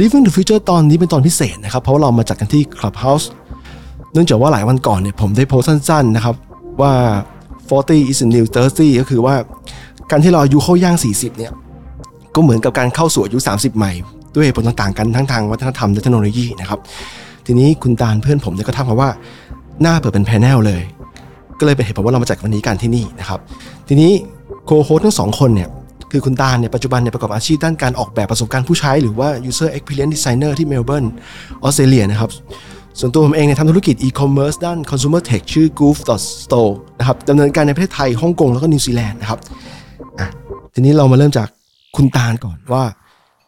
Living the Future ตอนนี้เป็นตอนพิเศษนะครับ เพราะเรามาจัดกันที่ Clubhouse เนื่องจากว่าหลายวันก่อนเนี่ยผมได้โพสสั้นๆนะครับ ว่า 40 is a new 30 ก็คือว่า การที่เราอายุเข้าย่าง 40 เนี่ย ก็เหมือนกับการเข้าสู่อายุ 30 ใหม่ ด้วยผลต่างๆกันทั้งทางวัฒนธรรมและเทคโนโลยีนะครับ ทีนี้คุณตาลเพื่อนผมเนี่ยก็ทักมาว่าหน้าเปิดเป็นแพนเนลเลย ก็เลยเป็นเหตุผลว่าเรามาจัดวันนี้กันที่นี่นะครับ ทีนี้โคโฮทั้งสองคนเนี่ย คือคุณตาลเนี่ยปัจจุบันเนี่ยประกอบอาชีพด้านการออกแบบประสบการณ์ผู้ใช้ หรือว่า user experience designer ที่เมลเบิร์นออสเตรเลียนะครับส่วนตัวผมเองเนี่ยทำธุรกิจ e-commerce ด้าน consumer tech ชื่อ goof store นะครับดำเนินการในประเทศไทยฮ่องกงแล้วก็นิวซีแลนด์นะครับอะทีนี้เรามาเริ่มจากคุณตาลก่อนว่า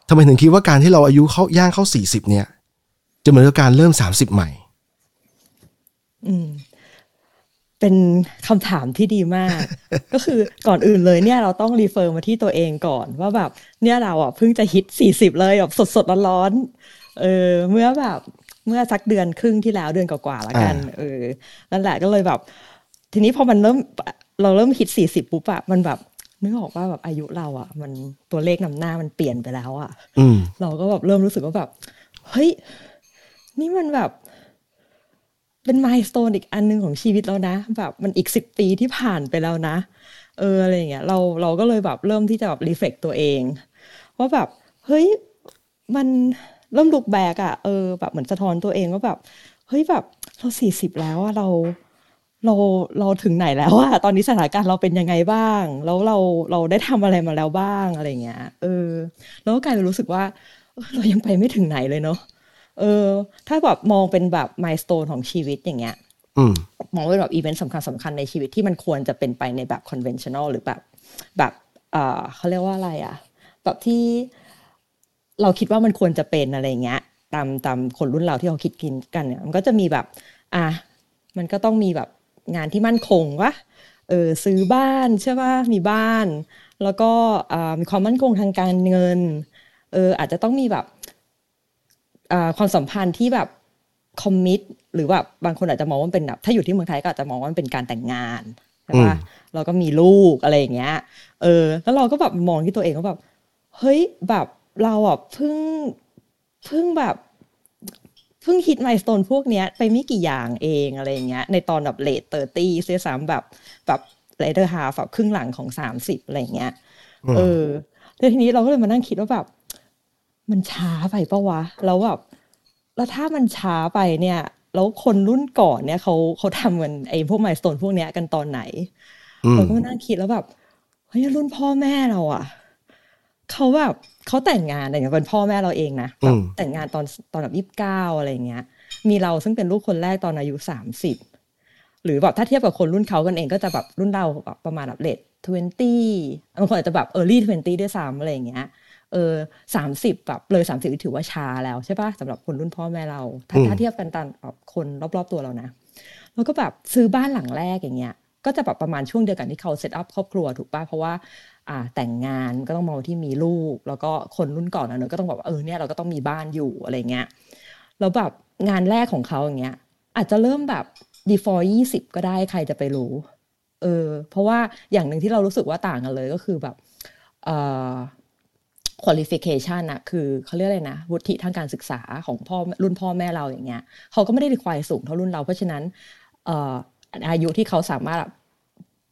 ทำไมถึงคิดว่าการที่เราอายุเข้าย่างเข้า 40 เนี่ย จะเหมือนกับการเริ่ม 30 ใหม่ อืม เป็นคำถามที่ดีมาก ก็คือก่อนอื่นเลยเนี่ยเราต้องรีเฟอร์มาที่ตัวเองก่อนว่าแบบเนี่ยเราอะเพิ่งจะฮิตสี่สิบเลยแบบสดสดร้อนๆเออเมื่อแบบเมื่อสักเดือนครึ่งที่แล้วเดือนกว่าๆแล้วกัน เออนั่นแหละก็เลยแบบ ทีนี้พอมันเริ่มเราเริ่มฮิตสี่สิบปุ๊บอะมันแบบนึกออกว่าแบบอายุเราอะมันตัวเลขนำหน้ามันเปลี่ยนไปแล้วอะอืมเราก็แบบเริ่มรู้สึกว่าแบบเฮ้ยนี่มันแบบ เป็นมายสเตนอีกอันหนึ่งของชีวิตแล้วนะ แบบมันอีกสิบปีที่ผ่านไปแล้วนะ เอออะไรอย่างเงี้ยเราเราก็เลยแบบเริ่มที่จะแบบรีเฟกตัวเองว่าแบบเฮ้ยมันเริ่มลุกแบกอะเออแบบเหมือนสะท้อนตัวเองว่าแบบเฮ้ยแบบเราสี่สิบแล้วอะเราเราเราถึงไหนแล้วอะตอนนี้สถานการณ์เราเป็นยังไงบ้าง แล้วเราเราได้ทำอะไรมาแล้วบ้างอะไรเงี้ยเออ แล้วก็กลายเป็นรู้สึกว่า เรายังไปไม่ถึงไหนเลยเนาะ เออ ถ้าแบบมองเป็นแบบมายสเตนของชีวิตอย่างเงี้ยอืมมองเป็นแบบอีเวนต์สำคัญสำคัญในชีวิตที่มันควรจะเป็นไปในแบบ conventional หรือแบบแบบเอ่อเขาเรียกว่าอะไรอะแบบที่เราคิดว่ามันควรจะเป็นอะไรเงี้ย ตามตามคนรุ่นเราที่เขาคิดกินกันเนี่ยมันก็จะมีแบบ อะมันก็ต้องมีแบบงานที่มั่นคงวะเออซื้อบ้านใช่ป่ะมีบ้าน แล้วก็อ่ามีความมั่นคงทางการเงินเอออาจจะต้องมีแบบอ่า ความสัมพันธ์ที่แบบ commit หรือแบบบางคนอาจจะมองว่ามันเป็นแบบถ้าอยู่ที่เมืองไทยก็อาจจะมองว่ามันเป็นการแต่งงานใช่ปะอืมแล้วก็มีลูกอะไรอย่างเงี้ย เออ แล้วเราก็แบบมองที่ตัวเองว่าแบบ เฮ้ยแบบเราอะเพิ่งเพิ่งแบบเพิ่ง hit milestone พวกเนี้ย ไปไม่กี่อย่างเองอะไรอย่างเงี้ย ในตอนแบบ late thirties สามแบบแบบ latter half ครึ่งหลังของสามสิบอะไรอย่างเงี้ย เออแล้วทีนี้เราก็เลยมานั่งคิดว่าแบบ มันช้าไปปะวะ แล้วแบบแล้วถ้ามันช้าไปเนี่ย แล้วคนรุ่นก่อนเนี่ยเขาเขาทำกันไอ้พวก milestone พวกเนี้ยกันตอนไหนอืมเราก็มานั่งคิดแล้วแบบเฮ้ยรุ่นพ่อแม่เราอะเขาแบบเขาแต่งงานอะไรอย่างเงี้ยเป็นพ่อแม่เราเองนะแบบอืมแต่งงานตอนตอนแบบยี่สิบเก้าอะไรอย่างเงี้ย มีเราซึ่งเป็นลูกคนแรกตอนอายุสามสิบหรือแบบถ้าเทียบกับคนรุ่นเขากันเองก็จะแบบรุ่นเราแบบประมาณแบบ late twenty บางคนอาจจะแบบ early twenty ด้วยซ้ำอะไรอย่างเงี้ย เออสามสิบแบบเลยสามสิบถือว่าช้าแล้วใช่ปะสำหรับคนรุ่นพ่อแม่เรา ถ้าอืมถ้าเทียบกันตามแบบคนรอบๆตัวเรานะแล้วก็แบบซื้อบ้านหลังแรกอย่างเงี้ยก็จะแบบประมาณช่วงเดียวกันที่เขา set up ครอบครัวถูกป่ะเพราะว่าอ่าแต่งงานก็ต้องมองที่มีลูก แล้วก็คนรุ่นก่อนนะเนอะก็ต้องแบบว่าเออเนี่ยเราก็ต้องมีบ้านอยู่อะไรเงี้ยแล้วแบบงานแรกของเขาอย่างเงี้ย อาจจะเริ่มแบบ before ยี่สิบก็ได้ใครจะไปรู้เออเพราะว่าอย่างหนึ่งที่เรารู้สึกว่าต่างกันเลยก็คือแบบเอ่อ qualification อะคือเขาเรียกอะไรนะ วุฒิทางการศึกษาของพ่อรุ่นพ่อแม่เราอย่างเงี้ยเขาก็ไม่ได้ require สูงเท่ารุ่นเรา เพราะฉะนั้นเอ่ออายุที่เขาสามารถ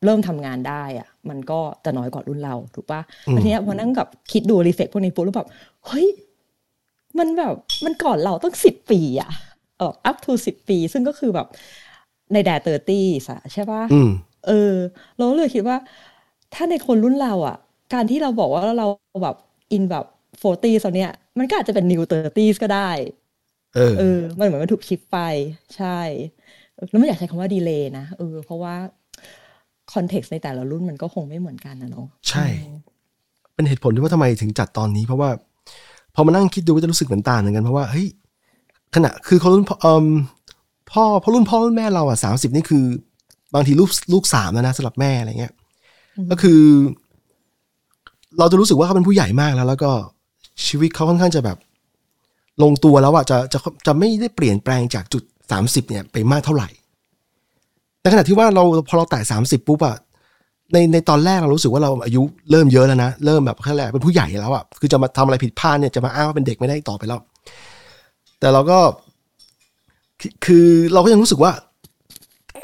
เริ่มทำงานได้อะมันก็จะน้อยกว่ารุ่นเราถูกปะอืมแล้วทีเนี้ยพอนั่งกับคิดดู reflect พวกนี้ปุ๊บแล้วแบบเฮ้ยมันแบบมันก่อนเราตั้งสิบปีอะเออ up to สิบปี ซึ่งก็คือแบบใน late thirties ใช่ปะอืมเออ เราก็เลยคิดว่า ถ้าในคนรุ่นเราอะการที่เราบอกว่าเราแบบ in แบบ forty ตอนเนี้ยมันก็อาจจะเป็น new thirty ก็ได้ เออเออ มันเหมือนมันถูก shift ไป ใช่เออแล้วไม่อยากใช้คำว่า delay นะเออเพราะว่าคอนเท็กซ์ในแต่ละรุ่นมันก็คงไม่เหมือนกันนะเนาะใช่ เป็นเหตุผลที่ว่าทำไมถึงจัดตอนนี้ เพราะว่า พอมานั่งคิดดูก็จะรู้สึกเหมือนตาเหมือนกันเพราะว่าเฮ้ยขณะคือคนรุ่นพ่อเอิ่มพ่อพ่อรุ่นพ่อรุ่นแม่เราอะสามสิบนี่คือบางทีลูกลูกสามแล้วนะสำหรับแม่อะไรเงี้ยก็คือ เราจะรู้สึกว่าเขาเป็นผู้ใหญ่มากแล้ว แล้วก็ชีวิตเขาค่อนข้างจะแบบ ลงตัวแล้วอะจะจะจะไม่ได้เปลี่ยนแปลงจากจุดสามสิบเนี่ยไปมากเท่าไหร่ในขณะที่ว่าเราพอเราแตะสามสิบปุ๊บอะในในตอนแรกเรารู้สึกว่าเราอายุเริ่มเยอะแล้วนะเริ่มแบบแค่แรกเป็นผู้ใหญ่แล้วอะคือจะมาทำอะไรผิดพลาดเนี่ยจะมาอ้างว่าเป็นเด็กไม่ได้ต่อไปแล้ว แต่เราก็คือคือเราก็ยังรู้สึกว่า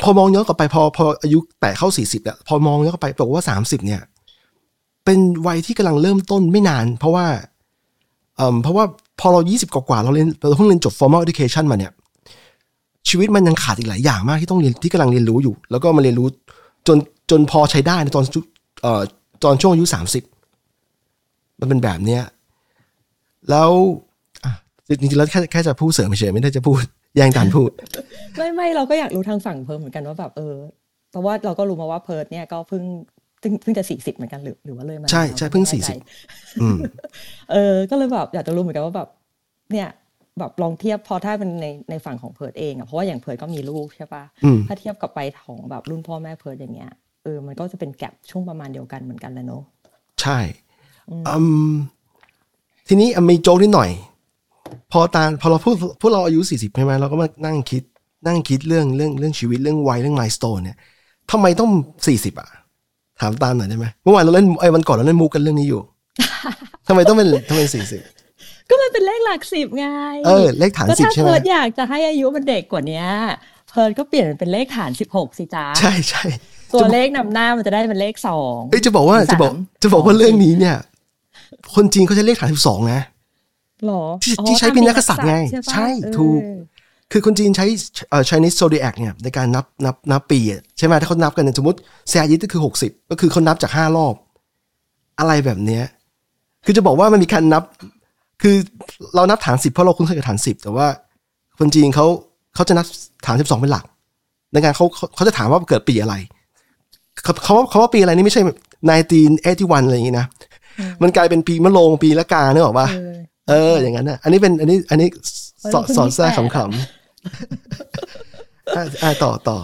พอมองย้อนกลับไปพอพออายุแตะเข้าสี่สิบแล้วพอมองย้อนกลับไปบอกว่าสามสิบเนี่ย เป็นวัยที่กำลังเริ่มต้นไม่นาน เพราะว่าเอ่อเพราะว่าพอเรายี่สิบกว่าเราเรียนเราเพิ่งเรียนจบ formal education มาเนี่ยชีวิตมันยังขาดอีกหลายอย่างมากที่ต้องเรียนที่กำลังเรียนรู้อยู่ แล้วก็มาเรียนรู้จนจนพอใช้ได้ในตอนชุเอ่อตอนช่วงอายุสามสิบมันเป็นแบบเนี้ยแล้วอะจริงๆแล้วแค่แค่จะพูดเสริมเฉยไม่ได้จะพูดแย่งการพูด ไม่ไม่เราก็อยากรู้ทางฝั่งเพิร์ดเหมือนกันว่าแบบเออเพราะว่าเราก็รู้มาว่าเพิร์ดเนี่ยก็เพิ่ง เพิ่งเพิ่งจะสี่สิบเหมือนกันหรือหรือว่าเลยมาใช่ใช่เพิ่งราก็ไม่แน่ใจอืมเออก็เลยแบบอยากจะรู้เหมือนกันว่าแบบเนี่ยแบบลองเทียบพอถ้าเป็นในในฝั่งของเพิร์ดเองอะเพราะว่าอย่างเพิร์ดก็มีลูกใช่ปะอืมถ้าเทียบกับไปของแบบรุ่นพ่อแม่เพิร์ดอย่างเงี้ยเออมันก็จะเป็นแกลบช่วงประมาณเดียวกันเหมือนกันแหละเนอะใช่อืมทีนี้อะมีโจ๊กนิดหน่อย พอตาพอเราพูดพวกเราอายุสี่สิบใช่ไหมเราก็มานั่งคิดนั่งคิดเรื่องเรื่องเรื่องชีวิตเรื่องวัยเรื่องมายสเตนเนี่ยทำไมต้องสี่สิบอะ ถามตามหน่อยได้ไหมเมื่อวานเราเล่นไอ้ยวันก่อนเราเล่นมูกกันเรื่องนี้อยู่ทำไมต้องเป็นทำไมสี่สิบก็มันเป็นเลขหลักสิบไงเออเลขฐานก็สิบถ้าใช่ไหมเพิร์ดอยากจะให้อายุมันเด็กกว่าเนี้ยเพิร์ดก็เปลี่ยนเป็นเลขฐานสิบหกสิจ้าใช่ใช่ตัวเลขนำหน้ามันจะได้เป็นเลขสองเอ้ยจะบอกว่าจะบอกสามจะบอกว่าสองเรื่องนี้เนี่ย คนจีนเขาใช้เลขฐานสิบสองนะหรอที่อ๋อที่ใช้เป็นนักกษัตริย์ไง ใช่ปะใช่เออถูก คือคนจีนใช้เอ่อ Chinese zodiac เนี่ยในการนับนับนับปีอะใช่ไหมถ้าเขานับกันเนี่ยสมมติเซียยิตก็คือหกสิบก็คือเขานับจากห้ารอบ อะไรแบบเนี้ยคือจะบอกว่ามันมีการนับ คือเรานับฐานสิบเพราะเราคุ้นเคยกับฐานสิบแต่ว่าคนจีนเขาเขาจะนับฐานสิบสองเป็นหลัก ในการเขาเขาเขาจะถามว่าเกิดปีอะไรเขาเขาว่าเขาว่าปีอะไรนี่ไม่ใช่1981อะไรอย่างงี้นะมันกลายเป็นปีมะโรงปีละกาเนกออกปะเออเอออย่างนั้นนะอันนี้เป็นอันนี้อันนี้สอนเฮ้ยสอนแทรกเพิ่งขำยี่สิบๆ อะอะต่อต่อ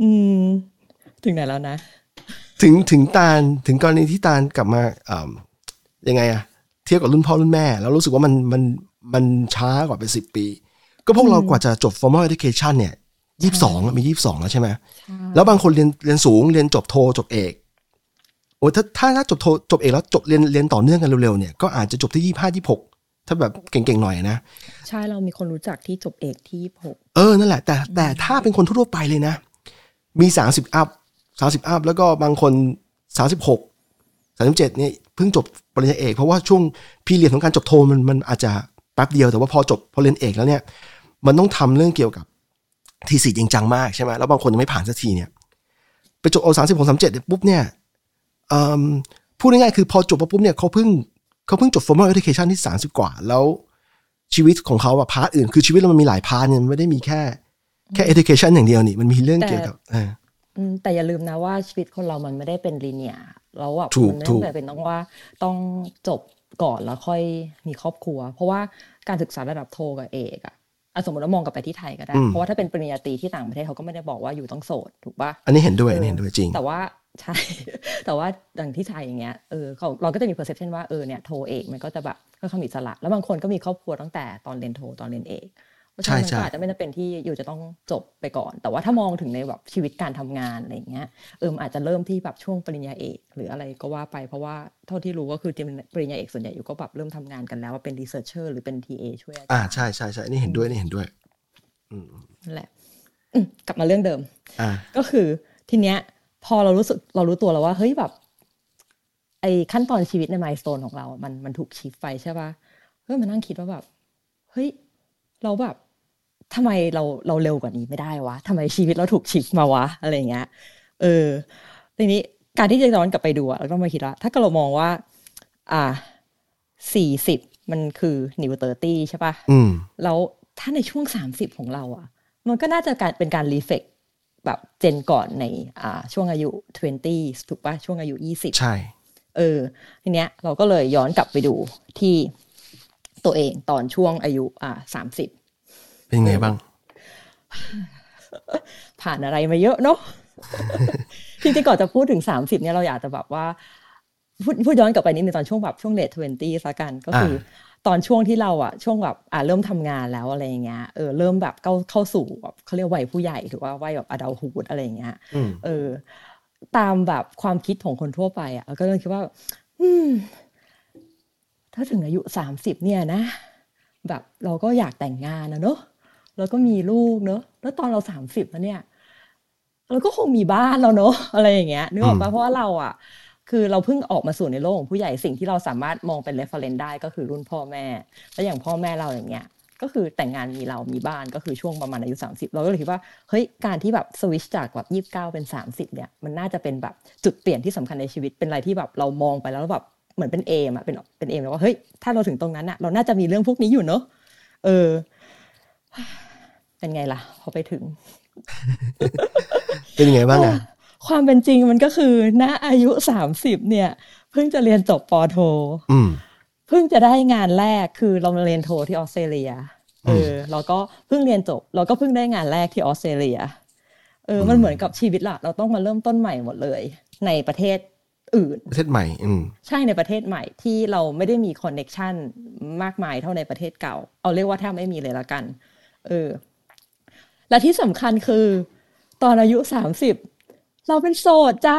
อืม ถึงไหนแล้วนะ ถึงถึงตาลถึงกรณีที่ตาลกลับมาอ่ายังไงอะเทียบกับรุ่นพ่อรุ่นแม่ แล้วรู้สึกว่ามันมันมันช้ากว่าเป็นสิบปี ก็พวกเรากว่าจะจบ formal education เนี่ยยี่สิบสองมียี่สิบสองแล้วใช่ไหมแล้วบางคนเรียนเรียนสูงเรียนจบโทจบเอกโอ้ยถ้าถ้าถ้าจบโทจบเอกแล้วจบเรียนเรียนต่อเนื่องกันเร็วๆเนี่ยก็อาจจะจบที่ยี่ห้ายี่หก ถ้าแบบเก่งๆหน่อยนะ ใช่เรามีคนรู้จักที่จบเอกที่หกเออ นั่นแหละ แต่แต่ถ้าเป็นคนทั่วๆไปเลยนะ มีสามสิบอัพสามสิบอัพแล้วก็บางคนสามสิบหกสามสิบเจ็ดเนี่ยเพิ่งจบปริญญาเอก เพราะว่าช่วงพีเรียดของการจบโทมันมันอาจจะแป๊บเดียวแต่ว่าพอจบพอเรียนเอกแล้วเนี่ย มันต้องทำเรื่องเกี่ยวกับทีสิจริงจังมากใช่ไหมแล้วบางคนยังไม่ผ่านสักทีเนี่ยไปจบเอาสามสิบหกสามเจ็ดปุ๊บเนี่ยเอิ่มพูดง่ายๆคือพอจบมาปุ๊บเนี่ยเขาเพิ่ง เขาเพิ่งจบ formal education ที่สามสิบกว่า แล้วชีวิตของเขาอะ part อื่น คือชีวิตเรามันมีหลาย part เนี่ยมันไม่ได้มีแค่ แค่ education อย่างเดียวนี่มันมีเรื่องเกี่ยวกับเอออืมแต่อย่าลืมนะว่าชีวิตคนเรามันไม่ได้เป็น linear แล้วแบบถูกมันไม่ถูกต้อกงเป็นต้องว่าต้องจบก่อนแล้วค่อยมีครอบครัว เพราะว่าการศึกษาระดับโทกับเอกอะอะสมมติว่ามองกลับไปที่ไทยก็ได้ เพราะว่าถ้าเป็นปริญญาตรีที่ต่างประเทศเขาก็ไม่ได้บอกว่าอยู่ต้องโสดถูกปะอันนี้เห็นด้วยอันนี้เห็นด้วยจริง แต่ว่า ใช่ แต่ว่าอย่างที่ไทยอย่างเงี้ย เออเขาเราก็จะมี perception ว่า เออ เนี่ย โทเอกมันก็จะแบบค่อนข้างมีอิสระแล้วบางคนก็มีครอบครัวตั้งแต่ตอนเรียนโทตอนเรียนเอกเพราะฉะนั้นมันใช่ก็ใช่อาจจะไม่จำเป็นที่อยู่จะต้องจบไปก่อน แต่ว่าถ้ามองถึงในแบบชีวิตการทำงานอะไรอย่างเงี้ย เออมนอาจจะเริ่มที่แบบช่วงปริญญาเอก หรืออะไรก็ว่าไป เพราะว่าเท่าที่รู้ก็คือปริญญาเอกส่วนใหญ่อยู่ก็แบบเริ่มทำงานกันแล้วว่าเป็น researcher หรือเป็น TA ช่วยอาจารย์อ่าใช่ใช่ใช่อันนี่เห็นด้วยอันนี่เห็นด้วยนั่นแหละอืมกลับมาเรื่องเดิมอ่าก็คือทีเนี้ย พอเรารู้สึกเรารู้ตัวแล้วว่าเฮ้ยแบบไอ้ขั้นตอนชีวิตในมายสเตนของเราอะมันมันถูกชิฟไปใช่ปะเฮ้ยมานั่งคิดว่าแบบเฮ้ยเราแบบทำไมเราเราเร็วกว่านี้ไม่ได้วะทำไมชีวิตเราถูกชิฟมาวะอะไรอย่างเงี้ย เออทีนี้การที่จะย้อนกลับไปดูอะเราต้องมาคิดว่าถ้าเกิดเรามองว่า อ่าสี่สิบมันคือนิวเตอร์ตี้ใช่ปะอืมแล้วถ้าในช่วง30ของเราอะ่ะ มันก็น่าจะการเป็นการรีเฟก แบบเจนก่อนในอ่าช่วงอายุ 20 ถูกปะช่วงอายุ 20 ใช่ เออ ทีเนี้ยเราก็เลยย้อนกลับไปดูที่ตัวเองตอนช่วงอายุอ่า30เป็นยังไงบ้าง ผ่านอะไรมาเยอะเนาะจริงๆก่อนจะพูดถึง30เนี่ยเราอยากจะแบบว่าพูดพูดย้อนกลับไปนิดนึงตอนช่วงแบบช่วง late twenty ละกันก็คือ ตอนช่วงที่เราอะช่วงแบบอ่าเริ่มทำงานแล้วอะไรอย่างเงี้ยเออเริ่มแบบเข้าเข้าสู่แบบเขาเรียกวัยผู้ใหญ่หรือว่าวัยแบบ adulthood อะไรอย่างเงี้ยอืมเออ ตามแบบความคิดของคนทั่วไปอะก็เลยคิดว่า อืม ถ้าถึงอายุสามสิบเนี่ยนะแบบเราก็อยากแต่งงานนะเนอะแล้วก็มีลูกเนอะแล้วตอนเราสามสิบแล้วเนี่ยเราก็คงมีบ้านแล้วเนอะอะไรอย่างเงี้ยนึกออกปะเพราะว่าเราอะ คือเราเพิ่งออกมาสู่ในโลกของผู้ใหญ่สิ่งที่เราสามารถมองเป็นเรฟเฟรนได้ก็คือรุ่นพ่อแม่ แล้วอย่างพ่อแม่เราอย่างเงี้ยก็คือแต่งงานมีเรามีบ้านก็คือช่วงประมาณอายุ 30 เราก็เลยคิดว่าเฮ้ยการที่แบบสวิชจากแบบยี่สิบเก้าเป็น 30 เนี่ยมันน่าจะเป็นแบบจุดเปลี่ยนที่สำคัญในชีวิตเป็นอะไรที่แบบเรามองไปแล้วแบบเหมือนเป็นเอมอะเป็นเป็นเอมแล้วว่าเฮ้ยถ้าเราถึงตรงนั้นอะเราน่าจะมีเรื่องพวกนี้อยู่เนอะเออ เป็นไงล่ะ พอไปถึง เป็นไงบ้างอะ ความเป็นจริงมันก็คือณอายุสามสิบเนี่ย เพิ่งจะเรียนจบปอโทอืมเพิ่งจะได้งานแรกคือเรามาเรียนโทที่ออสเตรเลียเออแล้วก็เพิ่งเรียนจบ เราก็เพิ่งได้งานแรกที่ออสเตรเลียเออมันเหมือนกับชีวิตละเราต้องมาเริ่มต้นใหม่หมดเลย ในประเทศอื่นประเทศใหม่ อืมใช่ในประเทศใหม่ที่เราไม่ได้มี connectionมากมายเท่าในประเทศเก่า เอาเรียกว่าแทบไม่มีเลยละกัน เออ และที่สำคัญคือ ตอนอายุสามสิบ เราเป็นโสดจ้า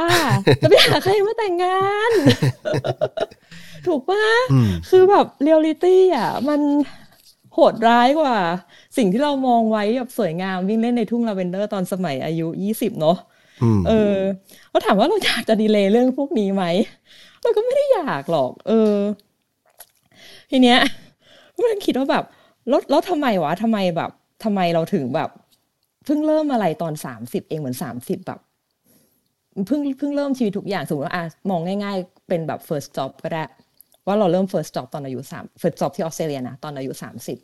จะไปหาใครมาแต่งงาน ถูกปะอืมคือแบบเรียลลิตี้อะ มันโหดร้ายกว่า สิ่งที่เรามองไว้แบบสวยงามวิ่งเล่นในทุ่งลาเวนเดอร์ตอนสมัยอายุยี่สิบเนาะอืมเออเราถามว่าเราอยากจะ delay เรื่องพวกนี้ไหมเราก็ไม่ได้อยากหรอก เออ ทีเนี้ยมันคิดว่าแบบแล้วแล้วทำไมวะทำไมแบบทำไมเราถึงแบบเพิ่งเริ่มอะไรตอนสามสิบเองเหมือนสามสิบแบบ เพิ่งเพิ่งเริ่มชีวิตทุกอย่างสมมติว่าอะมองง่ายๆ เป็นแบบ first job ก็ได้ ว่าเราเริ่ม first job ตอนอายุสาม first job ที่ออสเตรเลียนะตอนอายุสามสิบ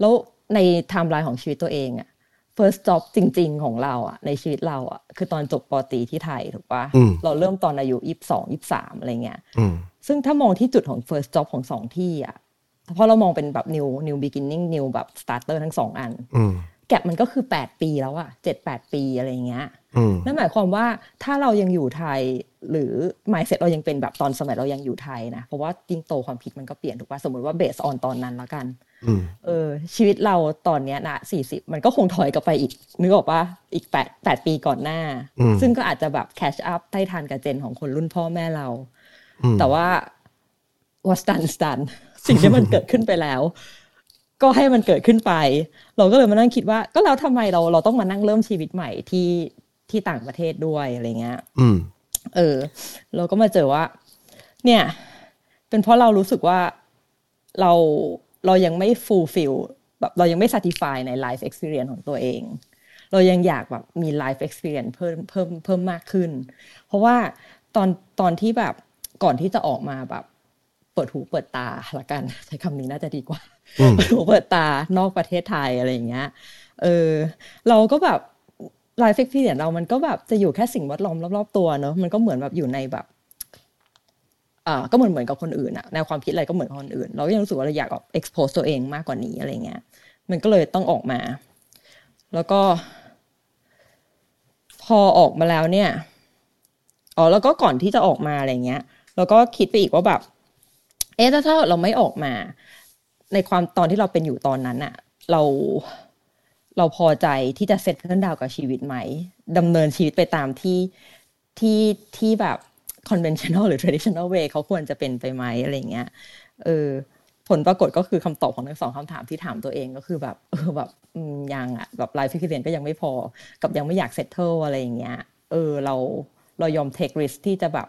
แล้วในไทม์ไลน์ของชีวิตตัวเองอะ first job จริง ๆ ของเราอะในชีวิตเราอะคือตอนจบปอตรีที่ไทยถูกปะอืมเราเริ่มตอนอายุยี่สิบสองยี่สามอะไรเงี้ยอืมซึ่งถ้ามองที่จุดของ first job ของสองที่อะเพราะเรามองเป็นแบบ new new beginning new แบบ starter ทั้งสองอันอืม แกลบมันก็คือ 8 ปีแล้วอะเจ็ดแปดปีอะไรเงี้ยอืมนั่นหมายความว่าถ้าเรายังอยู่ไทยหรือ mindset เรายังเป็นแบบตอนสมัยเรายังอยู่ไทยนะ เพราะว่ายิ่งโตความคิดมันก็เปลี่ยนถูกปะสมมติว่า based on ตอนนั้นแล้วกันอืมเออชีวิตเราตอนเนี้ยนะสี่สิบมันก็คงถอยกลับไปอีก นึกออกปะอีกแปดแปดปีก่อนหน้าอืมซึ่งก็อาจจะแบบแคชอัพได้ทันกับเจนของคนรุ่นพ่อแม่เราอืมแต่ว่า was done is done สิ่งที่มันเกิดขึ้นไปแล้ว ก็ให้มันเกิดขึ้นไป เราก็เลยมานั่งคิดว่า ก็แล้วทำไมเราเราต้องมานั่งเริ่มชีวิตใหม่ที่ที่ต่างประเทศด้วยอะไรเงี้ย อืม เออ เราก็มาเจอว่า เนี่ย เป็นเพราะเรารู้สึกว่าเราเรายังไม่ fulfill แบบเรายังไม่ satisfy ใน life experience ของตัวเอง เรายังอยากแบบมี life experience เพิ่มเพิ่มเพิ่มมากขึ้น เพราะว่าตอนตอนที่แบบก่อนที่จะออกมาแบบ เปิดหูเปิดตาละกันใช้คำนี้น่าจะดีกว่าอืมเปิดหูเปิดตานอกประเทศไทยอะไรอย่างเงี้ยเออเราก็แบบ life experience เรามันก็แบบจะอยู่แค่สิ่งแวดล้อมรอบๆตัวเนอะมันก็เหมือนแบบอยู่ในแบบอ่าก็เหมือนเหมือนกับคนอื่นอะแนวความคิดอะไรก็เหมือนกับคนอื่น เราก็ยังรู้สึกว่าเราอยากแบบ expose ตัวเองมากกว่านี้อะไรเงี้ย มันก็เลยต้องออกมา แล้วก็ พอออกมาแล้วเนี่ยอ๋อแล้วก็ก่อนที่จะออกมาอะไรเงี้ยเราก็คิดไปอีกว่าแบบ เอ๊ะถ้าถ้าเราไม่ออกมา ในความตอนที่เราเป็นอยู่ตอนนั้นอะเราเราพอใจที่จะเซตเพื่อนดาวกับชีวิตไหมดำเนินชีวิตไปตามที่ที่ที่แบบ conventional หรือ traditional way เขาควรจะเป็นไปไหมอะไรเงี้ยเออผลปรากฏก็คือคำตอบของทั้งสองคำถามที่ถามตัวเองก็คือแบบเออแบบยังอะแบบ life experience ก็ยังไม่พอ กับยังไม่อยาก settle อะไรอย่างเงี้ยเออเราเรายอม take risk ที่จะแบบ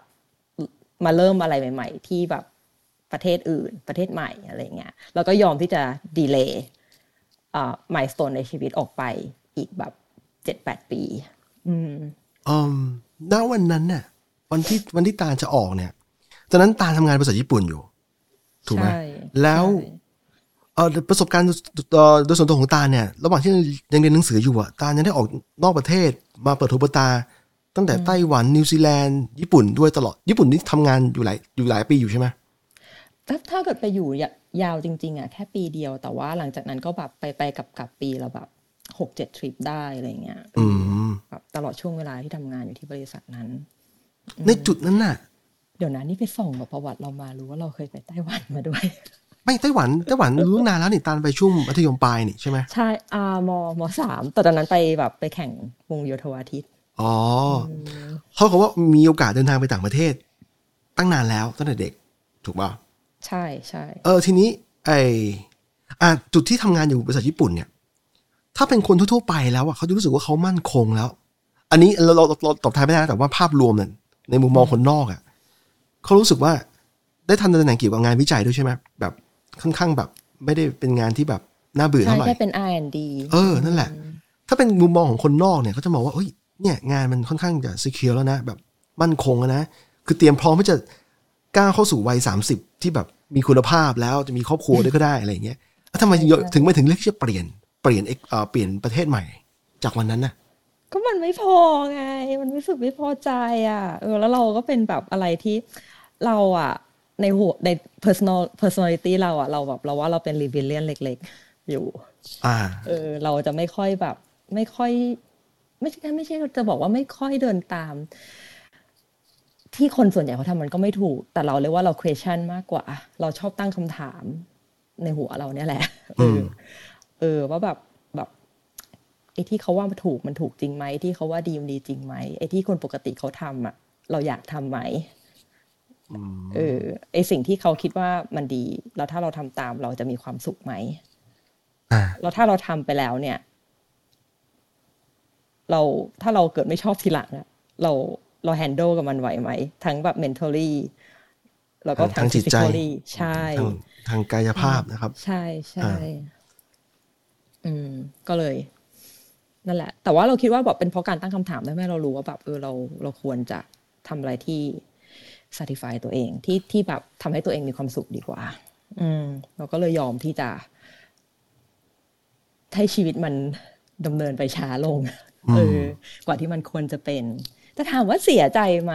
มาเริ่มอะไรใหม่ ๆ ที่แบบ ประเทศอื่น ประเทศใหม่อะไรเงี้ยแล้วก็ยอมที่จะ delay อ่า milestone ในชีวิตออกไปอีกแบบเจ็ดแปดปี อืมอืมณวันนั้นน่ะ วันที่วันที่ตาลจะออกเนี่ย ตอนนั้นตาลทำงานภาษาญี่ปุ่นอยู่ ถูกไหมใช่แล้วใช่เออประสบการณ์เอ่อโดยส่วนตัวของตาลเนี่ย ระหว่างที่ยังเรียนหนังสืออยู่อะตาลยังได้ออกนอกประเทศ มาเปิดหูเปิดตา ตั้งแต่ไต้หวันนิวซีแลนด์ญี่ปุ่นด้วยตลอดญี่ปุ่นนี่ทำงานอยู่หลายอยู่หลายปีอยู่ใช่ไหม ถ้าถ้าเกิดไปอยู่ยะยาวจริง ๆอะแค่ปีเดียว แต่ว่าหลังจากนั้นก็แบบไปไปกับกับปีละแบบหกเจ็ดทริปได้อะไรเงี้ยอืมแบบตลอดช่วงเวลาที่ทำงานอยู่ที่บริษัทนั้น ในจุดนั้นน่ะ เดี๋ยวนะนี่ไปส่องกับประวัติเรามารู้ว่าเราเคยไปไต้หวันมาด้วยไม่ไต้หวันไต้หวันรู้นานแล้วนี่ตาลไปช่วงมัธยมปลายนี่ใช่ไหมใช่อามมสามแต่ตอนนั้นไปแบบไปแข่งวงโยธวาทิตออ๋อเขาบอกว่ามีโอกาสเดินทางไปต่างประเทศ ตั้งนานแล้วตั้งแต่เด็ก ถูกป่ะ ใช่ใช่เออทีนี้ไออะจุดที่ทำงานอยู่บริษัทญี่ปุ่นเนี่ย ถ้าเป็นคนทั่วๆไปแล้วอะเขาจะรู้สึกว่าเขามั่นคงแล้ว อันนี้เราเราเราตอบแทนไม่ได้นะแต่ว่าภาพรวมเนี่ยในมุมมองคนนอกอะเขารู้สึกว่าได้ทำตำแหน่งเกี่ยวกับงานวิจัยด้วยใช่ไหมแบบค่อนข้างแบบ ไม่ได้เป็นงานที่แบบน่าเบื่อใช่เท่าไหร่แค่เป็น R&D เออนั่นแหละ ถ้าเป็นมุมมองของคนนอกเนี่ยเขาจะมองว่าเอ้ยเนี่ยงานมันค่อนข้างจะ secure แล้วนะ แบบมั่นคงแล้วนะ คือเตรียมพร้อมที่จะก้าวเข้าสู่วัยสามสิบที่แบบ มีคุณภาพแล้วจะมีครอบครัวด้วยก็ได้อะไรอย่างเงี้ยแล้วทำไมถึงไม่ถึงเลือกที่จะเปลี่ยนเปลี่ยนเอ่อเปลี่ยนประเทศใหม่ จากวันนั้นน่ะ ก็มันไม่พอไง มันรู้สึกไม่พอใจอะเออแล้วเราก็เป็นแบบอะไรที่เราอะในหัวใน personal personality เราอะเราแบบเราว่าเราเป็น rebellion เล็ก ๆ อยู่ อ่า เออ เราจะไม่ค่อยแบบ ไม่ค่อย ไม่ใช่ไม่ใช่จะบอกว่าไม่ค่อยเดินตาม ที่คนส่วนใหญ่เขาทำมันก็ไม่ถูก แต่เราเรียกว่าเรา question มากกว่า เราชอบตั้งคำถามในหัวเราเนี่ยแหละเออเออว่าแบบแบบไอ้ที่เขาว่ามันถูกมันถูกจริงไหมที่เขาว่าดีมันดีจริงไหมไอ้ที่คนปกติเขาทำอะ เราอยากทำไหมเออไอ้สิ่งที่เขาคิดว่ามันดี แล้วถ้าเราทำตามเราจะมีความสุขไหมอ่าแล้วถ้าเราทำไปแล้วเนี่ย เราถ้าเราเกิดไม่ชอบทีหลังอะเรา เราแฮนด์ลกับมันไหวไหม ทั้งแบบ mentally แล้วก็ทางจิตใจ physically ใช่ทางทางกายภาพนะครับ ใช่ใช่อ่าอืม ก็เลย นั่นแหละ แต่ว่าเราคิดว่าแบบเป็นเพราะการตั้งคำถามทำให้เรารู้ว่าแบบเออเราเราควรจะทำอะไรที่ satisfy ตัวเอง ที่ที่แบบทำให้ตัวเองมีความสุขดีกว่า อืม เราก็เลยยอมที่จะให้ชีวิตมันดำเนินไปช้าลงเออกว่าที่มันควรจะเป็น แต่ถามว่าเสียใจไหม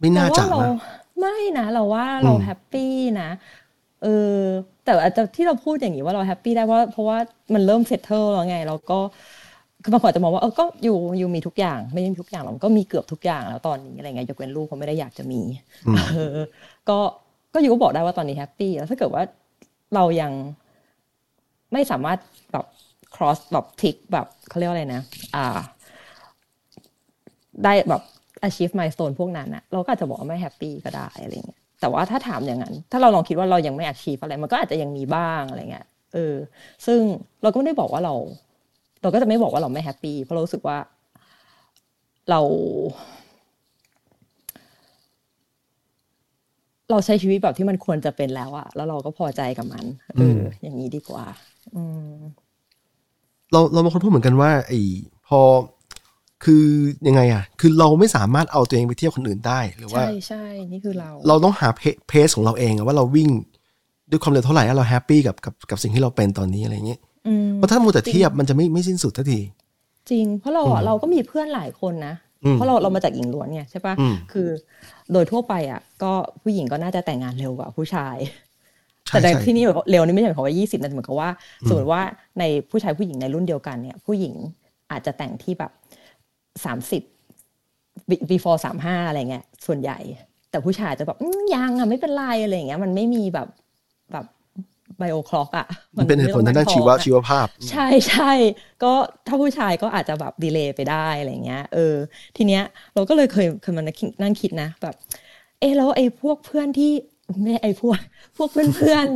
ไม่น่าจะเราว่าเรานะไม่นะ เราว่าเราอืม happy นะเออแต่อาจจะที่เราพูดอย่างนี้ว่าเรา happy ได้เพราะเพราะว่ามันเริ่ม settle แล้วไงเราก็คือบางคนอาจจะมองว่าเออก็อยู่อยู่มีทุกอย่างไม่ได้มีทุกอย่างหรอกมันก็มีเกือบทุกอย่างแล้วตอนนี้อะไรเงี้ยยกเว้นลูกเขาไม่ได้อยากจะมีเออก็ก็อยู่ก็บอกได้ว่าตอนนี้ happy แล้วถ้าเกิดว่าเรายังไม่สามารถแบบ cross แบบ tick แบบเขาเรียกว่าอะไรนะ อ่า ได้แบบ achieve milestone พวกนั้นนะเราก็อาจจะบอกว่าไม่ happy ก็ได้อะไรเงี้ยแต่ว่าถ้าถามอย่างนั้น ถ้าเราลองคิดว่าเรายังไม่ achieve อะไร มันก็อาจจะยังมีบ้างอะไรเงี้ยเออ ซึ่งเราก็ไม่ได้บอกว่าเรา เราก็จะไม่บอกว่าเราไม่ happy เพราะเรารู้สึกว่า เรา เราใช้ชีวิตแบบที่มันควรจะเป็นแล้วอะแล้วเราก็พอใจกับมันเอออย่างนี้ดีกว่า อืมเราเราบางคนพูดเหมือนกันว่าไอ้พอ คือยังไงอะ คือเราไม่สามารถเอาตัวเองไปเทียบคนอื่นได้หรือว่าใช่ใช่นี่คือเรา เราต้องหาเพเพสของเราเองอะว่าเราวิ่งด้วยความเร็วเท่าไหร่แล้วเราแฮปปี้กับกับกับสิ่งที่เราเป็นตอนนี้อะไรเงี้ยอืมเพราะถ้ามัวแต่เทียบมันจะไม่ไม่สิ้นสุดทันที จริง เพราะเราอะเราก็มีเพื่อนหลายคนนะอืมเพราะเราเรามาจากหญิงล้วนไงใช่ปะอืมคือโดยทั่วไปอะ ก็ผู้หญิงก็น่าจะแต่งงานเร็วกว่าผู้ชายใช่แต่ในใช่ที่นี่เร็วนี่ไม่ใช่หมายความว่ายี่สิบนะแต่เหมือนกับว่าสมมติว่าในผู้ชายผู้หญิงในรุ่นเดียวกันเนี่ย ผู้หญิงอาจจะแต่งที่แบบ สามสิบ before สามห้าอะไรเงี้ยส่วนใหญ่ แต่ผู้ชายจะแบบอืมยังอะไม่เป็นไรอะไรอย่างเงี้ยมันไม่มีแบบแบบไบโอคล็อกอะมันเป็นเหตุผลทางด้านไม่ชีต้วะองนั่งท้องอะชีวภาพ ใช่ใช่ก็ถ้าผู้ชายก็อาจจะแบบดีเลย์ไปได้อะไรเงี้ยเออทีเนี้ยเราก็เลยเคยเคยมานั่งคิดนะแบบ เออแล้วไอ้พวกเพื่อนที่ไม่ใช่ไอ้พวกพวกเพื่อนเพื่อน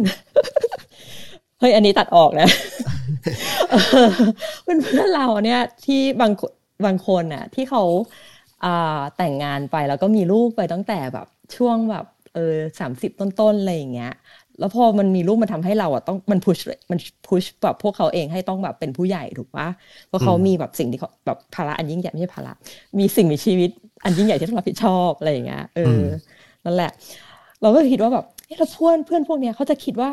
ๆเฮ้ยอันนี้ตัดออกนะเพื่อนเพื่อนๆเราเนี่ยที่บางคน บางคนน่ะที่เขาอ่าแต่งงานไปแล้วก็มีลูกไปตั้งแต่แบบช่วงแบบเออสามสิบต้นๆอะไรอย่างเงี้ย แล้วพอมันมีลูกมันทำให้เราอะต้องมันพุชมันพุชแบบพวกเขาเองให้ต้องแบบเป็นผู้ใหญ่ถูกปะเพราะเขามีแบบสิ่งที่เขาแบบภาระอันยิ่งใหญ่ไม่ใช่ภาระมีสิ่งมีชีวิตอันยิ่งใหญ่ที่ต้องรับผิดชอบอะไรอย่างเงี้ยเอออนั่นแหละ เราก็คิดว่าแบบเอ๊ะแล้วเพื่อนเพื่อนพวกเนี้ยเขาจะคิดว่า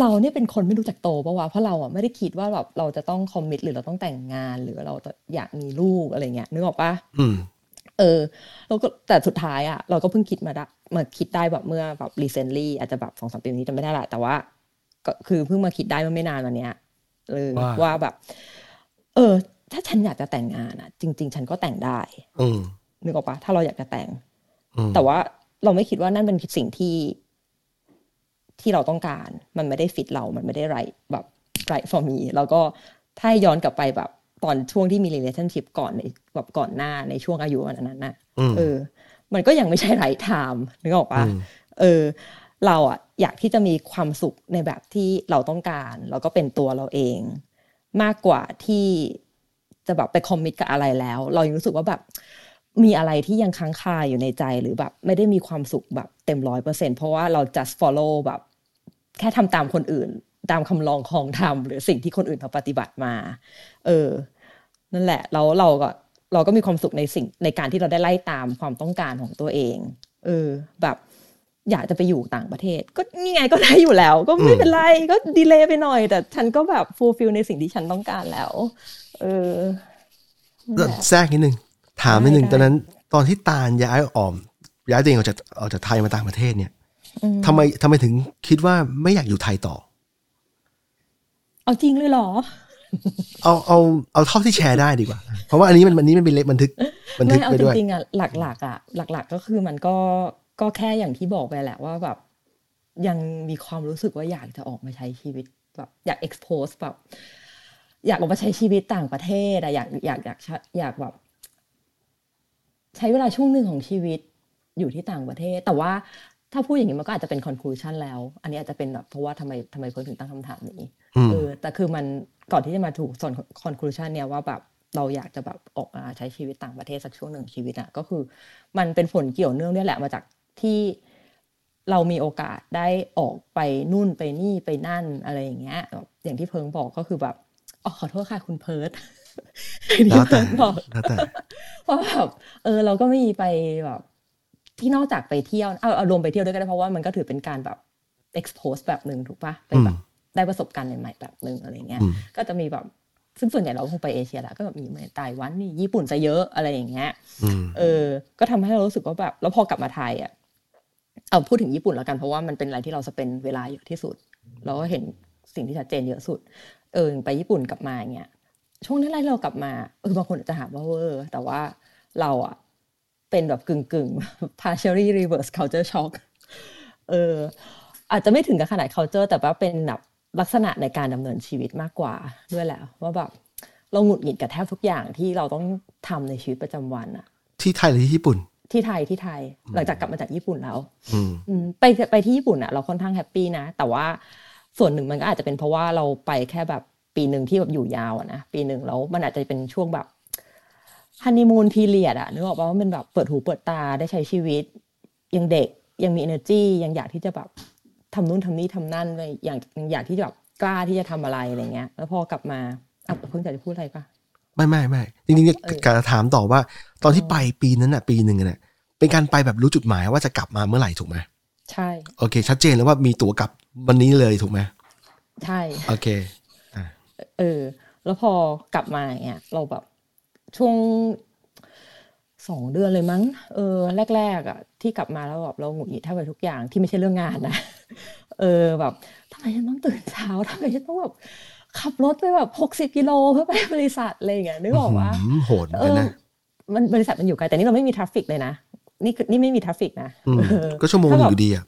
เราเนี่ยเป็นคนไม่รู้จักโตปะวะเพราะเราอะไม่ได้คิดว่าแบบเราจะต้องคอมมิตหรือเราต้องแต่งงาน หรือเราจะอยากมีลูกอะไรเงี้ยนึกออกปะอืมเออแล้วก็แต่สุดท้ายอะเราก็เพิ่งคิดมาได้มาคิดได้แบบเมื่อแบบ recently อาจจะแบบสองสามปีนี้จำไม่ได้ละแต่ว่า ก็คือเพิ่งมาคิดได้เมื่อไม่นานวันเนี้ยเออว่าว่าแบบ เออ ถ้าฉันอยากจะแต่งงานอะ จริง ๆ ฉันก็แต่งได้ อืมนึกออกปะถ้าเราอยากจะแต่งอืมแต่ว่าเราไม่คิดว่านั่นเป็นสิ่งที่ ที่เราต้องการ มันไม่ได้ฟิตเรา มันไม่ได้ไรแบบไร for me แล้วก็ถ้าย้อนกลับไปแบบตอนช่วงที่มี relationship ก่อนในแบบก่อนหน้าในช่วงอายุอันนั้นน่ะอืมเออ มันก็ยังไม่ใช่ไรไทม์นึกออกปะอืมเออ เราอะอยากที่จะมีความสุขในแบบที่เราต้องการแล้วก็เป็นตัวเราเอง มากกว่าที่จะแบบไปคอมมิตกับอะไรแล้ว เรายังรู้สึกว่าแบบมีอะไรที่ยังค้างคาอยู่ในใจหรือแบบ ไม่ได้มีความสุขแบบเต็มร้อยเปอร์เซ็นเพราะว่าเรา just follow แบบ แค่ทำตามคนอื่น ตามคำลองของทำหรือสิ่งที่คนอื่นเขาปฏิบัติมา เออ นั่นแหละแล้วเราก็เราก็มีความสุขในสิ่งในการที่เราได้ไล่ตามความต้องการของตัวเอง เออ แบบอยากจะไปอยู่ต่างประเทศ ก็นี่ไงก็ได้อยู่แล้ว ก็ไม่เป็นไรก็ดีเลย์ไปหน่อย แต่ฉันก็แบบฟูลฟิลในสิ่งที่ฉันต้องการแล้ว เออนั่นแหละแทรกนิดนึงถามนิดนึงได้ตอนนั้น ตอนที่ตาลย้ายออมย้ายตัวเองออกจากออกจากไทยมาต่างประเทศเนี่ย ทำไมทำไมถึงคิดว่าไม่อยากอยู่ไทยต่อ เอาจริงเลยเหรอ เอาเอาเอาเท่าที่แชร์ได้ดีกว่า เพราะว่าอันนี้มันอันนี้มันเป็นเล็กบันทึกบันทึไม่กเอาไปจด้วยริงๆอะหลักๆอะหลัก ๆ ก็คือมันก็ก็แค่อย่างที่บอกไปแหละว่าแบบ ยังมีความรู้สึกว่าอยากจะออกมาใช้ชีวิตแบบอยาก expose แบบอยากออกมาใช้ชีวิตต่างประเทศอะอยากอยากอยากอยากอยากแบบ ใช้เวลาช่วงหนึ่งของชีวิตอยู่ที่ต่างประเทศ แต่ว่า ถ้าพูดอย่างนี้มันก็อาจจะเป็น conclusion แล้ว อันนี้อาจจะเป็นแบบเพราะว่าทำไมทำไมเพิร์ลถึงตั้งคำถามนี้อืมเออแต่คือมันก่อนที่จะมาถูกส่วน conclusion เนี่ยว่าแบบเราอยากจะแบบออกมาใช้ชีวิตต่างประเทศสักช่วงหนึ่งของชีวิตอะก็คือ มันเป็นผลเกี่ยวเนื่องเนี่ยแหละมาจากที่เรามีโอกาสได้ออกไปนู่นไปนี่ไปนั่นอะไรอย่างเงี้ยแบบอย่างที่เพิงบอกก็คือแบบอ๋อขอโทษค่ะคุณเพิร์ดแล้วแต่ที่เพิร์ทบอกแล้วแต่ว่าแบบเออเราก็ไม่มีไปแบบ ที่นอกจากไปเที่ยวเอาเอารวมไปเที่ยวด้วยก็ได้เพราะว่ามันก็ถือเป็นการแบบ expose แบบหนึ่งถูกปะไปแบบอืมได้ประสบการณ์ใหม่ๆแบบหนึ่งอะไรเงี้ยอืมก็จะมีแบบซึ่งส่วนใหญ่เราคงไปเอเชียแหละก็แบบมีเหมือนไต้หวันนี่ญี่ปุ่นจะเยอะอะไรอย่างเงี้ยอืมเออ ก็ทำให้เรารู้สึกว่าแบบแล้วพอกลับมาไทยอะเอาพูดถึงญี่ปุ่นแล้วกันเพราะว่ามันเป็นอะไรที่เราสเปนเวลาเยอะที่สุด เราก็เห็นสิ่งที่ชัดเจนเยอะสุด เออไปญี่ปุ่นกลับมาอย่างเงี้ยช่วงแรกๆเรากลับมาเออบางคนอาจจะหาว่าเวอร์แต่ว่าเราอะ เป็นแบบกึ่งกึ่งๆ partially reverse culture shock เอออาจจะไม่ถึงกับขนาด culture แต่ว่าเป็นแบบลักษณะในการดำเนินชีวิตมากกว่าด้วยแหละว่าแบบเราหงุดหงิดกับแทบทุกอย่างที่เราต้องทำในชีวิตประจำวันอะที่ไทยหรือที่ญี่ปุ่น ที่ไทยที่ไทยหลังจากกลับมาจากญี่ปุ่นแล้วอืมอืมไปไปที่ญี่ปุ่นอะเราค่อนข้าง happy นะ แต่ว่าส่วนหนึ่งมันก็อาจจะเป็นเพราะว่าเราไปแค่แบบปีหนึ่งที่แบบอยู่ยาวอะนะปีหนึ่งแล้วมันอาจจะเป็นช่วงแบบ honeymoon period อะนึกออกป่าว่ามันแบบเปิดหูเปิดตาได้ใช้ชีวิต ยังเด็กยังมี energy ยังอยากที่จะแบบทำนู่นทำนี่ทำนั่นเลยอย่างยังอยากที่จะแบบกล้าที่จะทำอะไรอะไรเงี้ย แล้วพอกลับมาอะเพิ่งจะพูดอะไรปะไม่ไม่ไม่จริงๆเนี่ยเออการถามต่อว่า ตอนที่ไปปีนั้นน่ะปีหนึ่งน่ะเป็นการไปแบบรู้จุดหมายว่าจะกลับมาเมื่อไหร่ถูกไหมใช่ โอเค ชัดเจนแล้วว่ามีตั๋วกลับวันนี้เลยถูกไหมใช่ โอเคเออ แล้วพอกลับมาอย่างเงี้ยเราแบบ ช่วงสองเดือนเลยมั้ง เออ แรก ๆอะที่กลับมาแล้วแบบเราหงุดหงิดแทบไปทุกอย่างที่ไม่ใช่เรื่องงานนะ เออแบบทำไมฉันต้องตื่นเช้าทำไมฉันต้องแบบขับรถไปแบบหกสิบกิโลเพื่อไปบริษัทอะไรอย่างเงี้ยนึกออกว่าหืมโหดเหมือนเอกันอนะมันบริษัทมันอยู่ไกลแต่นี่เราไม่มี traffic เลยนะนี่คือนี่ไม่มี traffic นะอืมเออก็ชั่วโมงหนึ่งอยู่ดีอะ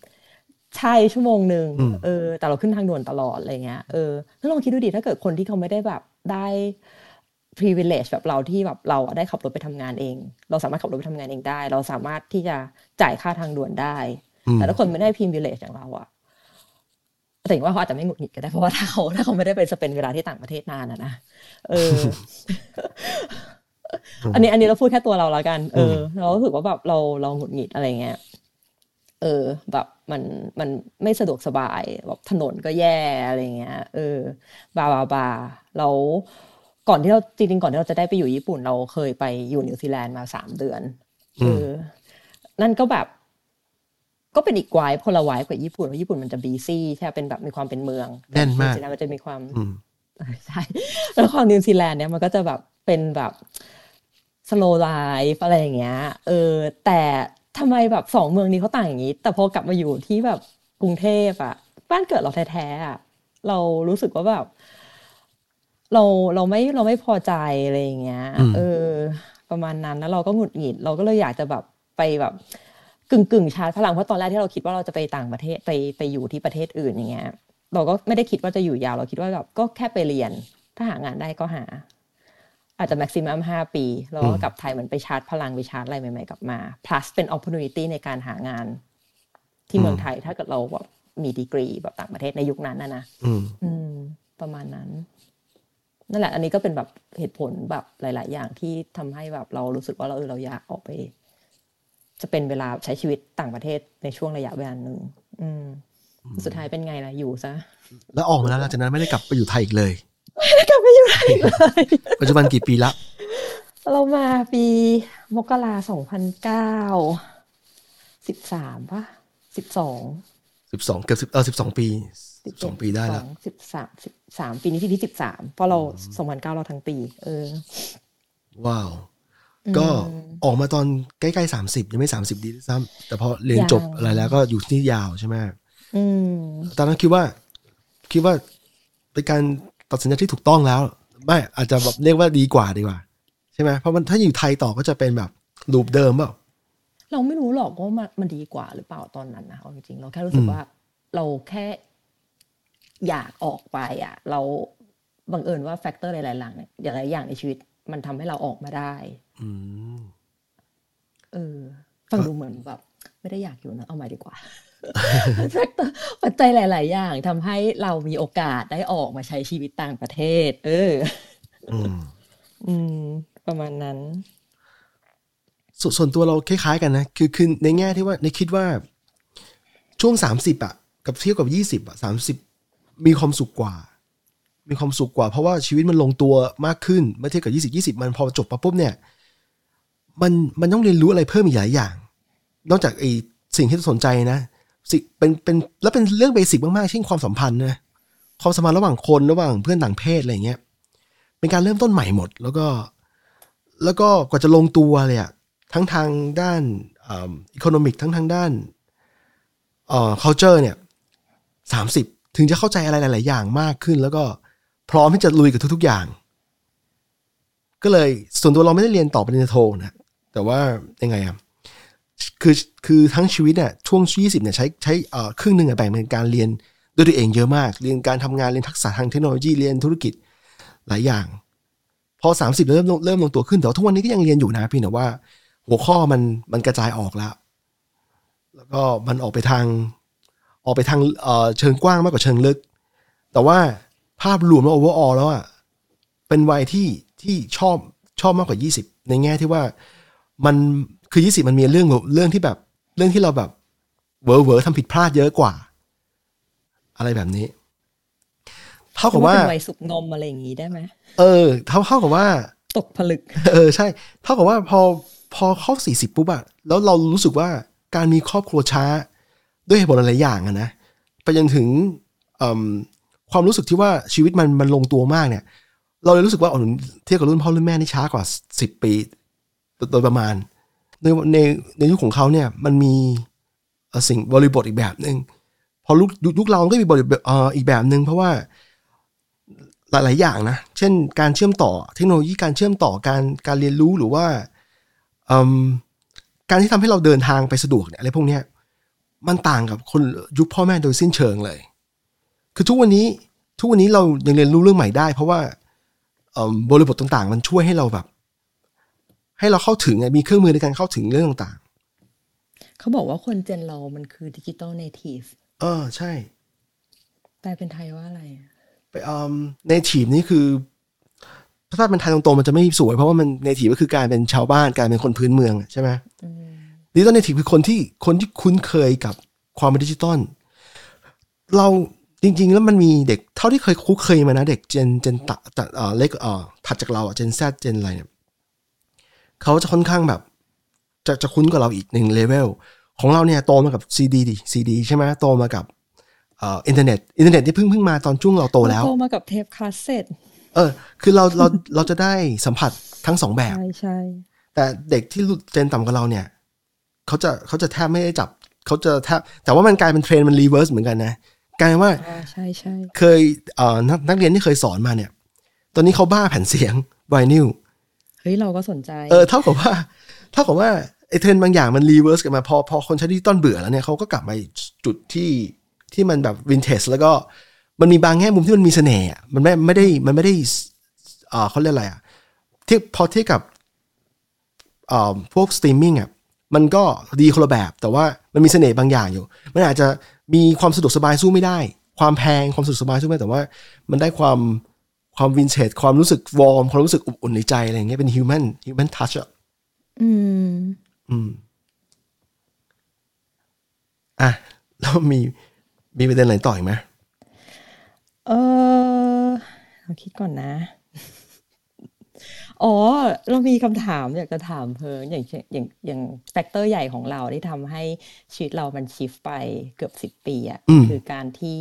ใช่ชั่วโมงหนึ่งอืมเออ แต่เราขึ้นทางด่วนตลอดอะไรเงี้ยเออแล้วลองคิดดูดิถ้าเกิดคนที่เขาไม่ได้แบบได้ privilege แบบเราที่แบบเราอะได้ขับรถไปทำงานเอง เราสามารถขับรถไปทำงานเองได้ เราสามารถที่จะจ่ายค่าทางด่วนได้อืมแต่ถ้าคนไม่ได้ privilege อย่างเราอะแต่ว่าเขาอาจจะไม่หงุดหงิดก็ได้เพราะว่าถ้าเขาถ้าเขาไม่ได้ไป spend เวลาที่ต่างประเทศนานอะนะเออ อันนี้อันนี้เราพูดแค่ตัวเราแล้วกัน เออ เรารู้สึกว่าแบบเราเราหงุดหงิดอะไรเงี้ยเออ แบบมันมันไม่สะดวกสบายแบบถนนก็แย่อะไรเงี้ย เออ บาบาบาเรา ก่อนที่เราจริงๆก่อนที่เราจะได้ไปอยู่ญี่ปุ่นเราเคยไปอยู่นิวซีแลนด์มาสามเดือนเออนั่นก็แบบ ก็เป็นอีกไวายคนละไวายกว่าญี่ปุ่นเพราะญี่ปุ่นมันจะ busy ใช่ไหมเป็นแบบมีความเป็นเมืองแน่นมากนิวซีแลนด์มันจะมีความอืมเออใช่แล้วของนิวซีแลนด์เนี่ยมันก็จะแบบเป็นแบบสโลไลฟ์อะไรอย่างเงี้ย เออ แต่ทำไมแบบสองเมืองนี้เขาต่างอย่างนี้ แต่พอกลับมาอยู่ที่แบบกรุงเทพอะบ้านเกิดเราแท้ๆอะเรารู้สึกว่าแบบ เราเราไม่เราไม่พอใจอะไรอย่างเงี้ยอืมเออ ประมาณนั้นแล้วเราก็หงุดหงิด เราก็เลยอยากจะแบบไปแบบกึ่งกึ่งๆชาร์จพลังเพราะตอนแรกที่เราคิดว่าเราจะไปต่างประเทศไปไปอยู่ที่ประเทศอื่นอย่างเงี้ย เราก็ไม่ได้คิดว่าจะอยู่ยาวเราคิดว่าแบบก็แค่ไปเรียน ถ้าหางานได้ก็หา อาจจะ maximum ห้าปีแล้วก็กลับไทยเหมือนไปชาร์จพลังไปชาร์จอะไรใหม่ๆกลับมา plus เป็น opportunity ในการหางาน ที่เมืองไทยถ้าเกิดเราแบบมีดีกรีแบบต่างประเทศในยุคนั้นนะนะอืมอืมประมาณนั้น นั่นแหละ อันนี้ก็เป็นแบบเหตุผลแบบหลาย ๆ อย่างที่ทำให้แบบเรารู้สึกว่าเราเออเราอยากออกไป จะเป็นเวลาใช้ชีวิตต่างประเทศในช่วงระยะเวลาหนึ่งอืม สุดท้ายเป็นไงล่ะอยู่ซะแล้วออกมาแล้วหลังจากนั้นไม่ได้กลับไปอยู่ไทยอีกเลยกลับไปอยู่ไหนเลย ปัจจุบันกี่ปีละเรามาปีมกราสองพันเก้าสิบสามปะสิบสองสิบสองเกือบสิบเออสิบสองปีสองปีได้แล้วสิบสามสิบ สามปีนี้ที่ที่สิบสามเพราะเราสองพันเก้าเราทั้งปี เออ ว้าว ก็ออกมาตอนใกล้ๆสามสิบยังไม่สามสิบดีด้วยซ้ำแต่พอเรียนจบยังอะไรแล้วก็อยู่ที่นี่ยาวใช่ไหมอืมตอนนั้นคิดว่า คิดว่าเป็นการตัดสินใจที่ถูกต้องแล้วไม่อาจจะแบบเรียกว่าดีกว่าดีกว่า ใช่ไหมเพราะมันถ้าอยู่ไทยต่อก็จะเป็นแบบลูปเดิมเปล่าเราไม่รู้หรอกว่ามันมันดีกว่าหรือเปล่าตอนนั้นนะเอาจริงๆเราแค่รู้สึกว่า เราแค่ อยากออกไปอะเราบังเอิญว่า factor หลายๆอย่างเนี่ยหลายๆอย่างในชีวิต มันทำให้เราออกมาได้อืมเออฟังดูเหมือนแบบไม่ได้อยากอยู่นะเอาใหม่ดีกว่า factor ปัจจัยหลาย ๆ อย่างทำให้เรามีโอกาสได้ออกมาใช้ชีวิตต่างประเทศ เอออืมอืมประมาณนั้นสส่วนตัวเราคล้าย ๆ กันนะ คือคือในแง่ที่ว่าในคิดว่า ช่วงสามสิบอะกับเทียบกับยี่สิบอะสามสิบ มีความสุขกว่า มีความสุขกว่า เพราะว่าชีวิตมันลงตัวมากขึ้นเมื่อเทียบกับยี่สิบยี่สิบมันพอจบมาปุ๊บเนี่ยมันมันต้องเรียนรู้อะไรเพิ่มอีกหลายอย่าง นอกจากไอ้สิ่งที่สนใจนะสิเป็นเป็นแล้วเป็นเรื่องเบสิกมากๆเช่นความสัมพันธ์นะความสัมพันธ์ระหว่างคนระหว่างเพื่อนต่างเพศอะไรเงี้ยเป็นการเริ่มต้นใหม่หมด แล้วก็แล้วก็กว่าจะลงตัวเลยอะทั้งทางด้านอีโคโนมิกทั้งทางด้านเอ่อ culture เนี่ยสามสิบ ถึงจะเข้าใจอะไรหลาย ๆ อย่างมากขึ้น แล้วก็พร้อมที่จะลุยกับทุก ๆ อย่าง ก็เลยส่วนตัวเราไม่ได้เรียนต่อปริญญาโทนะแต่ว่ายังไงอะคือคือทั้งชีวิตเนี่ยช่วงยี่สิบเนี่ยใช้ใช้อ่อครึ่งหนึ่งอะแบ่งเป็นการเรียนด้วยตัวเองเยอะมาก เรียนการทำงานเรียนทักษะทางเทคโนโลยีเรียนธุรกิจหลายอย่าง พอสามสิบเริ่มเริ่มลงตัวขึ้นแต่ว่าทุกวันนี้ก็ยังเรียนอยู่นะเพี่แต่ว่า หัวข้อมันมันกระจายออกแล้ว แล้วก็มันออกไปทาง ออกไปทางเอ่อเชิงกว้างมากกว่าเชิงลึก แต่ว่าภาพรวมแล้ว overall แล้วอะเป็นวัยที่ที่ชอบชอบมากกว่า 20 ในแง่ที่ว่ามันคือ 20 มันมีเรื่องเรื่องที่แบบเรื่องที่เราแบบเวอร์เวอร์ทำผิดพลาดเยอะกว่า อะไรแบบนี้ เท่ากับว่าเป็นวัยสุกนมอะไรอย่างงี้ได้ไหมเออ เท่าเท่ากับว่า ตกผลึก เออใช่ เท่ากับว่าพอพอเข้าสี่สิบปุ๊บอะแล้วเรารู้สึกว่าการมีครอบครัวช้า ด้วยเหตุผลหลายอย่างอะนะไปจนถึงความรู้สึกที่ว่าชีวิตมันมันลงตัวมากเนี่ย เราเลยรู้สึกว่าอ๋อเทียบกับรุ่นพ่อรุ่นแม่นี่ช้ากว่าสิบปีโดยประมาณ ในในในยุคของเขาเนี่ยมันมีสิ่งบริบทอีกแบบหนึ่งพอลุกยุคยุคเราก็มีบริบทอีกแบบหนึ่งเพราะว่าหลาย ๆ อย่างนะ เช่น การเชื่อมต่อเทคโนโลยีการเชื่อมต่อการการเรียนรู้หรือว่าการที่ทำให้เราเดินทางไปสะดวกเนี่ยอะไรพวกเนี้ย มันต่างกับคนยุคพ่อแม่โดยสิ้นเชิงเลย คือทุกวันนี้ทุกวันนี้เรายังเรียนรู้เรื่องใหม่ได้ เพราะว่าเอิ่มบริบทต่างๆ มันช่วยให้เราแบบ ให้เราเข้าถึงไงมีเครื่องมือในการเข้าถึงเรื่องต่างเขาบอกว่าคน gen เรามันคือ digital nativeๆเออใช่แปลเป็นไทยว่าอะไรอะไปเอ่อ native นี่คือถ้าเป็นไทยตรงๆมันจะไม่สวย เพราะว่ามัน native ก็คือการเป็นชาวบ้านการเป็นคนพื้นเมืองใช่ไหม digital native คือคนที่คนที่คุ้นเคยกับความเป็นดิจิตอลเราจริง ๆ แล้วมันมีเด็กเท่าที่เคยคุ้นเคยมานะ เด็ก gen gen ตะตะเอ่อเล็กเอ่อถัดจากเราอะ Gen Z gen อะไรเนี่ยเขาจะค่อนข้างแบบ จะจะคุ้นกับเราอีกหนึ่งเลเวลของเราเนี่ยโตมากับซีดีดิซีดีใช่ไหมโตมากับเอ่ออินเทอร์เน็ตอินเทอร์เน็ตที่เพิ่งเพิ่งมาตอนช่วงเราโตแล้วโตมากับเทปคาสเซ็ตเออ คือเราเราเราจะได้สัมผัสทั้งสองแบบใช่ใช่แต่เด็กที่ gen ต่ำกว่าเราเนี่ย เขาจะเขาจะแทบไม่ได้จับเขาจะแทบแต่ว่ามันกลายเป็นเทรนด์มัน reverse เหมือนกันนะกลายเป็นว่าอ่าใช่ใช่เคยเอ่อนักนักเรียนที่เคยสอนมาเนี่ย ตอนนี้เขาบ้าแผ่นเสียงไวนิลเฮ้ยเราก็สนใจเออเท่ากับว่าเท่ากับว่าไอ้เทรนด์บางอย่างมัน reverse กลับมาพอพอคนใช้ดิจิตอลเบื่อแล้วเนี่ยเขาก็กลับมาจุดที่ที่มันแบบวินเทจแล้วก็มันมีบางแง่มุมที่มันมีเสน่ห์อะมันไม่ไม่ได้มันไม่ได้อ่าเขาเรียกอะไรอะทียบพอเทียบกับเอ่อพวกสตรีมมิ่งอะ มันก็ดีคนละแบบ แต่ว่ามันมีเสน่ห์บางอย่างอยู่ มันอาจจะมีความสะดวกสบายสู้ไม่ได้ ความแพงความสะดวกสบายสู้ไม่ได้แต่ว่า มันได้ความความวินเทจความรู้สึก warm ความรู้สึกอบอุ่นในใจอะไรอย่างเงี้ยเป็น human human touch อะอืม อืม อะ แล้วมีมีประเด็นอะไรต่ออีกไหมเออเราคิดก่อนนะ อ๋อ เรามีคำถามอยากจะถามเพิ่งอย่างเช่นอย่างอย่าง factor ใหญ่ของเราที่ทำให้ชีวิตเรามัน shift ไปเกือบสิบปีอะ่ะคือการที่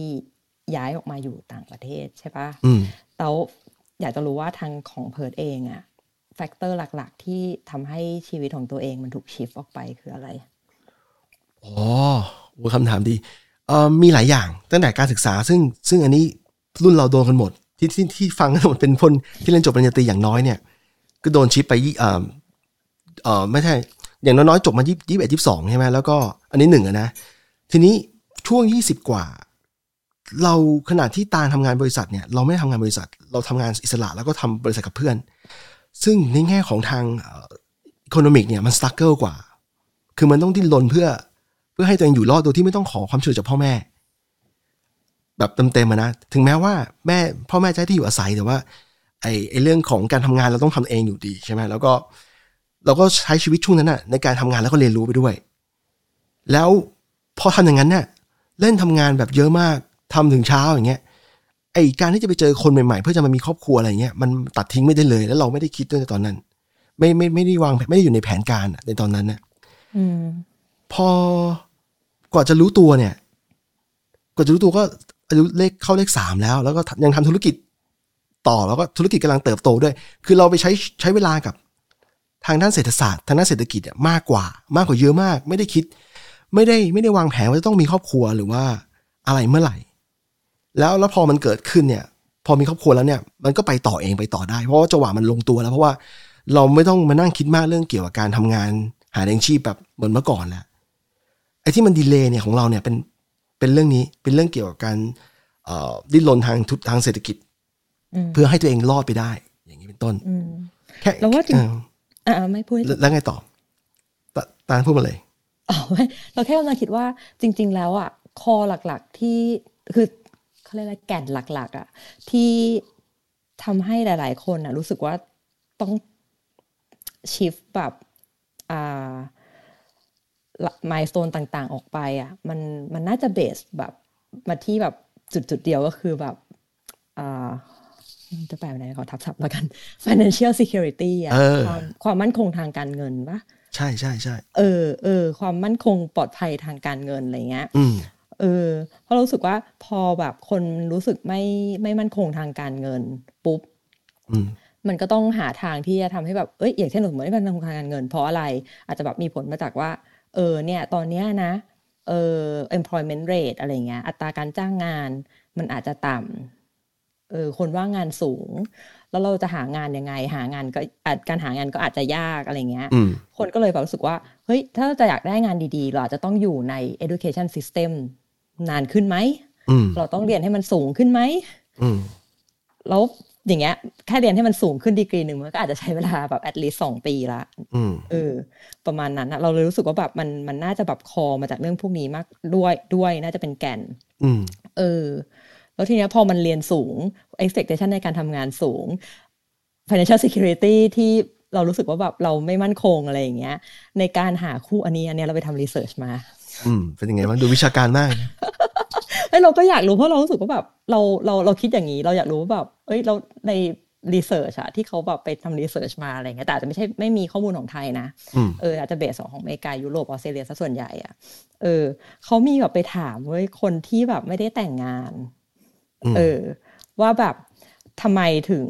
ย้ายออกมาอยู่ต่างประเทศใช่ปะอืมแล้วอยากจะรู้ว่าทางของเพิร์ดเองอะ factor หลัก ๆ ที่ทำให้ชีวิตของตัวเองมันถูก shift ออกไปคืออะไรอ๋อโอ้คำถามดีเอ่อมีหลายอย่างตั้งแต่การศึกษาซึ่งซึ่งอันนี้รุ่นเราโดนกันหมดที่ที่ที่ฟังกันหมดเป็นคนที่เรียนจบปริญญาตรีอย่างน้อยเนี่ย ก็โดน shift ไปยี่อ่อเออไม่ใช่ อย่างน้อยๆจบมายี่ยี่สิบเอ็ดยี่สิบสองใช่ไหมแล้วก็อันนี้หนึ่งนะ ทีนี้ช่วงยี่สิบกว่า เราขณะที่ตาลทำงานบริษัทเนี่ย เราไม่ได้ทำงานบริษัท เราทำงานอิสระแล้วก็ทำบริษัทกับเพื่อน ซึ่งในแง่ของทาง economic เนี่ยมัน struggle กว่า คือมันต้องดิ้นรนเพื่อเพื่อให้ตัวเองอยู่รอดโดยที่ไม่ต้องขอความช่วยเหลือจากพ่อแม่ แบบเต็มๆนะ ถึงแม้ว่าแม่พ่อแม่จะให้ที่อยู่อาศัยแต่ว่า ไอ้ไอ้เรื่องของการทำงานเราต้องทำเองอยู่ดีใช่ไหมแล้วก็เราก็ใช้ชีวิตช่วงนั้นน่ะในการทำงานแล้วก็เรียนรู้ไปด้วย แล้วพอทำอย่างนั้นเนี่ยเล่นทำงานแบบเยอะมากทำถึงเช้าอย่างเงี้ยไอ้การที่จะไปเจอคนใหม่ๆ เพื่อจะมามีครอบครัวอะไรเงี้ยมันตัดทิ้งไม่ได้เลย แล้วเราไม่ได้คิดด้วยในตอนนั้น ไม่ไม่ไม่ได้วางไม่ได้อยู่ในแผนการอะในตอนนั้นนะอืมพอกว่าจะรู้ตัวเนี่ยกว่าจะรู้ตัวก็อายุเลขเข้าเลขสามแล้ว แล้วก็ยังทำธุรกิจ ต่อแล้วก็ธุรกิจกำลังเติบโตด้วย คือเราไปใช้ใช้เวลากับทางด้านเศรษฐศาสตร์ทางด้านเศรษฐกิจอะมากกว่ามากกว่าเยอะมาก ไม่ได้คิด ไม่ได้ไม่ได้วางแผนว่าจะต้องมีครอบครัวหรือว่าอะไรเมื่อไหร่ แล้วแล้วพอมันเกิดขึ้นเนี่ย พอมีครอบครัวแล้วเนี่ย มันก็ไปต่อเองไปต่อได้ เพราะว่าจังหวะมันลงตัวแล้วเพราะว่าเราไม่ต้องมานั่งคิดมากเรื่องเกี่ยวกับการทำงาน หาเลี้ยงชีพแบบเหมือนเมื่อก่อนแล้วไอ้ที่มันดีเลย์เนี่ยของเราเนี่ยเป็นเป็นเรื่องนี้เป็นเรื่องเกี่ยวกับการดิ้นรนทางทุทางเศรษฐกิจ เพื่อให้ตัวเองรอดไปได้ อย่างนี้เป็นต้นอืมแค่แล้วว่าจริงเอออ่าไม่พูดให้แล้วแล้วไงต่อตาตาลพูดมาเลยอ๋อไม่เราแค่กำลังคิดว่าจริง ๆ แล้วอะคอหลักๆที่คือเขาเรียกอะไรแก่นหลัก ๆอะที่ทำให้หลาย ๆ คนอะ รู้สึกว่าต้องชิฟแบบอ่ามายสโตนต่างๆ ออกไปอะมันมันน่าจะเบสแบบมาที่แบบจุดจุดๆเดียวก็คือแบบอ่า จะแปลเป็นไงขอทับศัพท์แล้วกัน financial security อะเออความความมั่นคงทางการเงินปะใช่ใช่ใช่เออเออความมั่นคงปลอดภัยทางการเงินอะไรเงี้ยอืมเออเพราะเรารู้สึกว่าพอแบบคนรู้สึกไม่ไม่มั่นคงทางการเงิน ปุ๊บอืมมันก็ต้องหาทางที่จะทำให้แบบเอ้ยอย่างเช่นสมมติว่ามันทางการเงินเพราะอะไร อาจจะแบบมีผลมาจากว่า เออเนี่ย ตอนเนี้ยนะเออ employment rate อะไรเงี้ย อัตราการจ้างงานมันอาจจะต่ำ เออคนว่างงานสูง แล้วเราจะหางานยังไง หางานก็อาจการหางานก็อาจจะยากอะไรเงี้ยอืมคนก็เลยแบบรู้สึกว่า เฮ้ย ถ้าเราจะอยากได้งานดีๆ เราอาจจะต้องอยู่ใน education system นานขึ้นไหมอืมเราต้องเรียนให้มันสูงขึ้นไหมอืมแล้วอย่างเงี้ยแค่เรียนให้มันสูงขึ้นดีกรีหนึ่งมันก็อาจจะใช้เวลาแบบ at least สองปีละอืมเออ ประมาณนั้นนะเราเลยรู้สึกว่าแบบมันมันน่าจะแบบคอมาจากเรื่องพวกนี้มากด้วยด้วยน่าจะเป็นแก่นอืมเออ แล้วทีเนี้ยพอมันเรียนสูง expectation ในการทำงานสูง financial security ที่เรารู้สึกว่าแบบเราไม่มั่นคงอะไรอย่างเงี้ย ในการหาคู่อันนี้อันเนี้ยเราไปทำ research มา อืม เป็นยังไงบ้างดูวิชาการมากนะเอ้ยเราก็อยากรู้เพราะเรารู้สึกว่าแบบเราเราเราคิดอย่างนี้ เราอยากรู้ว่าแบบเอ้ยเราใน research อะที่เขาแบบไปทำ research มาอะไรเงี้ยแต่อาจจะไม่ใช่ไม่มีข้อมูลของไทยนะอืมเอออาจจะ base ของอเมริกายุโรปออสเตรเลียซะส่วนใหญ่อะเออเขามีแบบไปถามเว้ยคนที่แบบไม่ได้แต่งงานอืม เออ ว่าแบบทำไมถึง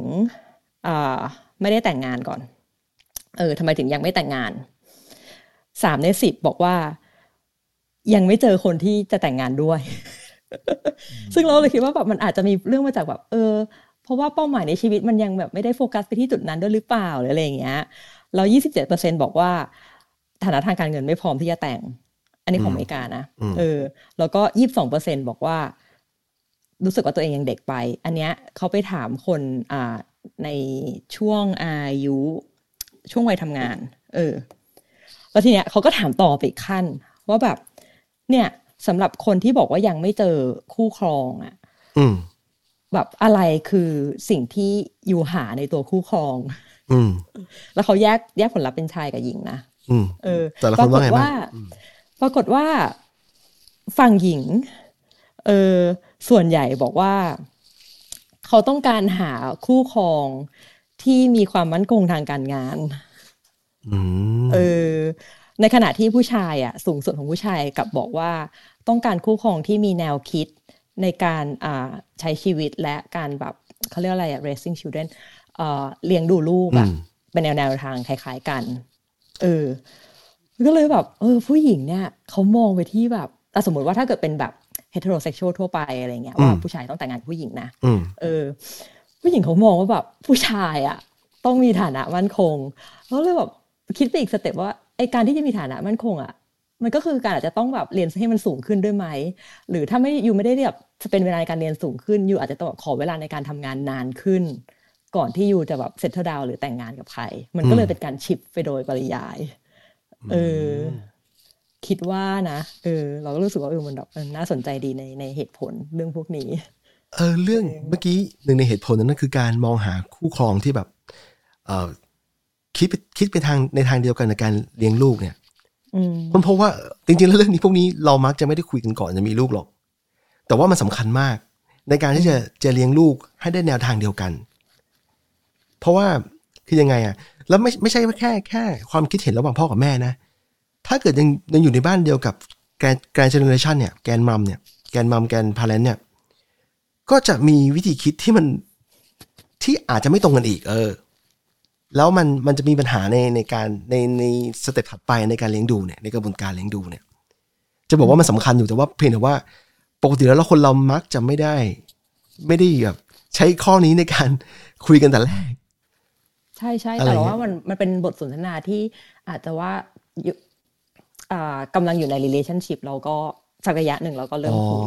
อ่าไม่ได้แต่งงานก่อน เออทำไมถึงยังไม่แต่งงานสามในสิบบอกว่า ยังไม่เจอคนที่จะแต่งงานด้วย ซึ่งเราเลยคิดว่าแบบมันอาจจะมีเรื่องมาจากแบบ เออ เพราะว่าเป้าหมายในชีวิตมันยังแบบไม่ได้โฟกัสไปที่จุดนั้นด้วยหรือเปล่าหรืออะไรอย่างเงี้ยแล้วยี่สิบเจ็ดเปอร์เซ็นบอกว่าฐานะทางการเงินไม่พร้อมที่จะแต่ง อันนี้ของอเมริกานะอืมเออ แล้วก็ยี่สิบสองเปอร์เซ็นบอกว่า รู้สึกว่าตัวเองยังเด็กไป อันเนี้ยเขาไปถามคนอ่าในช่วงอายุช่วงวัยทำงาน เออแล้วทีเนี้ยเขาก็ถามต่อไปอีกขั้น ว่าแบบ เนี่ยสำหรับคนที่บอกว่ายังไม่เจอคู่ครองอะอืมแบบอะไรคือสิ่งที่อยู่หาในตัวคู่ครองอืมแล้วเขาแยกแยกผลลัพธ์เป็นชายกับหญิงนะอืมเออแต่ละปครานกว่าฏไงบ้างว่า ปรากฏว่าฝั่งหญิง เออ ส่วนใหญ่บอกว่า เขาต้องการหาคู่ครองที่มีความมั่นคงทางการงานอืมเออ ในขณะที่ผู้ชายอะ สูงสุดของผู้ชายกลับบอกว่า ต้องการคู่ครองที่มีแนวคิดในการอ่าใช้ชีวิตและการแบบเขาเรียกอะไรอะ raising children เอ่อเลี้ยงดูลูกอะอืมเป็นแนวแนวทางคล้าย ๆกัน เออ ก็เลยแบบ เออ ผู้หญิงเนี่ยเขามองไปที่แบบอะสมมติว่าถ้าเกิดเป็นแบบ heterosexual ทั่วไปอะไรเงี้ยว่าผู้ชายต้องแต่งงานกับผู้หญิงนะอืมเออ ผู้หญิงเขามองว่าแบบผู้ชายอะต้องมีฐานะมั่นคงแล้วเลยแบบคิดไปอีกสเต็ปว่าไอการที่จะมีฐานะมั่นคงอะมันก็คือการอาจจะต้องแบบเรียนให้มันสูงขึ้นด้วยไหม หรือถ้าไม่อยู่ไม่ได้แบบจะเป็นเวลาในการเรียนสูงขึ้น อยู่อาจจะต้องแบบขอเวลาในการทำงานนานขึ้น ก่อนที่อยู่จะแบบเซตเท e ดาวหรือแต่งงานกับใคร มันก็เลยเป็นการชิปไปโดยปริยาย เออ คิดว่านะเออ เราก็รู้สึกว่าเออมันแบบเออน่าสนใจดีในในเหตุผลเรื่องพวกนี้ เออเรื่องเมื่อกี้หนึ่งในเหตุผลนั้นคือการมองหาคู่ครองที่แบบ เออคิดไปคิดไปทางในทางเดียวกันในการเลี้ยงลูกเนี่ยอืมมันเพราะว่าจริงๆแล้วเรื่องนี้พวกนี้เรามักจะไม่ได้คุยกันก่อนจะมีลูกหรอก แต่ว่ามันสำคัญมาก ในการที่จะจะเลี้ยงลูกให้ได้แนวทางเดียวกัน เพราะว่าคือยังไงอะแล้วไม่ไม่ใช่ว่าแค่แค่ความคิดเห็นระหว่างพ่อกับแม่นะ ถ้าเกิดยังยังอยู่ในบ้านเดียวกับ grand grand generation เนี่ย grandmom เนี่ย grandmom grandparent เนี่ย ก็จะมีวิธีคิดที่มันที่อาจจะไม่ตรงกันอีก เออ แล้วมันมันจะมีปัญหาในในการในใน step ถัดไปในการเลี้ยงดูเนี่ยในกระบวนการเลี้ยงดูเนี่ย จะบอกว่ามันสำคัญอยู่แต่ว่าเพียงแต่ว่าปกติแล้วเราคนเรามักจะไม่ได้ ไม่ได้แบบใช้ข้อนี้ในการคุยกันแต่แรก ใช่ใช่อะไรแต่เงี้ยว่ามันมันเป็นบทสนทนาที่อาจจะว่าอยู่อ่า กำลังอยู่ใน relationship เราก็สักระยะหนึ่งเราก็เริ่มอ๋อคุย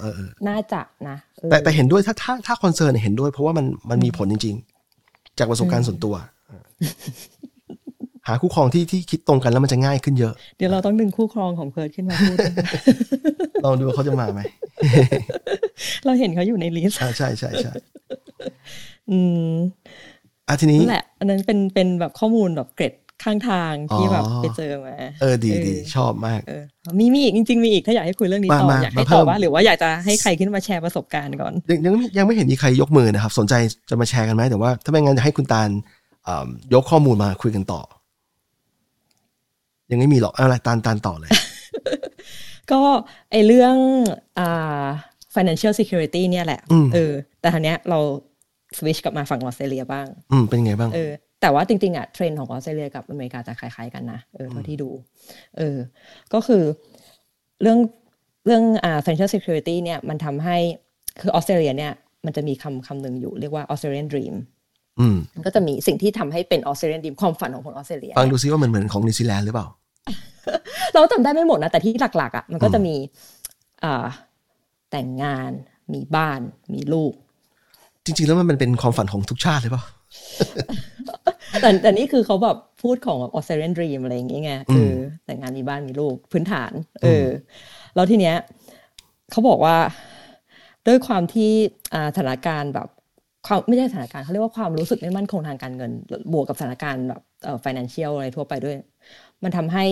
เออเออน่าจะนะเออแต่แต่เห็นด้วยถ้าถ้าถ้าคอนเซิร์นเห็นด้วย เพราะว่ามันมันมีผลจริง ๆ จากประสบการณ์ส่วนตัวเออหาคู่ครองที่ที่คิดตรงกันแล้วมันจะง่ายขึ้นเยอะ เดี๋ยวเราต้องดึงคู่ครองของเพิร์ดขึ้นมาพูดลองดูว่าเขาจะมาไหมเราเห็นเขาอยู่ใน list อ่าใช่ใช่ใช่อืมอะทีนี้นั่นแหละ อันนั้นเป็นเป็นแบบข้อมูลแบบเกร็ด ข้างทางที่อ๋อแบบไปเจอมาเออดีดีชอบมากเออมีมีอีกจริง ๆ มีอีกถ้าอยากให้คุยเรื่องนี้มาต่อมาอยากให้มาเพิ่ต่อมว่าหรือว่าอยากจะให้ใครขึ้นมาแชร์ประสบการณ์ก่อน ยังยังไม่ยังไม่เห็นมีใครยกมือนะครับ สนใจจะมาแชร์กันไหมแต่ว่า ถ้าไม่งั้นจะให้คุณตาลอ่ายกข้อมูลมาคุยกันต่อ ยังไม่มีหรอกเอาอะไรตาลตาลต่อเลย ก็ไอเรื่องอ่า financial security เนี่ยแหละอืมเออแต่ทีเนี้ยเราสวิชกลับมาฝั่งออสเตรเลียบ้าง อืมเป็นไงบ้าง เออ แต่ว่าจริงๆอะเทรนด์ของออสเตรเลียกับอเมริกาจะคล้ายๆกันนะเออเท่าที่ดูเออก็คือเรื่องเรื่องอ่า financial security เนี่ยมันทำให้คือออสเตรเลียเนี่ยมันจะมีคำคำหนึ่งอยู่เรียกว่า Australian Dream อืมมันก็จะมีสิ่งที่ทำให้เป็น Australian Dream ความฝันของคนออสเตรเลียฟังดูซิว่ามันเหมือนของนิวซีแลนด์หรือเปล่า เราจำได้ไม่หมดนะ แต่ที่หลัก ๆอะมันก็จะมีอ่าแต่งงานมีบ้านมีลูก จริง ๆ แล้วมันเป็นความฝันของทุกชาติเลยเปล่า แต่แต่นี่คือเขาแบบพูดของแบบ Australian Dream อะไรอย่างเงี้ยไงคือแต่งงานมีบ้านมีลูกพื้นฐาน เออ แล้วทีเนี้ยเขาบอกว่า ด้วยความที่อ่าสถานการณ์แบบความไม่ใช่สถานการณ์เขาเรียกว่าความรู้สึกไม่มั่นคงทางการเงิน บวกกับสถานการณ์แบบเอ่อ financial อะไรทั่วไปด้วย มันทำให้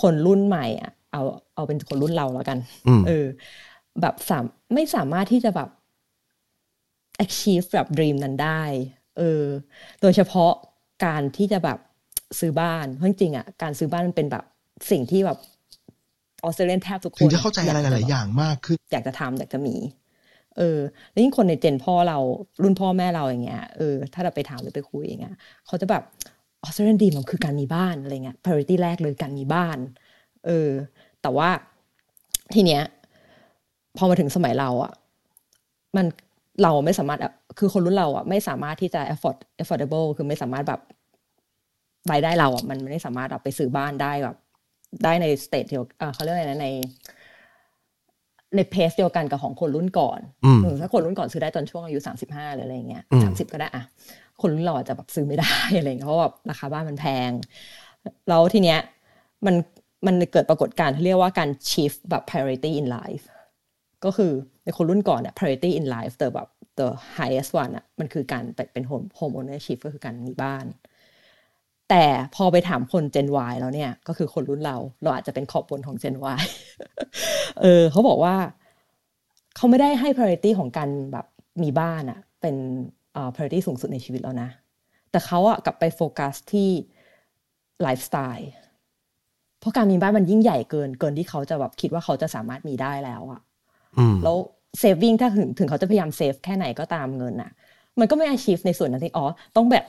คนรุ่นใหม่อะเอาเอาเป็นคนรุ่นเราแล้วกันอืมเออ แบบสามไม่สามารถที่จะแบบ achieve แบบ dream นั้นได้ เออ โดยเฉพาะ การที่จะแบบซื้อบ้านเพราะจริงๆอะการซื้อบ้านมันเป็นแบบสิ่งที่แบบออสเตรเลียนแทบทุกคนถึงจะเข้าใจอะไรหลาย ๆ อย่างมากขึ้นอยากจะทำอยากจะมี เออ แล้วยิ่งคนในเจนพ่อเรารุ่นพ่อแม่เราอย่างเงี้ยเออถ้าเราไปถามหรือไปคุยอย่างเงี้ยเขาจะแบบออสเตรเลียนดีมันคือการมีบ้านอะไรเงี้ย priority แรกเลยการมีบ้าน เออ แต่ว่าทีเนี้ยพอมาถึงสมัยเราอะมัน เราไม่สามารถอะคือคนรุ่นเราอะไม่สามารถที่จะ afford affordable คือไม่สามารถแบบรายได้เราอะมันไม่สามารถแบบไปซื้อบ้านได้แบบ ได้ในสเตทที่เอ่อเขาเรียกอะไรนะใน ในเพสเดียวกันกับของคนรุ่นก่อนอืมเออถ้าคนรุ่นก่อนซื้อได้ตอนช่วงอายุสามสิบห้าหรืออะไรเงี้ยอืมสามสิบก็ได้อะคนรุ่นเราอาจจะแบบซื้อไม่ได้อะไรเงี้ยเพราะว่าแบบราคาบ้านมันแพงแล้วทีเนี้ยมันมันเกิดปรากฏการณ์ที่เรียกว่าการ shift แบบ priority in life ก็คือในคนรุ่นก่อนเนี่ย priority in life แต่แบบ the highest one อะมันคือการเป็น home home ownership ก็คือการมีบ้าน แต่พอไปถามคน Gen Y แล้วเนี่ย ก็คือคนรุ่นเรา เราอาจจะเป็นขอบบนของ Gen Y เออเขาบอกว่า เขาไม่ได้ให้ priority ของการแบบมีบ้านอะเป็น priority สูงสุดในชีวิตแล้วนะ แต่เขาอะกลับไปโฟกัสที่ไลฟ์สไตล์เพราะการมีบ้านมันยิ่งใหญ่เกิน เกินที่เขาจะแบบคิดว่าเขาจะสามารถมีได้แล้วอะ แล้ว saving ถ้าถึงถึงเขาจะพยายาม save แค่ไหนก็ตามเงินน่ะ มันก็ไม่ achieve ในส่วนนั้นที่อ๋อต้องแบบ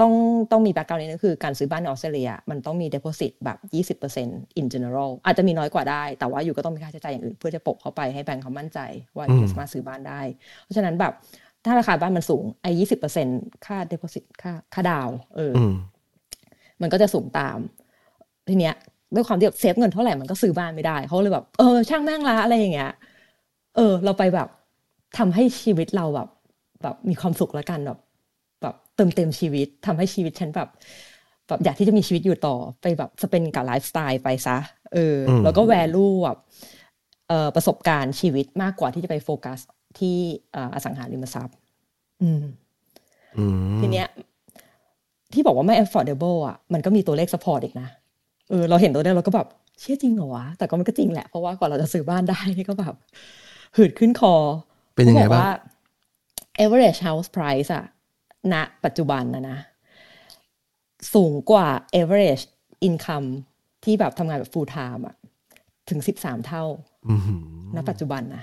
ต้องต้องมี background นี้ก็คือการซื้อบ้านในออสเตรเลีย มันต้องมี deposit แบบ 20% in general อาจจะมีน้อยกว่าได้ แต่ว่าอยู่ก็ต้องมีค่าใช้จ่ายอย่างอื่น เพื่อจะโปะเข้าไปให้แบงก์เขามั่นใจว่าอืมจะสามารถซื้อบ้านได้ เพราะฉะนั้นแบบถ้าราคาบ้านมันสูงไอ้20%ค่า deposit ค่าค่าดาวน์เออออืมมันก็จะสูงตาม ทีเนี้ยด้วยความที่แบบเซฟเงินเท่าไหร่มันก็ซื้อบ้านไม่ได้เขาเลยแบบเออช่างแม่งละอะไรอย่างเงี้ย เออ เราไปแบบทำให้ชีวิตเราแบบ แบบมีความสุขแล้วกันแบบ แบบเติมเต็มชีวิตทำให้ชีวิตฉันแบบแบบอยากที่จะมีชีวิตอยู่ต่อไปแบบสเปนกับไลฟ์สไตล์ไปซะเอออมแล้วก็แวลูแบบเอ่อประสบการณ์ชีวิตมากกว่าที่จะไปโฟกัสที่เอ่ออสังหาริมทรัพย์อืมอืมทีเนี้ย ที่บอกว่าไม่ affordable อะมันก็มีตัวเลข support อีกนะเออเราเห็นตัวเลขเราก็แบบเชื่อจริงเหรอวะแต่ก็มันก็จริงแหละเพราะว่ากว่าเราจะซื้อบ้านได้นี่ก็แบบ หืดขึ้นคอเป็นยังไงบ้างเขอว่ average house price อะณปัจจุบันนะนะ สูงกว่า average income ที่แบบทำงานแบบ full time อะถึงสิบสามเท่าอืมณปัจจุบันนะ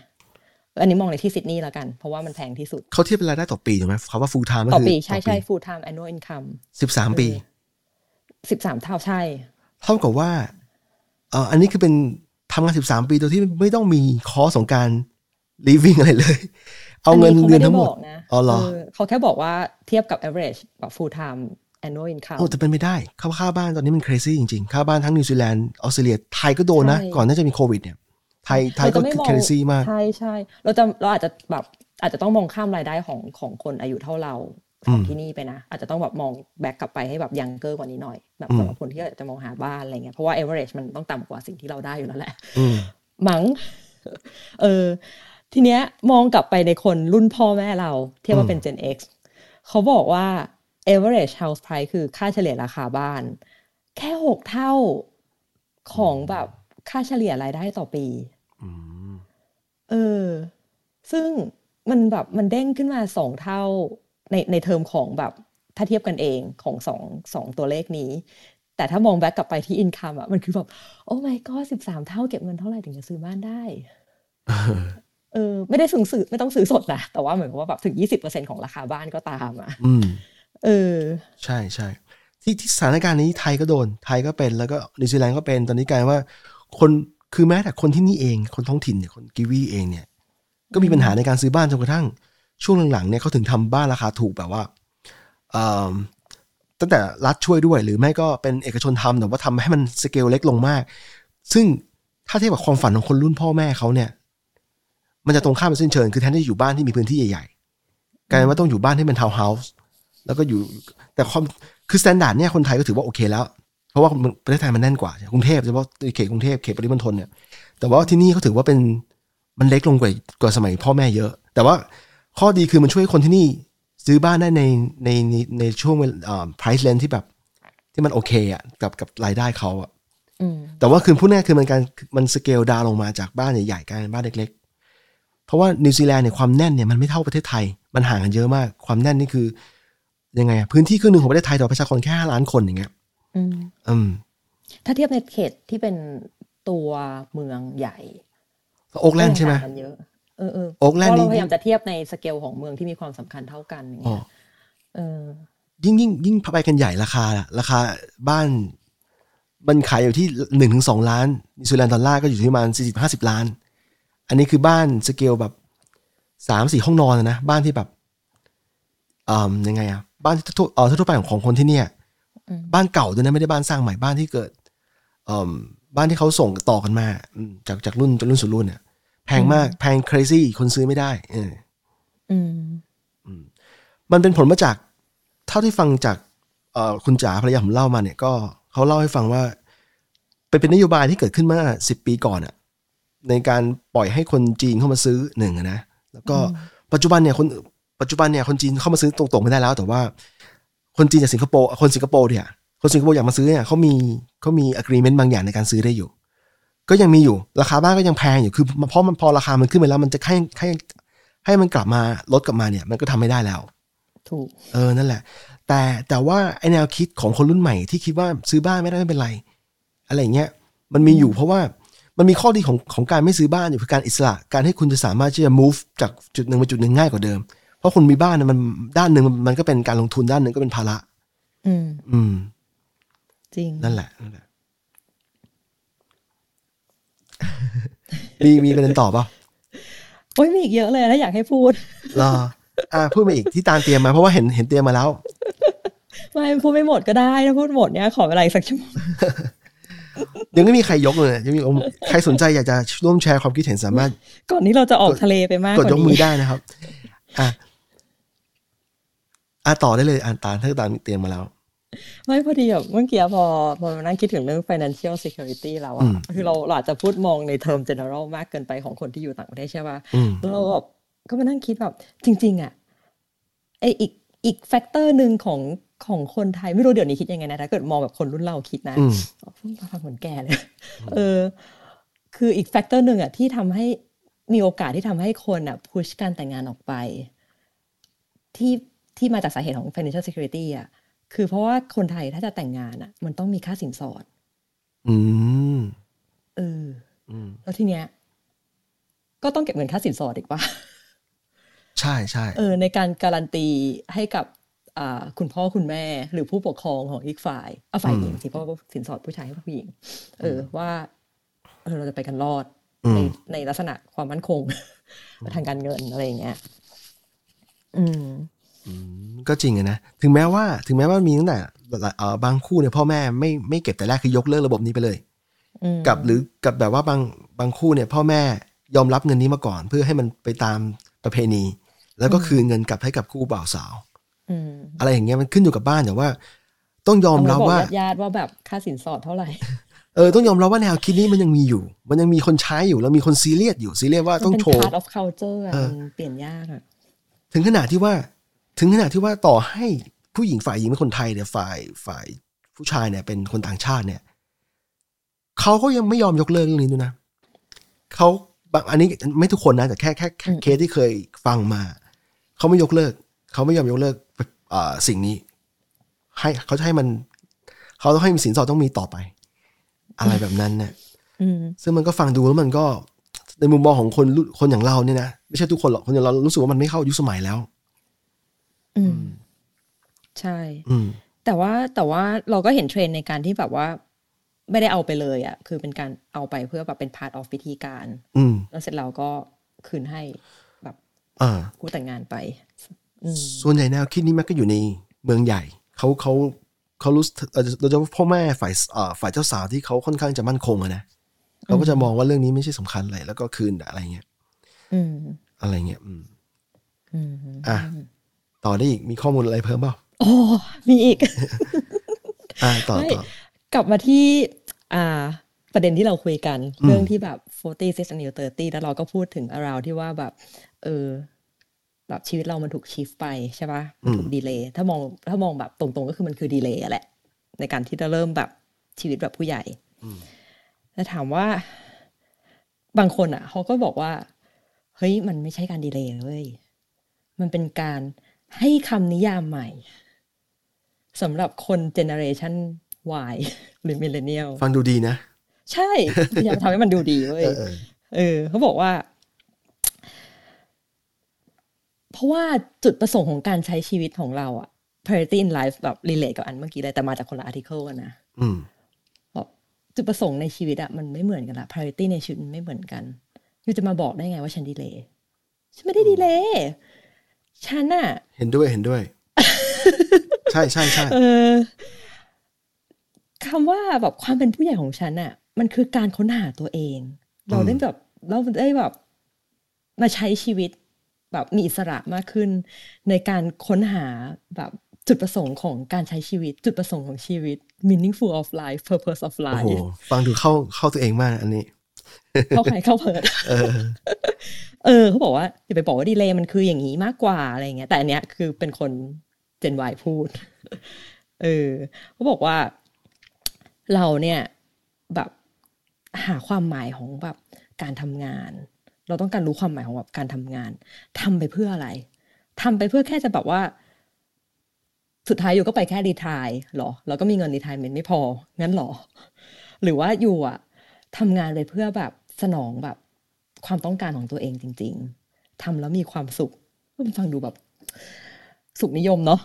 อันนี้มองในที่ซิดนีย์แล้วกัน เพราะว่ามันแพงที่สุด เขาเทียบเป็นรายได้ต่อปีถูกไหมคำว่า full time ก็ต่อคือปี ใช่ใช่ full time annual income สิบสามปีสิบสามเท่าใช่ เท่ากับว่าเอ่ออันนี้คือเป็นทำงานสิบสามปีโดยที่ไม่ต้องมีคอร์สของการ living อะไรเลย เอาเงินขาเดือนได้ทั้งหมดบอกนะอ๋อเหรอเออเขาแค่บอกว่าเทียบกับ average แบบ full time annual income โอ้แต่เป็นไม่ได้ค่าค่าบ้านตอนนี้มัน crazy จริงๆ ค่าบ้านทั้งนิวซีแลนด์ออสเตรเลียไทยก็โดนนะใช่ก่อนน่าจะมีโควิดเนี่ยไทยไทยก็เราจะไม่มอง crazy มากใช่ใช่เราจะเราอาจจะแบบอาจจะต้องมองข้ามรายได้ของของคนอายุเท่าเราของที่นี่ไปนะ อาจจะต้องแบบมองแบ็กกลับไปให้แบบยังเกอร์กว่านี้หน่อย แบบสำหรับคนที่อยากจะมองหาบ้านอะไรเงี้ยเพราะว่า average มันต้องต่ำกว่าสิ่งที่เราได้อยู่แล้วแหละอืมมั้งเออ ทีเนี้ยมองกลับไปในคนรุ่นพ่อแม่เรา เทียบว่าเป็น Gen X เขาบอกว่า average house price คือค่าเฉลี่ยราคาบ้าน แค่หกเท่าของแบบค่าเฉลี่ยรายได้ต่อปีอืมเออ ซึ่งมันแบบมันเด้งขึ้นมาสองเท่าในในเทอมของแบบถ้าเทียบกันเองของสองสองตัวเลขนี้ แต่ถ้ามอง back กลับไปที่ income อะมันคือแบบ โอ้ my god สิบสามเท่าเก็บเงินเท่าไหร่ถึงจะซื้อบ้านได้ เออไม่ได้ซื้อซื้อไม่ต้องซื้อสดนะแต่ว่าเหมือนกับว่าแบบถึงยี่สิบเปอร์เซ็นของราคาบ้านก็ตามอะอืมเออ ใช่ใช่ที่ที่สถานการณ์นี้ไทยก็โดน ไทยก็เป็นแล้วก็นิวซีแลนด์ก็เป็นตอนนี้กลายว่า คนคือแม้แต่คนที่นี่เองคนท้องถิ่นเนี่ยคนกิวีเองเนี่ย ก็มีปัญหาในการซื้อบ้านจนกระทั่ง ช่วงหลังๆเนี่ยเขาถึงทำบ้านราคาถูกแบบว่าเอิ่มตั้งแต่รัฐช่วยด้วย หรือไม่ก็เป็นเอกชนทำแต่ว่าทำให้มันสเกลเล็กลงมาก ซึ่งถ้าเทียบกับความฝันของคนรุ่นพ่อแม่เขาเนี่ย มันจะตรงข้ามเป็นสิ้นเชิงคือแทนที่จะอยู่บ้านที่มีพื้นที่ใหญ่ๆกลายเป็นว่าต้องอยู่บ้านที่เป็นทาวน์เฮาส์แล้วก็อยู่แต่ความคือ standard เนี่ยคนไทยก็ถือว่าโอเคแล้วเพราะว่าประเทศไทยมันแน่นกว่าใช่กรุงเทพเฉพาะเขตกรุงเทพเขตปริมณฑลเนี่ย แต่ว่าที่นี่เขาถือว่าเป็นมันเล็กลงกว่ากว่าสมัยพ่อแม่เยอะ แต่ว่าข้อดีคือมันช่วยคนที่นี่ซื้อบ้านได้ในในในในช่วงเวลา price range ที่แบบ ที่มันโอเคอะกับกับรายได้เขาอะอืมแต่ว่าคือพูดง่ายๆคือมันการมัน scale down ลงมาจากบ้านใหญ่ๆกลายเป็นบ้านเล็กๆ เพราะว่านิวซีแลนด์เนี่ยความแน่นเนี่ยมันไม่เท่าประเทศไทย มันห่างกันเยอะมาก ความแน่นนี่คือยังไงอะพื้นที่ครึ่งหนึ่งของประเทศไทยต่อประชากรแค่ห้าล้านคนอย่างเงี้ยอืมอืมถ้าเทียบในเขตที่เป็นตัวเมืองใหญ่โอ๊กแลนด์ใช่ไหมก็ยังต่างกันเยอะเออเออโอ๊คแลนด์เพราะนี่เราพยายามจะเทียบในสเกลของเมืองที่มีความสำคัญเท่ากันอย่างอ๋อเงี้ยเออยิ่งยิ่งยิ่งไปกันใหญ่ราคาล่ะราคาบ้านมันขายอยู่ที่หนึ่งถึงสองล้านนิวซีแลนด์ดอลลาร์ก็อยู่ที่ประมาณสี่สิบห้าสิบล้าน อันนี้คือบ้านสเกลแบบสามสี่ห้องนอนอะนะ บ้านที่แบบอ่ายังไงอะบ้านที่ทั่วเออทั่วไปของของคนที่เนี่ยอืมบ้านเก่าด้วยนะไม่ได้บ้านสร้างใหม่บ้านที่เกิดอ่าบ้านที่เขาส่งต่อกันมาอืมจากจากรุ่นจากรุ่นสู่รุ่นเนี่ยแพงมากแพง crazy คนซื้อไม่ได้ เอออืมมันเป็นผลมาจาก เท่าที่ฟังจากเอ่อคุณจ๋าภรรยาผมเล่ามาเนี่ยก็เขาเล่าให้ฟังว่าเป็นเป็นนโยบายที่เกิดขึ้นเมื่อสิบปีก่อนอะ ในการปล่อยให้คนจีนเข้ามาซื้อหนึ่งอะนะแล้วก็ปัจจุบันเนี่ยคนปัจจุบันเนี่ยคนจีนเข้ามาซื้อตรงๆไม่ได้แล้ว แต่ว่า คนจีนจากสิงคโปร์คนสิงคโปร์เนี่ยคนสิงคโปร์อยากมาซื้อเนี่ยเขามีเขามี agreement บางอย่างในการซื้อได้อยู่ ก็ยังมีอยู่ราคาบ้านก็ยังแพงอยู่คือเพราะมันพอราคามันขึ้นไปแล้ว มันจะให้ให้ให้มันกลับมาลดกลับมาเนี่ย มันก็ทำไม่ได้แล้ว ถูก เออนั่นแหละ แต่แต่ว่าไอแนวคิดของคนรุ่นใหม่ที่คิดว่าซื้อบ้านไม่ได้ไม่เป็นไร อะไรอย่างเงี้ยมันมีอยู่เพราะว่า มันมีข้อดีของของการไม่ซื้อบ้านอยู่คือการอิสระ การให้คุณจะสามารถที่จะ move จากจุดหนึ่งไปจุดหนึ่งง่ายกว่าเดิม เพราะคนมีบ้านเนี่ยมันด้านหนึ่งมันมันก็เป็นการลงทุนด้านหนึ่งก็เป็นภาระ อืม อืม จริง นั่นแหละนั่นแหละมีมีประเด็นต่อเปล่าโอ้ยมีอีกเยอะเลยถ้าอยากให้พูดรออ่าพูดมาอีกที่ตามเตรียมมาเพราะว่าเห็นเห็นเตรียมมาแล้ว ไม่พูดไม่หมดก็ได้ถ้าพูดหมดเนี้ยขอเวลาอีกสักชั่วโมง ยังไม่มีใครยกเลยยังมีใครสนใจอยากจะร่วมแชร์ความคิดเห็นสามารถ ก่อนนี้เราจะออกทะเลไปมากกกดว่ายกมือนี้ได้นะครับ อะอะต่อได้เลยอ่านตามถ้าตามเตรียมมาแล้ว ไม่พอดีแบบเมื่อกี้พอพอมานั่งคิดถึงเรื่อง financial security แล้วอะอืมคือเราเราอาจจะพูดมองใน term general มากเกินไปของคนที่อยู่ต่างประเทศใช่ป่ะอืมแล้วเราแบบก็มานั่งคิดแบบจริง ๆอะไออีกอีก factor หนึ่งของ ของคนไทยไม่รู้เดี๋ยวนี้คิดยังไงนะถ้าเกิดมองแบบคนรุ่นเราคิดนะอืมฟังเหมือนแก่เลย เออ คืออีก factor หนึ่งอะที่ทำให้มีโอกาสที่ทำให้คนอะ push การแต่งงานออกไป ที่ที่มาจากสาเหตุของ financial security อะคือเพราะว่าคนไทยถ้าจะแต่งงานอะมันต้องมีค่าสินสอด อืมเอออืมแล้วทีเนี้ย ก็ต้องเก็บเงินค่าสินสอดอีกปะใช่ใช่เออ ในการการันตีให้กับอ่า คุณพ่อคุณแม่หรือผู้ปกครองของอีกฝ่ายเอาฝ่ายหญิงสิเพราะว่าสินสอดผู้ชายให้ผู้หญิง เออว่าเออเราจะไปกันรอดในในลักษณะความมั่นคง ทางการเงินอะไรอย่างเงี้ย อืมก็จริงอะนะ ถึงแม้ว่า ถึงแม้ว่ามีตั้งแต่เอ่อบางคู่เนี่ยพ่อแม่ไม่ไม่เก็บแต่แรกคือยกเลิกระบบนี้ไปเลยอืมกับหรือกับแบบว่าบางบางคู่เนี่ย พ่อแม่ยอมรับเงินนี้มาก่อน เพื่อให้มันไปตามประเพณี แล้วก็คืนเงินกลับให้กับคู่บ่าวสาว อืมอะไรอย่างเงี้ยมันขึ้นอยู่กับบ้านแต่ว่า ต้องยอมรับเาไบอกว่าญาติๆว่าแบบค่าสินสอดเท่าไหร่เออต้องยอมรับว่าแนวคิดนี้มันยังมีอยู่ มันยังมีคนใช้อยู่แล้วมีคนซีเรียสอยู่ซีเรียสว่ามันต้องเป็นโชว์ part of culture อะเออมันเปลี่ยนยากอะถึงขนาดที่ว่า ถึงขนาดที่ว่าต่อให้ผู้หญิงฝ่ายหญิงเป็นคนไทยเนี่ยฝ่ายฝ่ายผู้ชายเนี่ย เป็นคนต่างชาติเนี่ยเขาก็ยังไม่ยอมยกเลิกเรื่องนี้ด้วยนะเขาบางอันนี้ไม่ทุกคนนะแต่แค่แค่แค่เคสที่เคยฟังมาเขาไม่ยกเลิกเขา ไม่ยอมยกเลิกอ่าสิ่งนี้ ให้เขาจะให้มัน เขาต้องให้มีสินสอดต้องมีต่อไป อะไรแบบนั้นเนี่ยอืมซึ่งมันก็ฟังดูแล้วมันก็ในมุมมองของคนรุ่นคนอย่างเราเนี่ยนะไม่ใช่ทุกคนหรอกคนอย่างเรารู้สึกว่ามันไม่เข้ายุคสมัยแล้ว อืม ใช่ อืม แต่ว่าแต่ว่าเราก็เห็นเทรนด์ในการที่แบบว่า ไม่ได้เอาไปเลยอะ่ะ คือเป็นการเอาไปเพื่อแบบเป็น part of พิธีการ อืม แล้วเสร็จเราก็คืนให้แบบอ่าคู่แต่งงานไปอืม ส่วนใหญ่แนวคิดนี้มันก็อยู่ในเมืองใหญ่เขาเขาเขารู้สึกเอ่อโดยเฉพาะพ่อแม่ฝ่ายอ่าฝ่ายเจ้าสาวที่เขาค่อนข้างจะมั่นคงอะนะเขาก็จะมองว่าเรื่องนี้ไม่ใช่สำคัญอะไรแล้วก็คืนอะไรเงี้ยอืมอะไรเงี้ยอืมอืมอะต่อได้อีกมีข้อมูลอะไรเพิ่มเปล่าโอ้มีอีก อ่าต่อไม่ต่อกลับมาที่อ่า ประเด็นที่เราคุยกันอืมเรื่องที่แบบ40 6 and new 30แล้วเราก็พูดถึง around ที่ว่าแบบ เออ แบบชีวิตเรามันถูก shift ไปใช่ปะมันถูก delay ถ้ามองถ้ามองแบบตรงๆก็คือมันคือ delay แหละ ในการที่จะเริ่มแบบชีวิตแบบผู้ใหญ่แต่ถามว่าบางคนอะเขาก็บอกว่าเฮ้ยมันไม่ใช่การ delay เว้ยมันเป็นการให้คำนิยามใหม่สำหรับคนเจเนอเรชัน Y หรือ millennial ฟังดูดีนะ ใช่พยายามทำให้มันดูดีเว้ยเออเออเออเขาบอกว่า เพราะว่าจุดประสงค์ของการใช้ชีวิตของเราอะ priority in life แบบ relate กับอันเมื่อกี้เลย แต่มาจากคนละ article กันนะอืมบอกจุดประสงค์ในชีวิตอะมันไม่เหมือนกันละ priority ในชีวิตมันไม่เหมือนกันยูจะมาบอกได้ไงว่าฉันดีเลยฉันไม่ได้ดีเลยฉันอะเห็นด้วยเห็นด้วย ใช่ใช่ใช่เออคำว่าแบบความเป็นผู้ใหญ่ของฉันอะมันคือการค้นหาตัวเอง เราได้แบบเราได้แบบมาใช้ชีวิต แบบมีอิสระมากขึ้น ในการค้นหาแบบจุดประสงค์ของการใช้ชีวิต จุดประสงค์ของชีวิต meaningful of life purpose of โอ้ life โหฟังดูเข้าเข้าตัวเองมากอันนี้ เข้าใครเข้าเพิร์ดเออเออเขาบอกว่าอย่าไปบอกว่าดีเลย์มันคืออย่างนี้มากกว่าอะไรเงี้ย แต่อันเนี้ยคือเป็นคนเจนวายพูด เออเขาบอกว่า เราเนี่ยแบบหาความหมายของแบบการทำงาน เราต้องการรู้ความหมายของแบบการทำงานทำไปเพื่ออะไรทำไปเพื่อแค่จะแบบว่า สุดท้ายอยู่ก็ไปแค่รีทายหรอ แล้วก็มีเงินรีทายเมนไม่พอ งั้นหรอ หรือว่าอยู่อะทำงานไปเพื่อแบบสนองแบบ ความต้องการของตัวเองจริง ๆทำแล้วมีความสุขมันฟังดูแบบ สุขนิยมเนาะ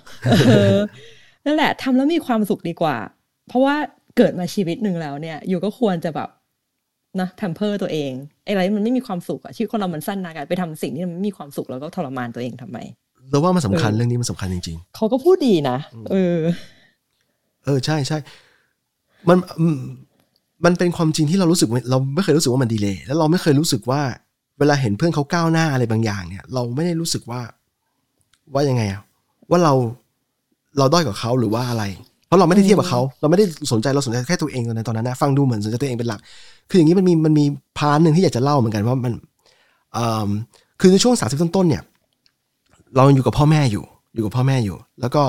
นั่นแหละทำแล้วมีความสุขดีกว่า เพราะว่าเกิดมาชีวิตหนึ่งแล้วเนี่ย อยู่ก็ควรจะแบบ นะ pamper ตัวเองไอ้อะไรมันไม่มีความสุขอะชีวิตคนเรามันสั้นนะกันไปทำสิ่งที่มันไม่มีความสุขแล้วก็ทรมานตัวเองทำไมเราว่ามันสำคัญเรื่องนี้มันสำคัญจริงเขาก็พูดดีนะเออๆเออใช่ใช่มันอืมมันเป็นความจริงที่เรารู้สึกว่าเราไม่เคยรู้สึกว่ามัน delay แล้วเราไม่เคยรู้สึกว่า เวลาเห็นเพื่อนเขาก้าวหน้าอะไรบางอย่างเนี่ย เราไม่ได้รู้สึกว่า ว่ายังไงอะว่าเราเราด้อยกว่าเขาหรือว่าอะไร เพราะเราไม่ได้เทียบกับเขา เราไม่ได้สนใจเราสนใจแค่ตัวเองในตอนนั้นนะฟังดูเหมือนสนใจตัวเองเป็นหลัก คืออย่างนี้มันมีมันมี part หนึ่งที่อยากจะเล่าเหมือนกันว่ามันคือในช่วงสามสิบต้นๆเนี่ย เราอยู่กับพ่อแม่อยู่ อยู่กับพ่อแม่อยู่ แล้วก็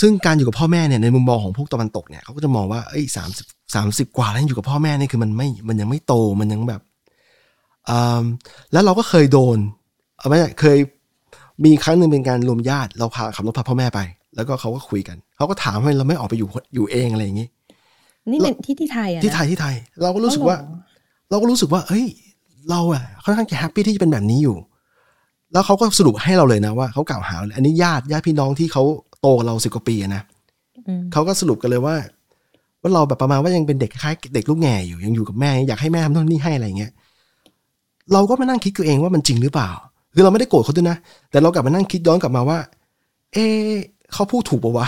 ซึ่งการอยู่กับพ่อแม่เนี่ยในมุมมองของพวกตะวันตกเนี่ยเขาก็จะมองว่าเอ้ยสามสิบสามสิบกว่าแล้วอยู่กับพ่อแม่นี่คือมันไม่มันยังไม่โตมันยังแบบแล้วเราก็เคยโดนเอาไม่ใช่เคยมีครั้งหนึ่งเป็นการรวมญาติเราพาขับรถพาพ่อแม่ไป แล้วก็เขาก็คุยกันเขาก็ถามว่าเราไม่ออกไปอยู่อยู่เองอะไรอย่างนี้ นี่เป็นที่ที่ไทยอะนะที่ไทยที่ไทย เราก็รู้สึกว่าอ๋อเหรอเราก็รู้สึกว่า เฮ้ย เราอะค่อนข้างจะแฮปปี้ที่จะเป็นแบบนี้อยู่ แล้วเขาก็สรุปให้เราเลยนะว่าเขากล่าวหาเลยอันนี้ญาติญาติพี่น้องที่เขาโตกว่าเราสิบกว่าปีอะนะอืมเขาก็สรุปกันเลยว่า ว่าเราแบบประมาณว่ายังเป็นเด็กคล้ายๆเด็กลูกแง่อยู่ยังอยู่กับแม่ อยากให้แม่ทำโน่นนี่ให้อะไรเงี้ยเราก็มานั่งคิดตัวเองว่ามันจริงหรือเปล่าคือเราไม่ได้โกรธเขาด้วยนะแต่เรากลับมานั่งคิดย้อนกลับมาว่า เอะเขาพูดถูกปะวะ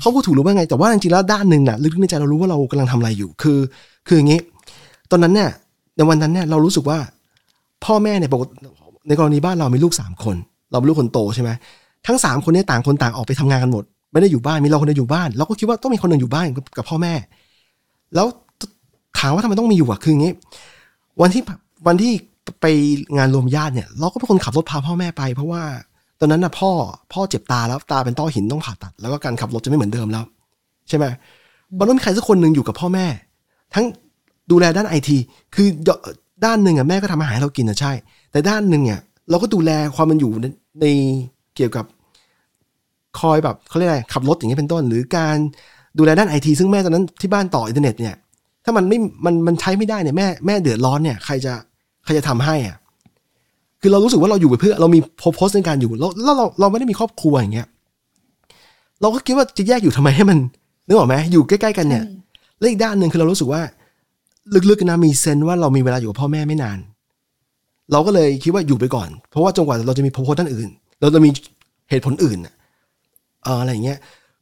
เขาพูดถูกหรือว่าไง แต่ว่าจริงๆแล้วด้านหนึ่งน่ะลึกๆในใจเรารู้ว่าเรากำลังทำอะไรอยู่ คือ คืออย่างนี้ ตอนนั้นเนี่ยในวันนั้นเนี่ยเรารู้สึกว่า พ่อแม่เนี่ยปกติในกรณีบ้านเรามีลูกสามคน เราเป็นลูกคนโตใช่ไหมทั้งสามคนเนี่ยต่างคนต่างออกไปทำงานกันหมด ไม่ได้อยู่บ้านมีเราคนเดียวอยู่บ้านเราก็คิดว่าต้องมีคนหนึ่งอยู่บ้านกับกับพ่อแม่ แล้วถามว่าทำไมต้องมีอยู่อะคืออย่างนี้ วันที่วันที่ไปงานรวมญาติเนี่ย เราก็เป็นคนขับรถพาพ่อแม่ไป เพราะว่า ตอนนั้นน่ะพ่อพ่อเจ็บตาแล้วตาเป็นต้อหินต้องผ่าตัด แล้วก็การขับรถจะไม่เหมือนเดิมแล้ว ใช่ไหมมันต้องมีใครสักคนหนึ่งอยู่กับพ่อแม่ ทั้งดูแลด้านไอทีคือด้านหนึ่งอะแม่ก็ทำอาหารให้เรากินนะใช่ แต่ด้านหนึ่งเนี่ยเราก็ดูแลความมันอยู่ในเกี่ยวกับคอยแบบเขาเรียกอะไรขับรถอย่างเงี้ยเป็นต้น หรือการดูแลด้านไอทีซึ่งแม่ตอนนั้นที่บ้านต่ออินเทอร์เน็ตเนี่ยถ้ามันไม่มันมันใช้ไม่ได้เนี่ยแม่แม่เดือดร้อนเนี่ยใครจะใครจะทำให้อะ คือเรารู้สึกว่าเราอยู่ไปเพื่อเรามี purpose ในการอยู่แล้วแล้วเราเราไม่ได้มีครอบครัวอย่างเงี้ยเราก็คิดว่าจะแยกอยู่ทำไมให้มันนึกออกไหมอยู่ใกล้ๆกันเนี่ยแล้วอีกด้านหนึ่งคือเรารู้สึกว่า ลึกๆนะมีเซนส์ว่าเรามีเวลาอยู่กับพ่อแม่ไม่นาน เราก็เลยคิดว่าอยู่ไปก่อน เพราะว่าจนกว่าเราจะมีโพสด้านอื่น เราจะมีเหตุผลอื่นน่ะเอออะไรอย่างเงี้ย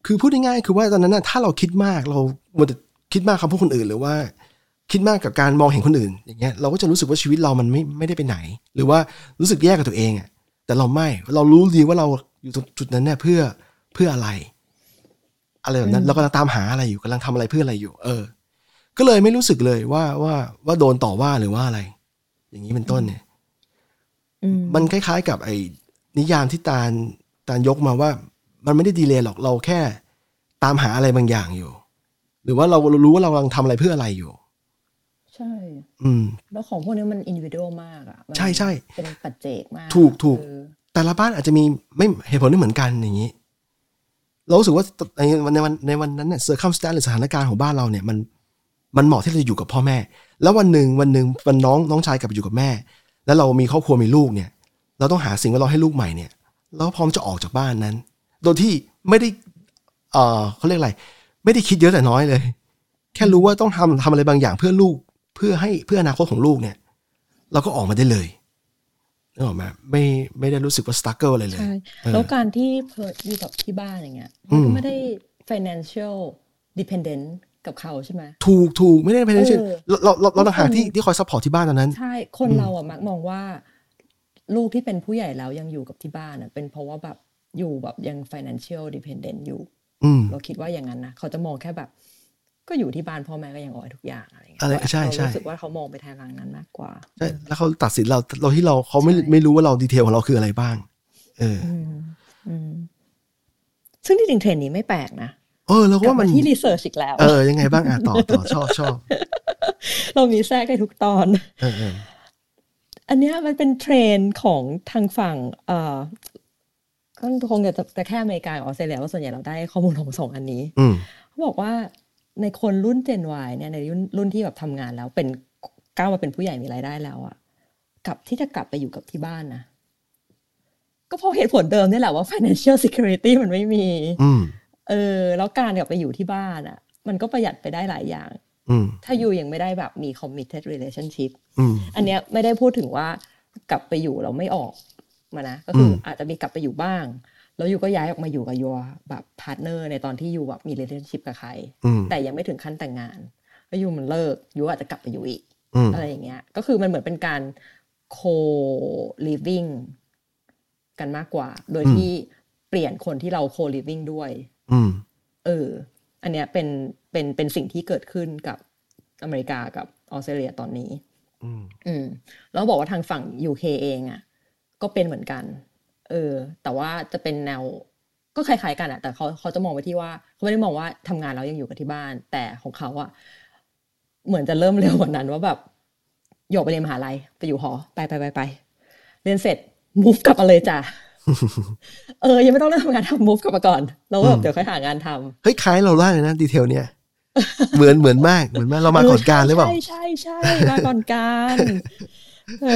คือพูดง่ายๆคือว่าตอนนั้นน่ะถ้าเราคิดมากเราหมดแต่คิดมากคำพูดคนอื่นหรือว่า คิดมากกับการมองเห็นคนอื่น อย่างเงี้ยเราก็จะรู้สึกว่าชีวิตเรามันไม่ไม่ได้ไปไหน หรือว่ารู้สึกแย่กับตัวเองอะแต่เราไม่เรารู้ดีว่าเราอยู่ตรงจุดนั้นเนี่ยเพื่อเพื่ออะไร อะไรแบบนั้นเรากำลังตามหาอะไรอยู่กำลังทำอะไรเพื่ออะไรอยู่ เออ ก็เลยไม่รู้สึกเลยว่าว่าว่าโดนต่อว่าหรือว่าอะไร อย่างนี้เป็นต้นเนี่ยอืมมันคล้ายๆกับไอ้นิยามที่ตาลตาลยกมาว่า มันไม่ได้ดีเลยหรอกเราแค่ตามหาอะไรบางอย่างอยู่ หรือว่าเรารู้ว่าเรากำลังทำอะไรเพื่ออะไรอยู่ ใช่ อืม แล้วของพวกนี้มันอินดิวิด a l มากอะมันใช่ใช่เป็นปัจเจกมาก ถูกถูกเออแต่ละบ้านอาจจะมีไม่เหตุผลไม่เหมือนกันอย่างนี้ เรารู้สึกว่าในในวันในวันนั้นเนี่ย circumstance หรือสถานการณ์ของบ้านเราเนี่ยมัน มันเหมาะที่เราจะอยู่กับพ่อแม่ แล้ววันหนึ่งวันหนึ่งวันน้องน้องชายกลับไปอยู่กับแม่ แล้วเรามีครอบครัวมีลูกเนี่ย เราต้องหาสิ่งแวดล้อมให้ลูกใหม่เนี่ยเราพร้อมจะออกจากบ้านนั้น โดยที่ไม่ได้ เออเขาเรียกอะไร ไม่ได้คิดเยอะแต่น้อยเลย แค่รู้ว่าต้องทำทำอะไรบางอย่างเพื่อลูก เพื่อให้เพื่ออนาคตของลูกเนี่ย เราก็ออกมาได้เลยนึกออกไหมไม่ไม่ได้รู้สึกว่า struggle อะไรเลย ใช่เออแล้วการที่เพิร์ทอยู่กับที่บ้านอย่างเงี้ยอืมันมก็ไม่ได้ financial dependent กับเขาใช่ไหมถูกถูกไม่ได้ financial เออเราเราเราเราต่างหากคนที่ที่คอย support ที่บ้านตอนนั้น ใช่ คนเราอะมักมองว่า ลูกที่เป็นผู้ใหญ่แล้วยังอยู่กับที่บ้านอะเป็นเพราะว่าแบบอยู่แบบยัง financial dependent อยู่อืมเราคิดว่าอย่างนั้นนะ เขาจะมองแค่แบบ ก็อยู่ที่บ้านพ่อแม่ก็ยังออยทุกอย่างอะไรอย่างเงี้ยอะไรใช่ใช่เรารู้สึกว่าเขามองไปทางนั้นมากกว่าใช่แล้วเขาตัดสินเราเราที่เราเขาไม่ใช่ไม่รู้ว่าเรา detail ของเราคืออะไรบ้าง เอออืมอืมซึ่งที่จริงเทรนด์นี้ไม่แปลกนะเออเราก็กลับว่ามัมานที่ research อีกแล้ว เออยังไงบ้างอะต่อต่อชอบชอบเรามีแทรกได้ทุกตอนเออเอออันเนี้ยมันเป็นเทรนด์ของทางฝั่ง เอ่อก็คงจะแต่แค่อเมริกากับออสเตรเลียว่าส่วนใหญ่เราได้ข้อมูลของสองอันนี้อืมเขาบอกว่า ในคนรุ่น Gen Y เนี่ยในรุ่นรุ่นที่แบบทำงานแล้ว เป็นก้าวมาเป็นผู้ใหญ่มีรายได้แล้วอะกลับที่จะกลับไปอยู่กับที่บ้านนะก็เพราะเหตุผลเดิมนี่แหละว่า financial security มันไม่มีอืมเออ แล้วการกลับไปอยู่ที่บ้านอะมันก็ประหยัดไปได้หลายอย่างอืมถ้าอยู่ยังไม่ได้แบบมี committed relationship อืมอันเนี้ยไม่ได้พูดถึงว่ากลับไปอยู่เราไม่ออกมานะก็คืออมอาจจะมีกลับไปอยู่บ้าง แล้วอยู่ก็ย้ายออกมาอยู่กับ your แบบ partner ในตอนที่อยู่แบบมี relationship กับใครอืมแต่ยังไม่ถึงขั้นแต่งงานแล้วอยู่มันเลิกอยู่อาจจะกลับไปอยู่อีกอืมอะไรอย่างเงี้ย ก็คือมันเหมือนเป็นการ co living กันมากกว่า โดยที่เปลี่ยนคนที่เรา co living ด้วยอืมเออ อันเนี้ยเป็นเป็นเป็นสิ่งที่เกิดขึ้นกับอเมริกากับออสเตรเลียตอนนี้ อืมอืมแล้วบอกว่าทางฝั่ง UK เองอะ ก็เป็นเหมือนกัน เออ แต่ว่าจะเป็นแนวก็คล้ายๆกันอะแต่เขาเขาจะมองไปที่ว่าเขาไม่ได้มองว่าทำงานแล้วยังอยู่กับที่บ้าน แต่ของเขาอะเหมือนจะเริ่มเร็วกว่านั้นว่าแบบโยกไปเรียนมหาลัยไปอยู่หอไปไปไปไปเรียนเสร็จ move กลับมาเลยจ้ะเออยังไม่ต้องเริ่มทำงานทำ move กลับมาก่อนแล้วแบบเดี๋ยวค่อยหางานทำเฮ้ยคล้ายเราได้เลยนะดีเทลเนี่ยเหมือนเหมือนมากเหมือนมากเรามาก่อนการหรือเปล่าใช่ใช่ใช่มาก่อนการ เอ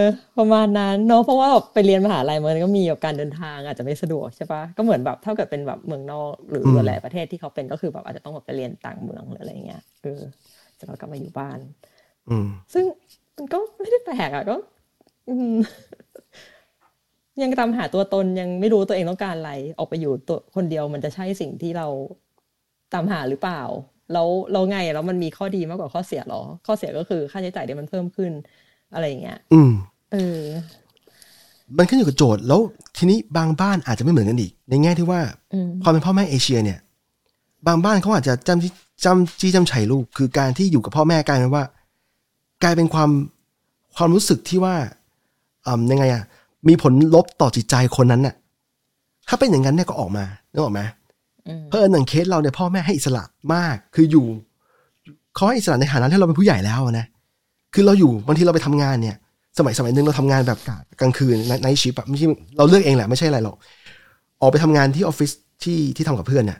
อประมาณนั้นเนาะเพราะว่าไปเรียนมหาลัยมันก็มีแบบการเดินทางอาจจะไม่สะดวกใช่ปะก็เหมือนแบบเท่ากับเป็นแบบเมืองนอกหรืออืมหลายๆประเทศที่เขาเป็นก็คือแบบอาจจะต้องแบบไปเรียนต่างเมืองหรืออะไรเงี้ยเออจะเรากลับมาอยู่บ้าน อืมซึ่งมันก็ไม่ได้แปลกอะก็อืมยังตามหาตัวตนยังไม่รู้ตัวเองต้องการอะไร ออกไปอยู่ตัวคนเดียวมันจะใช่สิ่งที่เราตามหาหรือเปล่าแล้วเราไงแล้วมันมีข้อดีมากกว่าข้อเสียหรอ ข้อเสียก็คือค่าใช้จ่ายที่มันเพิ่มขึ้น อะไรอย่างเงี้ย อืมเออ มันขึ้นอยู่กับโจทย์แล้วทีนี้บางบ้านอาจจะไม่เหมือนกันอีก ในแง่ที่ว่าอืม ความเป็นพ่อแม่เอเชียเนี่ย บางบ้านเขาอาจจะจำจี้จำจี้จำชัยลูก คือการที่อยู่กับพ่อแม่กลายเป็นว่า กลายเป็นความความรู้สึกที่ว่าอืมยังไงอะมีผลลบต่อจิตใจคนนั้นน่ะ ถ้าเป็นอย่างนั้นเนี่ยก็ออกมานึกออกไหมอืม เพราะเอิญหนึ่งเคสเราเนี่ยพ่อแม่ให้อิสระมาก คืออยู่เขาให้อิสระในฐานะที่เราเป็นผู้ใหญ่แล้วอะนะ คือเราอยู่บางทีเราไปทำงานเนี่ย สมัยสมัยหนึ่งเราทำงานแบบกะกลางคืนไนท์ชิปแบบไม่ใช่เราเลือกเองแหละไม่ใช่อะไรหรอกออกไปทำงานที่ออฟฟิศที่ที่ทำกับเพื่อนเนี่ย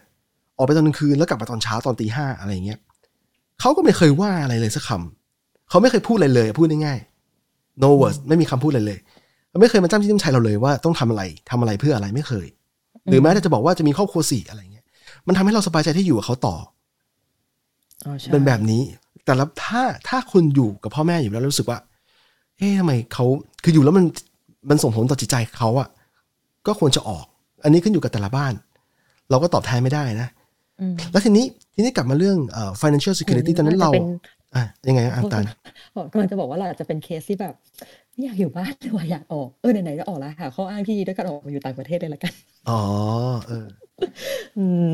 ออกไปตอนกลางคืนแล้วกลับมาตอนเช้าตอนตีห้าอะไรอย่างเงี้ยเขาก็ไม่เคยว่าอะไรเลยสักคำเขาไม่เคยพูดอะไรเลย พูดง่ายๆ no words ไม่มีคำพูดอะไรเลยเขาไม่เคยมาจ้ำจี้จ้ำชัยเราเลยว่าต้องทำอะไรทำอะไรเพื่ออะไรไม่เคย หรือแม้แต่จะบอกว่าจะมีครอบครัวสี่อะไรเงี้ย มันทำให้เราสบายใจที่อยู่กับเขาต่ออ๋อใช่เป็นแบบนี้ แต่ละถ้าถ้าคุณอยู่กับพ่อแม่อยู่แล้วรู้สึกว่า เอ๊ะทำไมเขาคืออยู่แล้วมันมันส่งผลต่อจิตใจเขาอะก็ควรจะออก อันนี้ขึ้นอยู่กับแต่ละบ้าน เราก็ตอบแทนไม่ได้นะอืมแล้วทีนี้ทีนี้กลับมาเรื่องเอ่อ financial security ตอนนั้นเราจะเป็นอะยังไงอะอันตันบอกกำลังจะบอกว่าเราอาจจะเป็นเคสที่แบบไม่อยากอยู่บ้านเลยว่าอยากออกเออไหนๆจะออกแล้วหาข้ออ้างที่ดีด้วยการออกมาอยู่ต่างประเทศเลยละกัน อ๋อเอออืม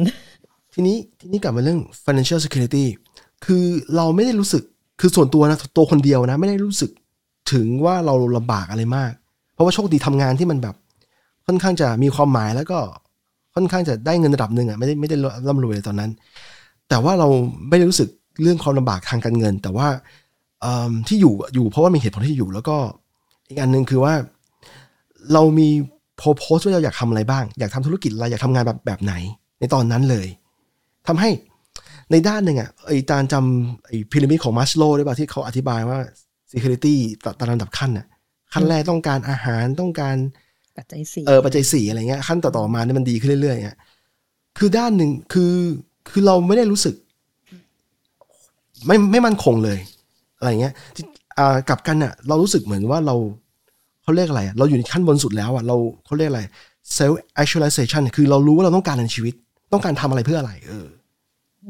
ทีนี้ทีนี้กลับมาเรื่อง financial security คือเราไม่ได้รู้สึกคือส่วนตัวนะตัวคนเดียวนะ ไม่ได้รู้สึกถึงว่าเราลำบากอะไรมาก เพราะว่าโชคดีทำงานที่มันแบบ ค่อนข้างจะมีความหมายแล้วก็ค่อนข้างจะได้เงินระดับหนึ่งอะไม่ได้ไม่ได้ร่ำรวยเลยตอนนั้น แต่ว่าเราไม่ได้รู้สึกเรื่องความลำบากทางการเงิน แต่ว่าที่อยู่อยู่เพราะว่ามีเหตุผลที่อยู่ แล้วก็อีกอันหนึ่งคือว่าเรามีโพโพสว่าเราอยากทำอะไรบ้าง อยากทำธุรกิจอะไรอยากทำงานแบบแบบไหน ในตอนนั้นเลยทำให้ ในด้านหนึ่งอะไอ้การจำไอ้พีระมิดของมัสโลได้ป่ะที่เขาอธิบายว่า security ตามลำดับขั้นอะขั้นแรกต้องการอาหารต้องการปัจจัยสี่เออปัจจัยสี่อะไรเงี้ยขั้นต่อๆมาเนี่ยมันดีขึ้นเรื่อยๆเงี้ยคือด้านหนึ่งคือคือเราไม่ได้รู้สึก ไม่ไม่มั่นคงเลย อะไรเงี้ยที่อ่ากลับกันอะ เรารู้สึกเหมือนว่าเราเขาเรียกอะไรอะเราอยู่ในขั้นบนสุดแล้วอะเราเขาเรียกอะไร self actualization คือเรารู้ว่าเราต้องการในชีวิต ต้องการทำอะไรเพื่ออะไร เออ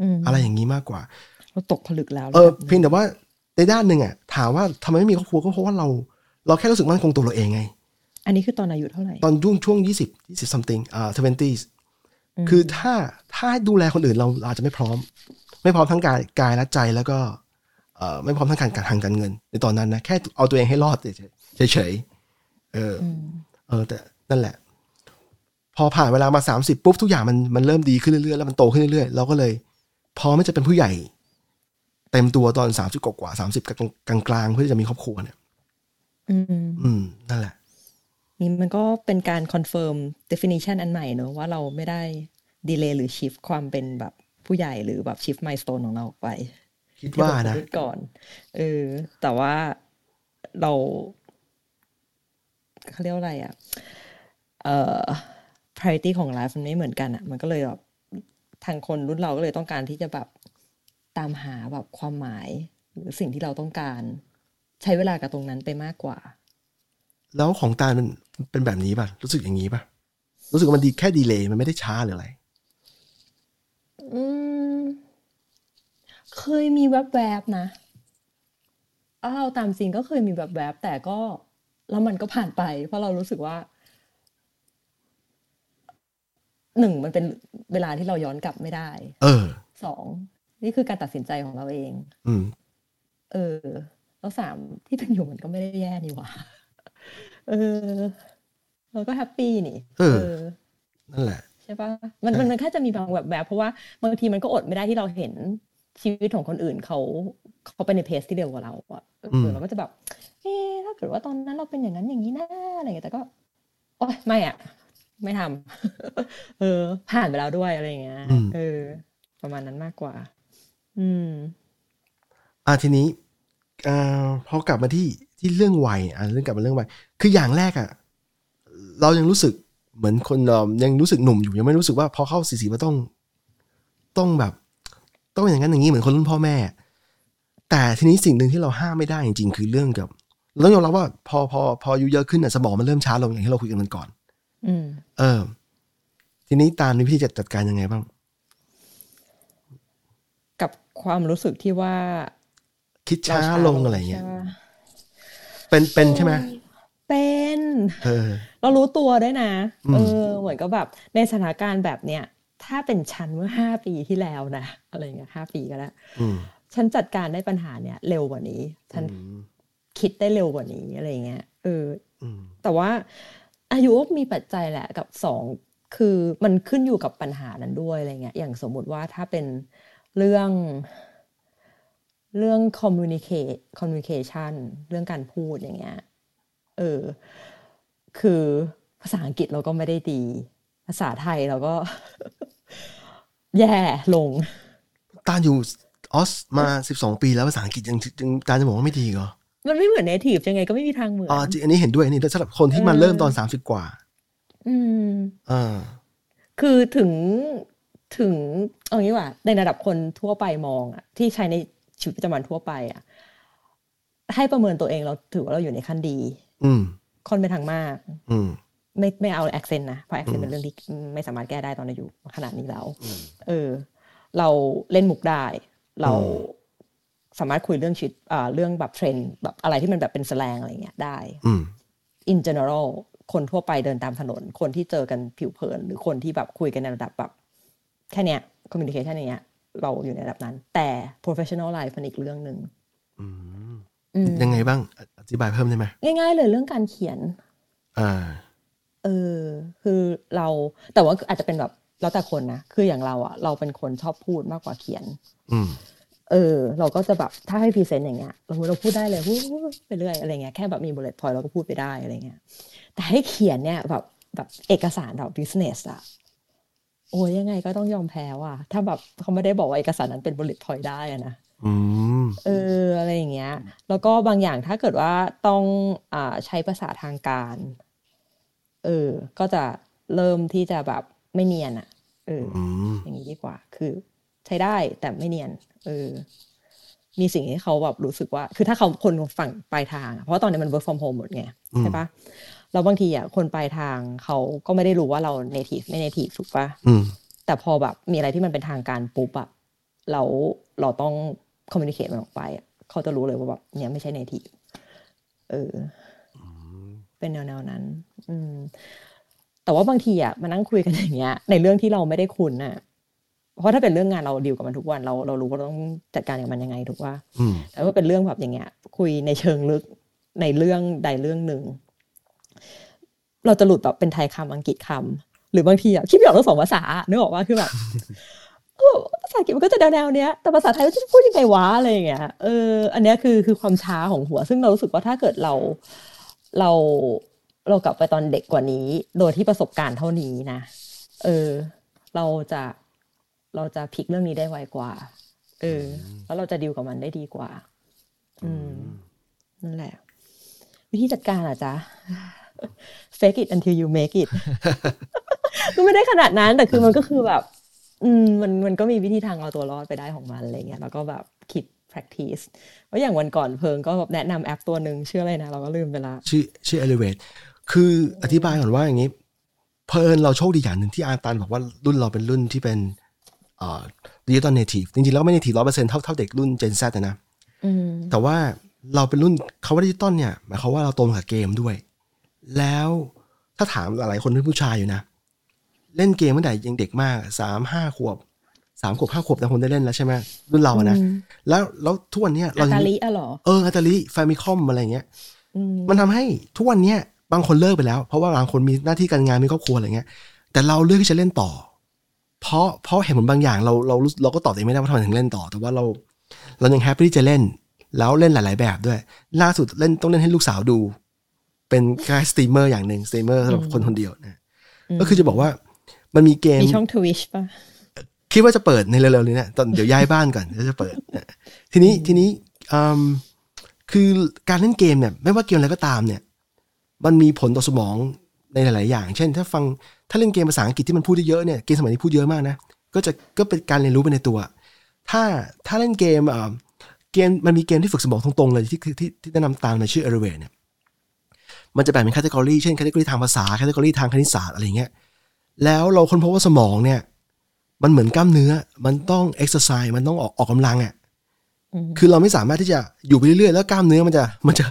อืมอะไรอย่างนี้มากกว่า เราตกผลึกแล้วเออแบบนี้เพียงแต่ว่าในด้านหนึ่งอะถามว่าทำไมไม่มีครอบครัวก็เพราะว่าเรา เราแค่รู้สึกมั่นคงตัวเราเองไง อันนี้คือตอนอายุเท่าไหร่ ตอนช่วงช่วงยี่สิบยี่สิบ something อ่า twenties คือถ้าถ้าให้ดูแลคนอื่นเราอาจจะไม่พร้อม ไม่พร้อมทั้งกายกายและใจแล้วก็เอ่อไม่พร้อมทั้งการทางการเงิน ในตอนนั้นนะแค่เอาตัวเองให้รอดเฉยๆเฉยๆเอออมเออแต่นั่นแหละ พอผ่านเวลามาสามสิบปุ๊บทุกอย่างมันมันเริ่มดีขึ้นเรื่อยๆแล้วมันโตขึ้นเรื่อยๆเราก็เลย พอไม่จะเป็นผู้ใหญ่ เต็มตัวตอนสามสิบกว่าสามสิบกลางกลางๆเพื่อที่จะมีครอบครัวเนี่ยอืม อืม นั่นแหละ นี่มันก็เป็นการคอนเฟิร์ม definition อันใหม่เนอะว่าเราไม่ได้ดีเลย์หรือ shift ความเป็นแบบผู้ใหญ่หรือแบบ shift milestone ของเราออกไป คิดว่านะที่เราพูดก่อนเออแต่ว่าเราเขาเรียกว่าอะไรอะ เอ่อ priority ของ life มันไม่เหมือนกันอะ มันก็เลยแบบ ทางคนรุ่นเราก็เลยต้องการที่จะแบบตามหาแบบความหมาย หรือสิ่งที่เราต้องการ ใช้เวลากับตรงนั้นไปมากกว่า แล้วของตาลมันเป็นแบบนี้ป่ะ รู้สึกอย่างนี้ป่ะ รู้สึกว่ามันดีแค่ดีเลย์มันไม่ได้ช้าหรืออะไรอืมเคยมีแวบๆนะอ้าวตามจริงก็เคยมีแวบๆแต่ก็แล้วมันก็ผ่านไป เพราะเรารู้สึกว่า หนึ่งมันเป็นเวลาที่เราย้อนกลับไม่ได้ เออสองนี่คือการตัดสินใจของเราเอง อืม เออ แล้วสามที่เป็นอยู่มันก็ไม่ได้แย่นี่หว่าเออเราก็ happy นี่ เออนั่นแหละใช่ปะมันมันมันแค่จะมีบางแบบแบบ เพราะว่าบางทีมันก็อดไม่ได้ที่เราเห็นชีวิตของคนอื่นเขาเขาไปในเพสที่เร็วกว่าเราอะเอออืมเราก็จะแบบ เอ๊ะถ้าเกิดว่าตอนนั้นเราเป็นอย่างนั้นอย่างนี้นะอะไรอย่างเงี้ยแต่ก็โอ๊ยไม่อะ ไม่ทำเออ ผ่านไปแล้วด้วยอะไรอย่างเงี้ยอืมเออ ประมาณนั้นมากกว่า อืม อะทีนี้อ่าพอกลับมาที่ที่เรื่องวัยอะเรื่องกลับมาเรื่องวัยคืออย่างแรกอะเรายังรู้สึกเหมือนคนเอ่อยังรู้สึกหนุ่มอยู่ยังไม่รู้สึกว่าพอเข้าสี่สิบว่าต้อง ต้องแบบ ต้องอย่างนั้นอย่างนี้เหมือนคนรุ่นพ่อแม่ แต่ทีนี้สิ่งหนึ่งที่เราห้ามไม่ได้จริงๆ คือเรื่องกับเราต้องยอมรับว่าพอพอพออายุเยอะขึ้นอะสมองมันเริ่มช้าลงอย่างที่เราคุยกันมันก่อนอืม เออ ทีนี้ตามมีวิธีจัดจัดการยังไงบ้าง กับความรู้สึกที่ว่า คิดเราช้าลงอะไรเงี้ยใช่ปะเป็นเป็นใช่ไหมเป็นเออเรารู้ตัวด้วยนะอืมเออ เหมือนกับแบบ ในสถานการณ์แบบเนี้ยถ้าเป็นฉันเมื่อห้าปีที่แล้วนะอะไรเงี้ยห้าปีก็แล้วอืมฉันจัดการได้ปัญหาเนี้ยเร็วกว่านี้ ฉันอืมคิดได้เร็วกว่านี้อะไรเงี้ยเอออืมแต่ว่า อายุก็มีปัจจัยแหละกับสองคือมันขึ้นอยู่กับปัญหานั้นด้วยอะไรเงี้ยอย่างสมมุติว่าถ้าเป็นเรื่องเรื่อง communicate communication เรื่องการพูดอย่างเงี้ยเออคือภาษาอังกฤษเราก็ไม่ได้ดี ภาษาไทยเราก็ แย่ลงตานอยู่ออสมาสิบสองปีแล้วภาษาอังกฤษยังยังตานจะบอกว่าไม่ดีเหรอ มันไม่เหมือน native ยังไงก็ไม่มีทางเหมือนอ๋อจริงอันนี้เห็นด้วยอันนี้สำหรับคนที่มันเออเริ่มตอนสามสิบกว่า อืมอ่าคือถึงถึงเอางี้ว่าในระดับคนทั่วไปมองอะที่ใช้ในชีวิตประจำวันทั่วไปอะให้ประเมินตัวเองเราถือว่าเราอยู่ในขั้นดี อืมค่อนไปทางมาก อืมไม่ไม่เอา accent นะเพราะ accent อืมต์เป็นเรื่องที่ไม่สามารถแก้ได้ตอนอายุขนาดนี้แล้ว เออ เราเล่นมุกได้ เราอืม สามารถคุยเรื่องชีวิตอ่าเรื่องแบบเทรนด์แบบอะไรที่มันแบบเป็นแสลงอะไรเงี้ยได้อืม in general คนทั่วไปเดินตามถนน คนที่เจอกันผิวเผิน หรือคนที่แบบคุยกันในระดับแบบ แค่เนี้ย communication อย่างเงี้ย เราอยู่ในระดับนั้น แต่ professional life มันอีกเรื่องหนึ่งอืมอืมยังไงบ้างออธิบายเพิ่มได้ไหมง่ายๆเลยเรื่องการเขียน อ่า เออ คือเราแต่ว่าอาจจะเป็นแบบแล้วแต่คนนะคืออย่างเราอะเราเป็นคนชอบพูดมากกว่าเขียน อืม เออ เราก็จะแบบถ้าให้พรีเซนต์อย่างเงี้ยเราเราพูดได้เลยพูดพูดไปเรื่อยอะไรเงี้ยแค่แบบมี bullet point เราก็พูดไปได้อะไรเงี้ยแต่ให้เขียนเนี่ยแบบแบบเอกสารแบบ business อะโอ้ยยังไงก็ต้องยอมแพ้ว่ะ ถ้าแบบเขาไม่ได้บอกว่าเอกสารนั้นเป็น bullet point ได้อะนะอืมเอออะไรอย่างเงี้ย แล้วก็บางอย่างถ้าเกิดว่าต้องอ่าใช้ภาษาทางการเออ ก็จะเริ่มที่จะแบบไม่เนียนอะเอออืมอย่างนี้ดีกว่า คือใช้ได้แต่ไม่เนียน เออ มีสิ่งที่เขาแบบรู้สึกว่า คือถ้าเขาคนฝั่งปลายทางอะเพราะว่าตอนนี้มัน work from home หมดไงอืมใช่ปะแล้วบางทีอะคนปลายทางเขาก็ไม่ได้รู้ว่าเรา native ไม่ native ถูกปะอืมแต่พอแบบมีอะไรที่มันเป็นทางการปุ๊บอะแล้วเราต้องคอมมิวนิเคตมันออกไปอะเขาจะรู้เลยว่าแบบเนี่ยไม่ใช่เนทีฟเอออเป็นแนวๆนั้น อืมแต่ว่าบางทีอะมานั่งคุยกันอย่างเงี้ย ในเรื่องที่เราไม่ได้คุ้นอะ เพราะถ้าเป็นเรื่องงานเราดีลกับมันทุกวันเราเรารู้ว่าเราต้องจัดการกับมันยังไงถูกว่าอืมแต่ว่าเป็นเรื่องแบบอย่างเงี้ย คุยในเชิงลึกในเรื่องใดเรื่องหนึ่ง เราจะหลุดแบบเป็นไทยคำอังกฤษคำหรือบางทีอะคิดไม่ออกทั้งสองภาษานึกออกว่าคือแบบเออภาษาอังกฤษมันก็จะแนวๆเนี้ย แต่ภาษาไทยมันจะพูดยังไงวะอะไรอย่างเงี้ย เออ อันเนี้ยคือคือความช้าของหัว ซึ่งเรารู้สึกว่าถ้าเกิดเราเราเรากลับไปตอนเด็กกว่านี้ โดยที่ประสบการณ์เท่านี้นะ เออ เราจะ เราจะพลิกเรื่องนี้ได้ไวกว่า เออ แล้วเราจะดีลกับมันได้ดีกว่า อืม นั่นแหละ วิธีจัดการอะจ๊ะ fake it until you make it ก็ไม่ได้ขนาดนั้น แต่คือมันก็คือแบบ อืม มันมันก็มีวิธีทางเอาตัวรอดไปได้ของมันอะไรเงี้ย แล้วก็แบบคิด practice เพราะอย่างวันก่อนเพิงก็แบบแนะนำแอปตัวหนึ่งชื่ออะไรนะ เราก็ลืมไปละ ชื่อชื่อ elevate คืออธิบายก่อนว่าอย่างนี้เพลินเราโชคดีอย่างหนึ่งที่อาตันบอกว่ารุ่นเราเป็นรุ่นที่เป็นเอ่อ digital native จริงๆแล้วไม่ native ร้อยเปอร์เซ็นต์เท่าเท่าเด็กรุ่น Gen Z นะนะอืมแต่ว่าเราเป็นรุ่นเขาว่าดิจิตอลเนี่ยหมายความว่าเราโตมากับเกมด้วย แล้วถ้าถามหลายๆคนเป็นผู้ชายอยู่นะ เล่นเกมตั้งแต่ยังเด็กมากสามห้าขวบสามขวบห้าขวบแต่คนได้เล่นแล้วใช่ไหมรุ่นเราอะนะอืมแล้วแล้วทุกวันเนี้ยเรายัง Atari อะเหรอเออ Atari Famicom อะไรเงี้ยอืมมันทำให้ทุกวันเนี้ยบางคนเลิกไปแล้ว เพราะว่าบางคนมีหน้าที่การงานมีครอบครัวอะไรเงี้ยแต่เราเลือกที่จะเล่นต่อ เพราะเพราะเห็นผลบางอย่างเราเรารู้เราก็ตอบตัวเองไม่ได้ว่าทำไมถึงเล่นต่อ แต่ว่าเราเรายัง happy ที่จะเล่น แล้วเล่นหลาย ๆ แบบด้วย ล่าสุดเล่นต้องเล่นให้ลูกสาวดู เป็นแค่สตรีมเมอร์อย่างหนึ่งสตรีมเมอร์สำหรับคนคนเดียวนะก็คือจะบอกว่ามันมีเกมมีช่อง Twitch ป่ะคิดว่าจะเปิดในเร็วๆนี้เนี่ยตอนเดี๋ยวย้ายบ้านก่อนแล้วจะเปิดนะทีนี้ทีนี้อืมคือการเล่นเกมเนี่ย ไม่ว่าเกมอะไรก็ตามเนี่ย มันมีผลต่อสมองในหลาย ๆ อย่าง เช่น ถ้าฟัง ถ้าเล่นเกมภาษาอังกฤษที่มันพูดได้เยอะเนี่ยเกมสมัยนี้พูดเยอะมากนะก็จะก็เป็นการเรียนรู้ไปในตัว ถ้าถ้าเล่นเกมอ่าเกมมันมีเกมที่ฝึกสมองตรงๆเลยที่ที่ที่ที่แนะนำตามมาชื่อ e r w a y เนี่ยมันจะแบ่งเป็น category เช่น category ทางภาษา category ทางคณิตศาสตร์อะไรเงี้ยแล้วเราค้นพบว่าสมองเนี่ย มันเหมือนกล้ามเนื้อ มันต้องเอ็กซ์ไซส์มันต้องออกออกกำลังอะอืมคือเราไม่สามารถที่จะอยู่ไปเรื่อยๆ แล้วกล้ามเนื้อมันจะมันจะ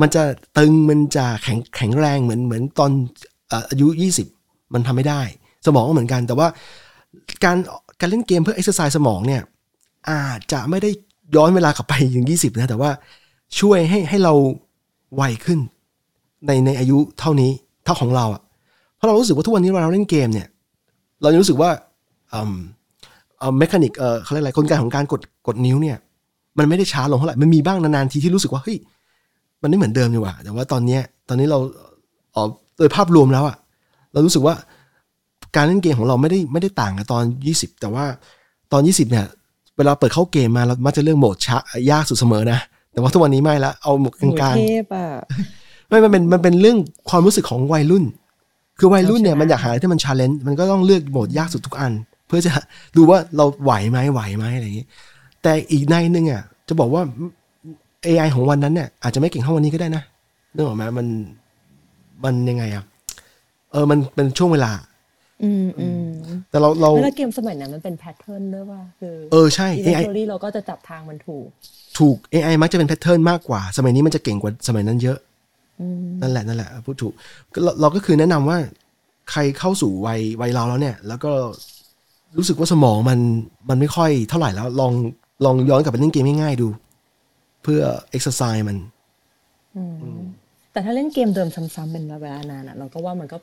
มันจะตึงมันจะแข็งแข็งแรงเหมือนเหมือนตอนเอ่ออายุ20 มันทำไม่ได้ สมองก็เหมือนกัน แต่ว่าการการเล่นเกมเพื่อเอ็กซ์ไซส์สมองเนี่ย อาจจะไม่ได้ย้อนเวลากลับไปถึง 20 นะ แต่ว่าช่วยให้ให้เราไวขึ้น ในในอายุเท่านี้เท่าของเราอะเพราะเรารู้สึกว่าทุกวันนี้เวลาเราเล่นเกมเนี่ย เรายังรู้สึกว่าอืมเอ่อเมคานิกเอ่อเขาเรียกอะไรกลไกของการกดกดนิ้วเนี่ย มันไม่ได้ช้าลงเท่าไหร่มันมีบ้างนานๆทีที่รู้สึกว่าเฮ้ยมันไม่เหมือนเดิมดีกว่าแต่ว่าตอนเนี้ยตอนนี้เราเอ๋อโดยภาพรวมแล้วอะ เรารู้สึกว่าการเล่นเกมของเราไม่ได้ไม่ได้ต่างกับตอน 20 แต่ว่าตอน 20 เนี่ยเวลาเปิดเข้าเกมมาเรามักจะเลือกโหมดช้ายากสุดเสมอนะ แต่ว่าทุกวันนี้ไม่ละเอาโหมดกโหลางเทพอะๆไม่มันเป็นมันเป็นเรื่องความรู้สึกของวัยรุ่น คือวัยรุ่นเนี่ยเอาชนะมันอยากหาอะไรที่มัน challenge มันก็ต้องเลือกโหมดยากสุดทุกอัน เพื่อจะดูว่าเราไหวไหมไหวไหมอะไรอย่างนี้ แต่อีกในหนึ่งอะจะบอกว่า AI ของวันนั้นเนี่ยอาจจะไม่เก่งเท่าวันนี้ก็ได้นะนึกออกไหมมันมันยังไงอะ เออมันเป็นช่วงเวลา อืมอืมแต่เราเราแล้วเกมสมัยนั้นมันเป็น pattern ด้วยว่าคือเออใช่ AI eventually เราก็จะจับทางมันถูก ถูก AI มักจะเป็น pattern มากกว่า สมัยนี้มันจะเก่งกว่าสมัยนั้นเยอะอืมนั่นแหละนั่นแหละพูดถูกก็เราเราก็คือแนะนำว่า ใครเข้าสู่วัยวัยเราแล้วเนี่ย แล้วก็รู้สึกว่าสมองมันมันไม่ค่อยเท่าไหร่แล้ว ลองลองย้อนกลับไปเล่นเกมง่ายๆดู เพื่อเอ็กซ์ไซส์มันอืม แต่ถ้าเล่นเกมเดิมซ้ำๆเป็นเวลานานอะเราก็ว่ามันก็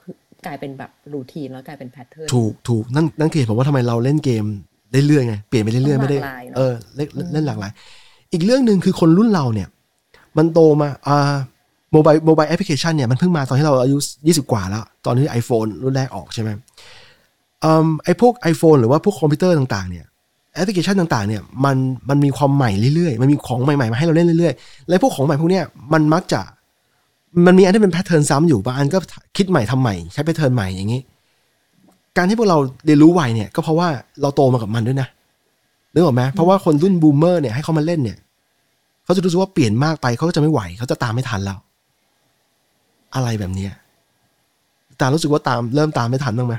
กลายเป็นแบบ routine แล้วกลายเป็น pattern ถูกถูกนั่นนั่นคือเหตุผลว่าทำไมเราเล่นเกมได้เรื่อยไงเปลี่ยนไปเรื่อยๆไม่ได้เออเล่นเล่นหลากหลาย อีกเรื่องหนึ่งคือคนรุ่นเราเนี่ย มันโตมาอ่า mobile mobile แอปพลิเคชันเนี่ยมันเพิ่งมาตอนที่เราอายุ 20 กว่าแล้ว ตอนที่ iPhone รุ่นแรกออกใช่ไหมอืมไอพวก iPhone หรือว่าพวกคอมพิวเตอร์ต่างๆเนี่ยแอปพลิเคชันต่างๆเนี่ยมันมันมีความใหม่เรื่อยๆ มันมีของใหม่ๆมาให้เราเล่นเรื่อยๆ และพวกของใหม่พวกเนี้ยมันมักจะ มันมีอันที่เป็น pattern ซ้ำอยู่บางอันก็คิดใหม่ทำใหม่ ใช้ pattern ใหม่อย่างนี้ การที่พวกเราเรียนรู้ไวเนี่ย ก็เพราะว่าเราโตมากับมันด้วยนะนึกออกไหมเพราะว่าคนรุ่นบูมเมอร์เนี่ยให้เขามาเล่นเนี่ยเขาจะรู้สึกว่าเปลี่ยนมากไปเขาก็จะไม่ไหวเขาจะตามไม่ทันแล้วอะไรแบบเนี้ยตารู้สึกว่าตามเริ่มตามไม่ทันบ้างไหม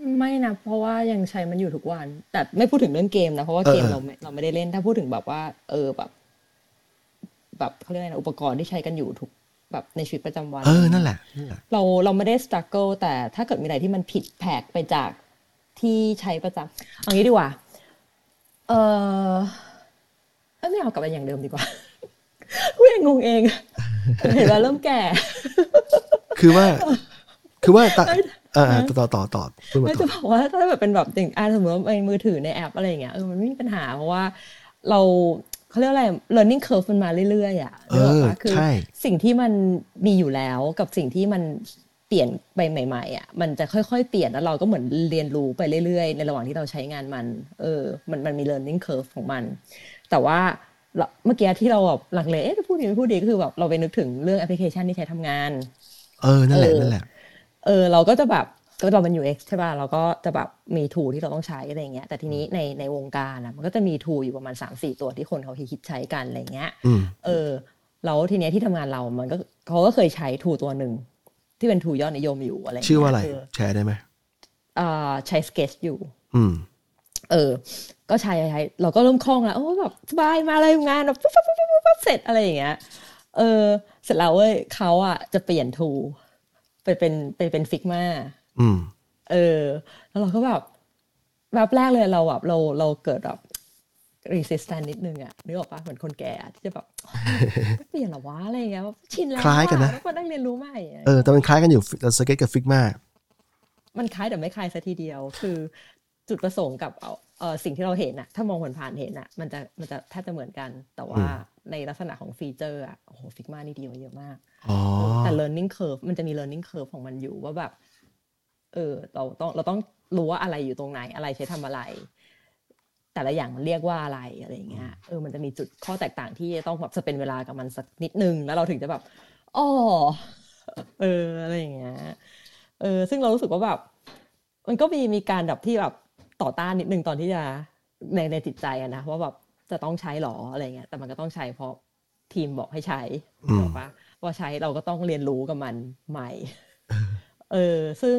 อไม่นะเพราะว่ายังใช้มันอยู่ทุกวัน แต่ไม่พูดถึงเรื่องเกมนะเพราะว่าเกมเออเราไม่เราไม่ได้เล่น ถ้าพูดถึงแบบว่า เออแบบ แบบเขาเรียกอะไรนะอุปกรณ์ที่ใช้กันอยู่ทุก แบบในชีวิตประจำวัน เออนั่นแหละนั่นแหละ เราเราไม่ได้สตรั g เกิลแต่ถ้าเกิดมีอะไรที่มันผิดแผกไปจากที่ใช้ประจำเอางี้ดีกว่า เออเอ้ยไม่เอากลับไปอย่างเดิมดีกว่ากูยังงงเองเห็นแล้วเริ่มแก่ คือว่า คือว่าตะเออต่อต่อต่อพูดมาไม่ต่จะอบอกว่าถ้าแบบเป็นแบบอย่างอ่าสมมติว่าในมือถือในแอปอะไรอย่างเงี้ยเออมันไม่มีปัญหาเพราะว่าเรา เขาเรียกอะไร learning curve มันมาเรื่อยๆอะเออนึกกปะคือใช่สิ่งที่มันมีอยู่แล้วกับสิ่งที่มันเปลี่ยนไปใหม่ๆอะมันจะค่อยๆ เปลี่ยนแล้วเราก็เหมือนเรียนรู้ไปเรื่อยๆ ในระหว่างที่เราใช้งานมัน เออ มันมันมี learning curve ของมัน แต่ว่าเราเมื่อกี้ที่เราแบบหลังเลเอ๊ะจะพูดดีไม่พูดดีก็คือแบบเราไปนึกถึงเรื่องแอปพลิเคชันที่ใช้ทำงาน เออนั่นแหละเออนั่นแหละ เออเราก็จะแบบ ก็เราเป็น UX ใช่ป่ะเราก็จะแบบมีทูที่เราต้องใช้อะไรเงี้ยแต่ทีนี้ในในวงการอะมันก็จะมีทูอยู่ประมาณ 3 4 ตัวที่คนเขาคิดใช้กันอะไรเงี้ยอืมเออแล้วทีเนี้ยที่ทำงานเรามันก็เขาก็เคยใช้ทูตัวหนึ่งที่เป็นทูยอดนิยมอยู่อะไรเงี้ยชื่อว่าอะไรคืแชร์ได้ไหมอ่าใช้ Sketch อยู่ อืมเออ ก็ใช้ใช้เราก็เริ่มคล่องแล้วโอ้แบบสบายมาเลยงานแบบปุ๊บปุ๊บปุ๊บปุ๊บปุ๊บเสร็จอะไรอย่างเงี้ยเออ เสร็จแล้วเว้ยเขาอะจะเปลี่ยนทูไปเป็นไปเป็นฟิกมา อืม เออ แล้วเราก็แบบแบบแรกเลยเราแบบเราเราเกิดแบบ resistance นิดนึงอะนึกออกปะเหมือนคนแก่อะที่จะแบบไม่เปลี่ยนเหรอวะอะไรอย่างเงี้ยแบบชินแล้วคล้ายกันนะแล้วก็นั่งเรียนรู้ใหม่อะเออแต่มันคล้ายกันอยู่สเก็ตกับ Figmaมันคล้ายแต่ไม่คล้ายซะทีเดียว คือจุดประสงค์กับเอาเออสิ่งที่เราเห็นอะถ้ามองผ่านๆเห็นอะมันจะมันจะแทบจะเหมือนกัน แต่ว่าในลักษณะของ feature อะโอ้โห Figma นี่ดีกว่าเยอะมากอ๋อแต่ learning curve มันจะมี learning curve ของมันอยู่ว่าแบบ เออเราต้องเราต้องรู้ว่าอะไรอยู่ตรงไหนอะไรใช้ทำอะไร แต่ละอย่างมันเรียกว่าอะไรอะไรอย่างเงี้ยเออมันจะมีจุดข้อแตกต่างที่จะต้องแบบจะเป็นเวลากับมันสักนิดนึงแล้วเราถึงจะแบบอ๋อเอออะไรอย่างเงี้ยเออซึ่งเรารู้สึกว่าแบบมันก็มีมีการแบบที่แบบต่อต้านนิดนึงตอนที่จะในในจิตใจอะนะว่าแบบจะต้องใช้หรออะไรเงี้ยแต่มันก็ต้องใช้เพราะทีมบอกให้ใช้อืมถูกปะว่าใช้เราก็ต้องเรียนรู้กับมันใหม่ เออ ซึ่ง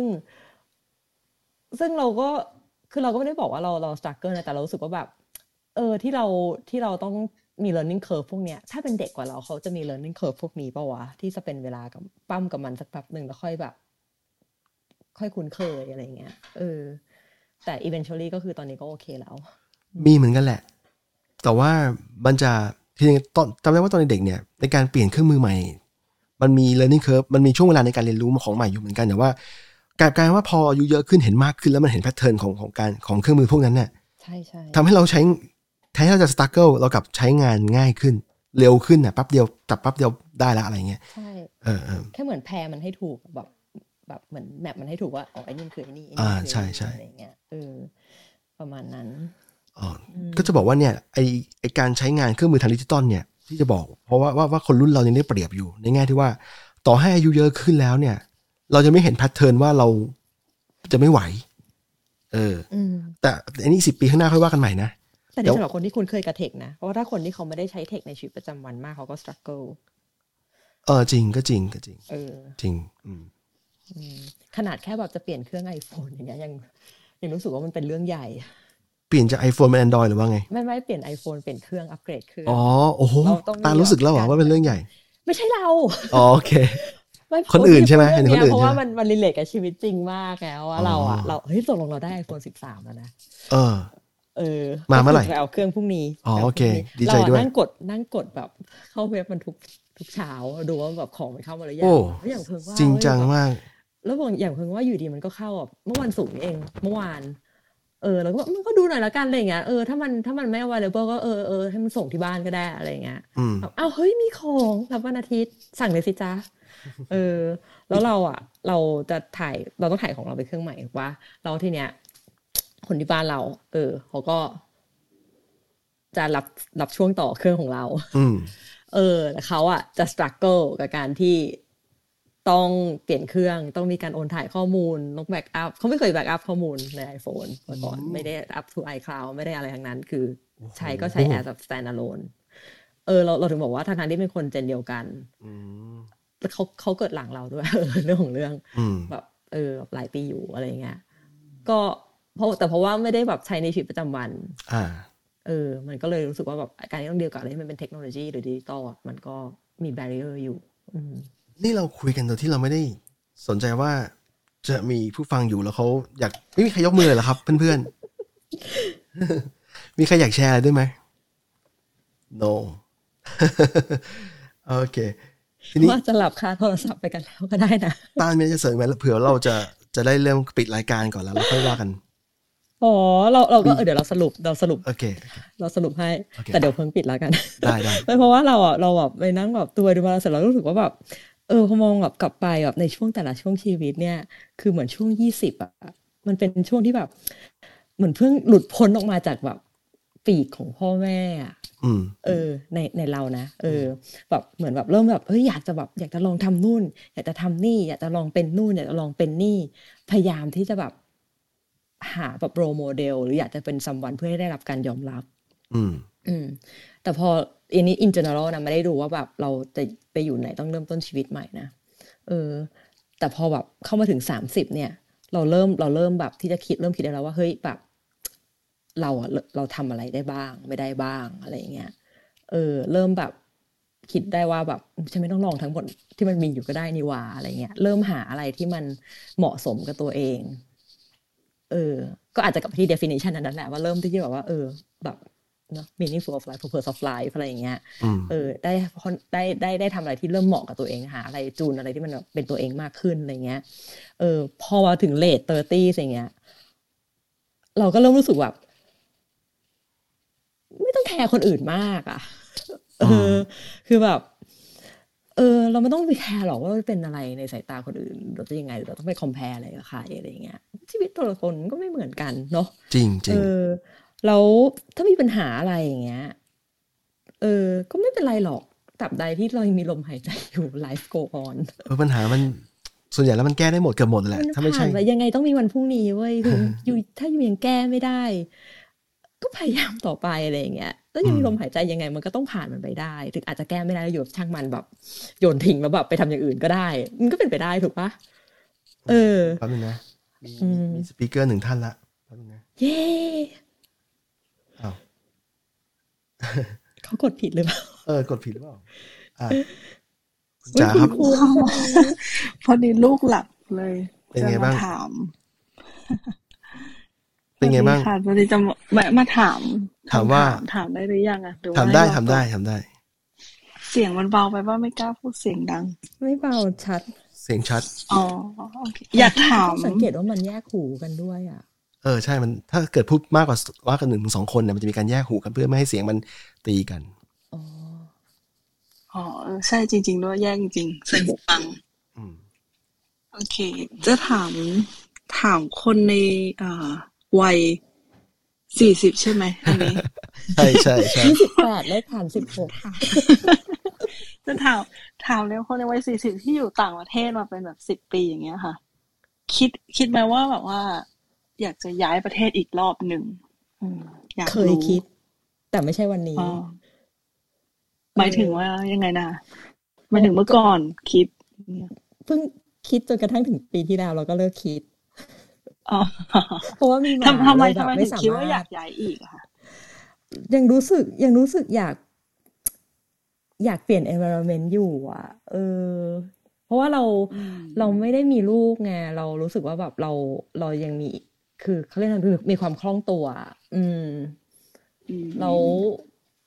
ซึ่งเราก็คือเราก็ไม่ได้บอกว่าเราเรา struggle นะแต่เรารู้สึกว่าแบบเออที่เราที่เราต้องมี learning curve พวกเนี้ยถ้าเป็นเด็กกว่าเราเขาจะมี learning curve พวกนี้ปะวะที่จะเป็นเวลากับปล้ำกับมันสักแป๊บหนึ่งแล้วค่อยแบบ ค่อยคุ้นเคยอะไรเงี้ยเออแต่ eventually ก็คือตอนนี้ก็โอเคแล้ว มีเหมือนกันแหละ แต่ว่ามันจะคือตอนจำได้ว่าตอนเด็กเนี่ยในการเปลี่ยนเครื่องมือใหม่ มันมี learning curve มันมีช่วงเวลาในการเรียนรู้ของใหม่อยู่เหมือนกันแต่ว่า กลายกลายว่าพออายุเยอะขึ้นเห็นมากขึ้นแล้วมันเห็นแพทเทิร์นของของการของเครื่องมือพวกนั้นเนี่ยใช่ใช่ทำให้เราใช้แทนที่เราจะ struggle เรากลับใช้งานง่ายขึ้น เร็วขึ้นอะแป๊บเดียวจับแป๊บเดียวได้ละอะไรเงี้ยใช่เออเออแค่เหมือนแพรมันให้ถูกแบบแบบเหมือนแมปมันให้ถูกว่าอ๋อไอ้นี่มันคือไอ้นี่ไอ้นี่อ่าคือใช่ใช่อะไรเงี้ยเออประมาณนั้นอ๋อก็จะบอกว่าเนี่ยไอไอการใช้งานเครื่องมือทางดิจิตอลเนี่ยที่จะบอก เพราะว่าว่าว่าคนรุ่นเรายังได้เปรียบอยู่ในแง่ที่ว่า ต่อให้อายุเยอะขึ้นแล้วเนี่ย เราจะไม่เห็นแพทเทิร์นว่าเราจะไม่ไหว เอออืมแต่อันนี้สิบปีข้างหน้าค่อยว่ากันใหม่นะแต่เดี๋นี่ยวสำหรับคนที่คุณเคยกับเทคนะ เพราะว่าถ้าคนที่เขาไม่ได้ใช้เทคในชีวิตประจำวันมากเขาก็ struggle เออจริงก็จริงก็จริง เออ จริงอืมอืมขนาดแค่แบบจะเปลี่ยนเครื่อง iPhone อย่างเงี้ยยังยังรู้สึกว่ามันเป็นเรื่องใหญ่ เปลี่ยนจาก iPhone เป็น Android หรือว่าไง ไม่ไม่เปลี่ยน iPhone เปลี่ยนเครื่องอัปเกรดเครื่องอ๋อโอ้โหเราต้องมีตารู้สึกแล้วเหรอว่าเป็นเรื่องใหญ่ ไม่ใช่เราอ๋อโอเคไม่ คนอื่นใช่ไหมพูดเห็นเรื่คนอื่นเพราะว่าใช่ไหมมันมันรีเลทกับชีวิตจริงมากแล้วว่าอ๋อเราอะเราเฮ้ยตกลงเราได้ iPhone 13 แล้วนะเออ เออ มาเมื่อไหร่ก็คืจะเอาเครื่องพรุ่งนี้อ๋อจะาโอเคพรุ่งนี้ดีใจด้วยเราอะนั่งกดนั่งกดแบบเข้าเว็บมันทุกทุกเช้าดูว่าแบบของมันเข้ามาหรือยัโอ้แล้วอย่างเพิ่งว่าจริงจังเว้ยแบบมากแล้วบอกอย่างเพิ่งว่าอยู่ดีมันก็เข้าแบบเมื่อวันศุกร์นี่เองเมื่อวานเออแล้วก็มันก็ดูหน่อยละกันอะไรอย่างเงี้ยเออถ้ามันถ้ามันไม่ available ก็เออเออให้มันส่งที่บ้านก็ได้อะไรอย่างเงี้ยอืมแบบอ้าวเฮ้ยมีของรับวันอาทิตย์สั่งเลยสิจ้า เออ แล้วเราอะ เราจะถ่ายเราต้องถ่ายของเราไปเครื่องใหม่ถูกปะเราทีเนี้ย คนที่บ้านเรา เออเขาก็ จะรับรับช่วงต่อเครื่องของเรา อืมเออแต่เขาอะจะ struggle กับการที่ต้องเปลี่ยนเครื่องต้องมีการโอนถ่ายข้อมูลต้องแบ็กอัพเขาไม่เคยแบ็กอัพข้อมูลใน iPhone มาก่อนไม่ได้ up to iCloud ไม่ได้อะไรทั้งนั้น คือใช้ก็ใช้ as a standalone เออเราเราถึงบอกว่าทางทางๆที่เป็นคนเจนเดียวกันอืมแล้ว เขาเขาเกิดหลังเราด้วยเออเรื่องของเรื่องอืมแบบเออแบบหลายปีอยู่อะไรเงี้ยก็เพราะแต่เพราะว่าไม่ได้แบบใช้ในชีวิตประจำวัน อ่า เออ มันก็เลยรู้สึกว่าแบบการที่ต้องเดียวกับอะไรที่มันเป็นเทคโนโลยีหรือดิจิตอลอะมันก็มีแบเรียร์อยู่อืมนี่เราคุยกันโดยที่เราไม่ได้สนใจว่าจะมีผู้ฟังอยู่แล้วเขาอยากไม่มีใครยกมือเลยเหรอครับ เพื่อนๆ มีใครอยากแชร์อะไรด้วยไหม no โอเค ทีนี้ว่าจะหลับคาโทรศัพท์ไปกันแล้วก็ได้นะตานมีอะไรจะเสริมไหมเผื่อเราจะจะได้เริ่มปิดรายการก่อนแล้วเราค่อยว่ากันอ๋อเราเราก็เออเดี๋ยวเราสรุปเราสรุปโอเคเราสรุปให้โอเคแต่เดี๋ยวเพิ่งปิดแล้วกันได้ได้ไม่เพราะว่าเราอะเราแบบไปนั่งแบบตัวดูมาเสร็จเรารู้สึกว่าแบบเออพอมองแบบกลับไปแบบในช่วงแต่ละช่วงชีวิตเนี่ย คือเหมือนช่วงยี่สิบอะมันเป็นช่วงที่แบบ เหมือนเพิ่งหลุดพ้นออกมาจากแบบปีกของพ่อแม่อะอืม เออ ในในเรานะ เออ แบบเหมือนแบบเริ่มแบบเฮ้ยอยากจะแบบอยากจะลองทำนู่น อยากจะทำนี่ อยากจะลองเป็นนู่นอยากจะลองเป็นนี่ พยายามที่จะแบบ หาแบบโรโมเดล หรืออยากจะเป็นซัมวันเพื่อให้ได้รับการยอมรับ อืม อืม แต่พออันนี้ in general นะไม่ได้ดูว่าแบบเราจะไปอยู่ไหนต้องเริ่มต้นชีวิตใหม่นะเออ แต่พอแบบเข้ามาถึงสามสิบเนี่ย เราเริ่มเราเริ่มแบบที่จะคิดเริ่มคิดได้แล้วว่าเฮ้ยแบบ เราอะเราเราทำอะไรได้บ้าง ไม่ได้บ้างอะไรอย่างเงี้ยเออ เริ่มแบบคิดได้ว่าแบบฉันไม่ต้องลองทั้งหมดที่มันมีอยู่ก็ได้นี่หว่าอะไรเงี้ยเริ่มหาอะไรที่มันเหมาะสมกับตัวเอง เออ ก็อาจจะกลับไปที่ definition อันนั้นแหละว่าเริ่มที่จะแบบว่า เออ แบบเนาะ meaningful of life purpose of life อะไรอย่างเงี้ยอืมเออ ได้ได้ได้ได้ทำอะไรที่เริ่มเหมาะกับตัวเองหาอะไรจูนอะไรที่มันแบบเป็นตัวเองมากขึ้นอะไรเงี้ย เออ พอมาถึงเลทเตอร์ตี้อย่างเงี้ย เราก็เริ่มรู้สึกแบบไม่ต้องแค ร์คนอื่นมากอะเออคือแบบ เออ เราไม่ต้องไปแคร์หรอกว่าเป็นอะไรในสายตาคนอื่น เราจะยังไงเราต้องไปคอมเพลอะไรกับใครอะไรเงี้ยชีวิตแต่ละคนก็ไม่เหมือนกันเนาะจริงจริเองอแล้วถ้ามีปัญหาอะไรอย่างเงี้ย เออ ก็ไม่เป็นไรหรอกตราบใดที่เรายังมีลมหายใจอยู่ life go on เออปัญหามันส่วนใหญ่แล้วมันแก้ได้หมดเกือบหมดแหละมันถ้าไม่ผ่าใช่นไปยังไงต้องมีวันพรุ่งนี้เว้ยถึงอยู่ถ้าอยู่ยังแก้ไม่ได้ ก็พยายามต่อไปอะไรอย่างเงี้ย แล้วยังมีอืมลมหายใจยังไงมันก็ต้องผ่านมันไปได้ถึงอาจจะแก้ไม่ได้แล้วอยู่ช่างมันแบบโยนทิ้งแล้วแบบไปทำอย่างอื่นก็ได้ มันก็เป็นไปได้ถูกปะเออแป๊บนึงนะมีอืมมีสปีกเกอร์หนึ่งท่านละแป๊บนึงนะเย้อ้าวเขากดผิดหรือเปล่าเออกดผิดหรือเปล่าอ่าคุณจ๋าครับคุณพอดีลูกหลับเลยเป็นจะไงมาบ้างถาม เป็นไงบ้างสวัสดีค่ะพอดีจะแวะมาถาม ถามว่าถามได้หรือยังอะหรือว่าทำได้ให้รอทำได้ก่อนทำได้ เสียงมันเบาไปว่าไม่กล้าพูดเสียงดัง ไม่เบาชัด เสียงชัดอ๋อโอเคอยากถามต้องสังเกตว่ามันแยกหูกันด้วยอะเออใช่มันถ้าเกิดพูดมากกว่ามากกว่าหนึ่งถึงสองคนเนี่ยมันจะมีการแยกหูกันเพื่อไม่ให้เสียงมันตีกันอ๋ออ๋อเออใช่จริง ๆ ด้วยแยกจริงๆใส่หูฟังอืมโอเค จะถามถามคนในอ่าวัย สี่สิบใช่ไหมอันนี้ใช่ใช่ใช่ยี่สิบแปดเลขผ่านสิบหกค่ะจะถามถามเรื่องคนในวัยสี่สิบที่อยู่ต่างประเทศมาเป็นแบบสิบปีอย่างเงี้ยค่ะ คิดคิดไหมว่าแบบว่า อยากจะย้ายประเทศอีกรอบหนึ่งอืมอยากเคยรู้คิด แต่ไม่ใช่วันนี้อ๋อหมายถึงว่ายังไงนะหมายถึงเมื่อก่อนคิดเพิ่งคิดจนกระทั่งถึงปีที่แล้วเราก็เลิกคิดอ๋อ เพราะว่ามีหมาทำทำไมเลยแบทำบไมไม่ถึงสาคิดว่าอายมารกย้ายอีกอะค่ะ ยังรู้สึกยังรู้สึกอยาก อยากเปลี่ยน environment อยู่อะ เออ เพราะว่าเราอืมเราไม่ได้มีลูกไงเรารู้สึกว่าแบบเราเรายังมี คือเขาเรียกอะไรคือมีความคล่องตัวอะอืมอืมเรา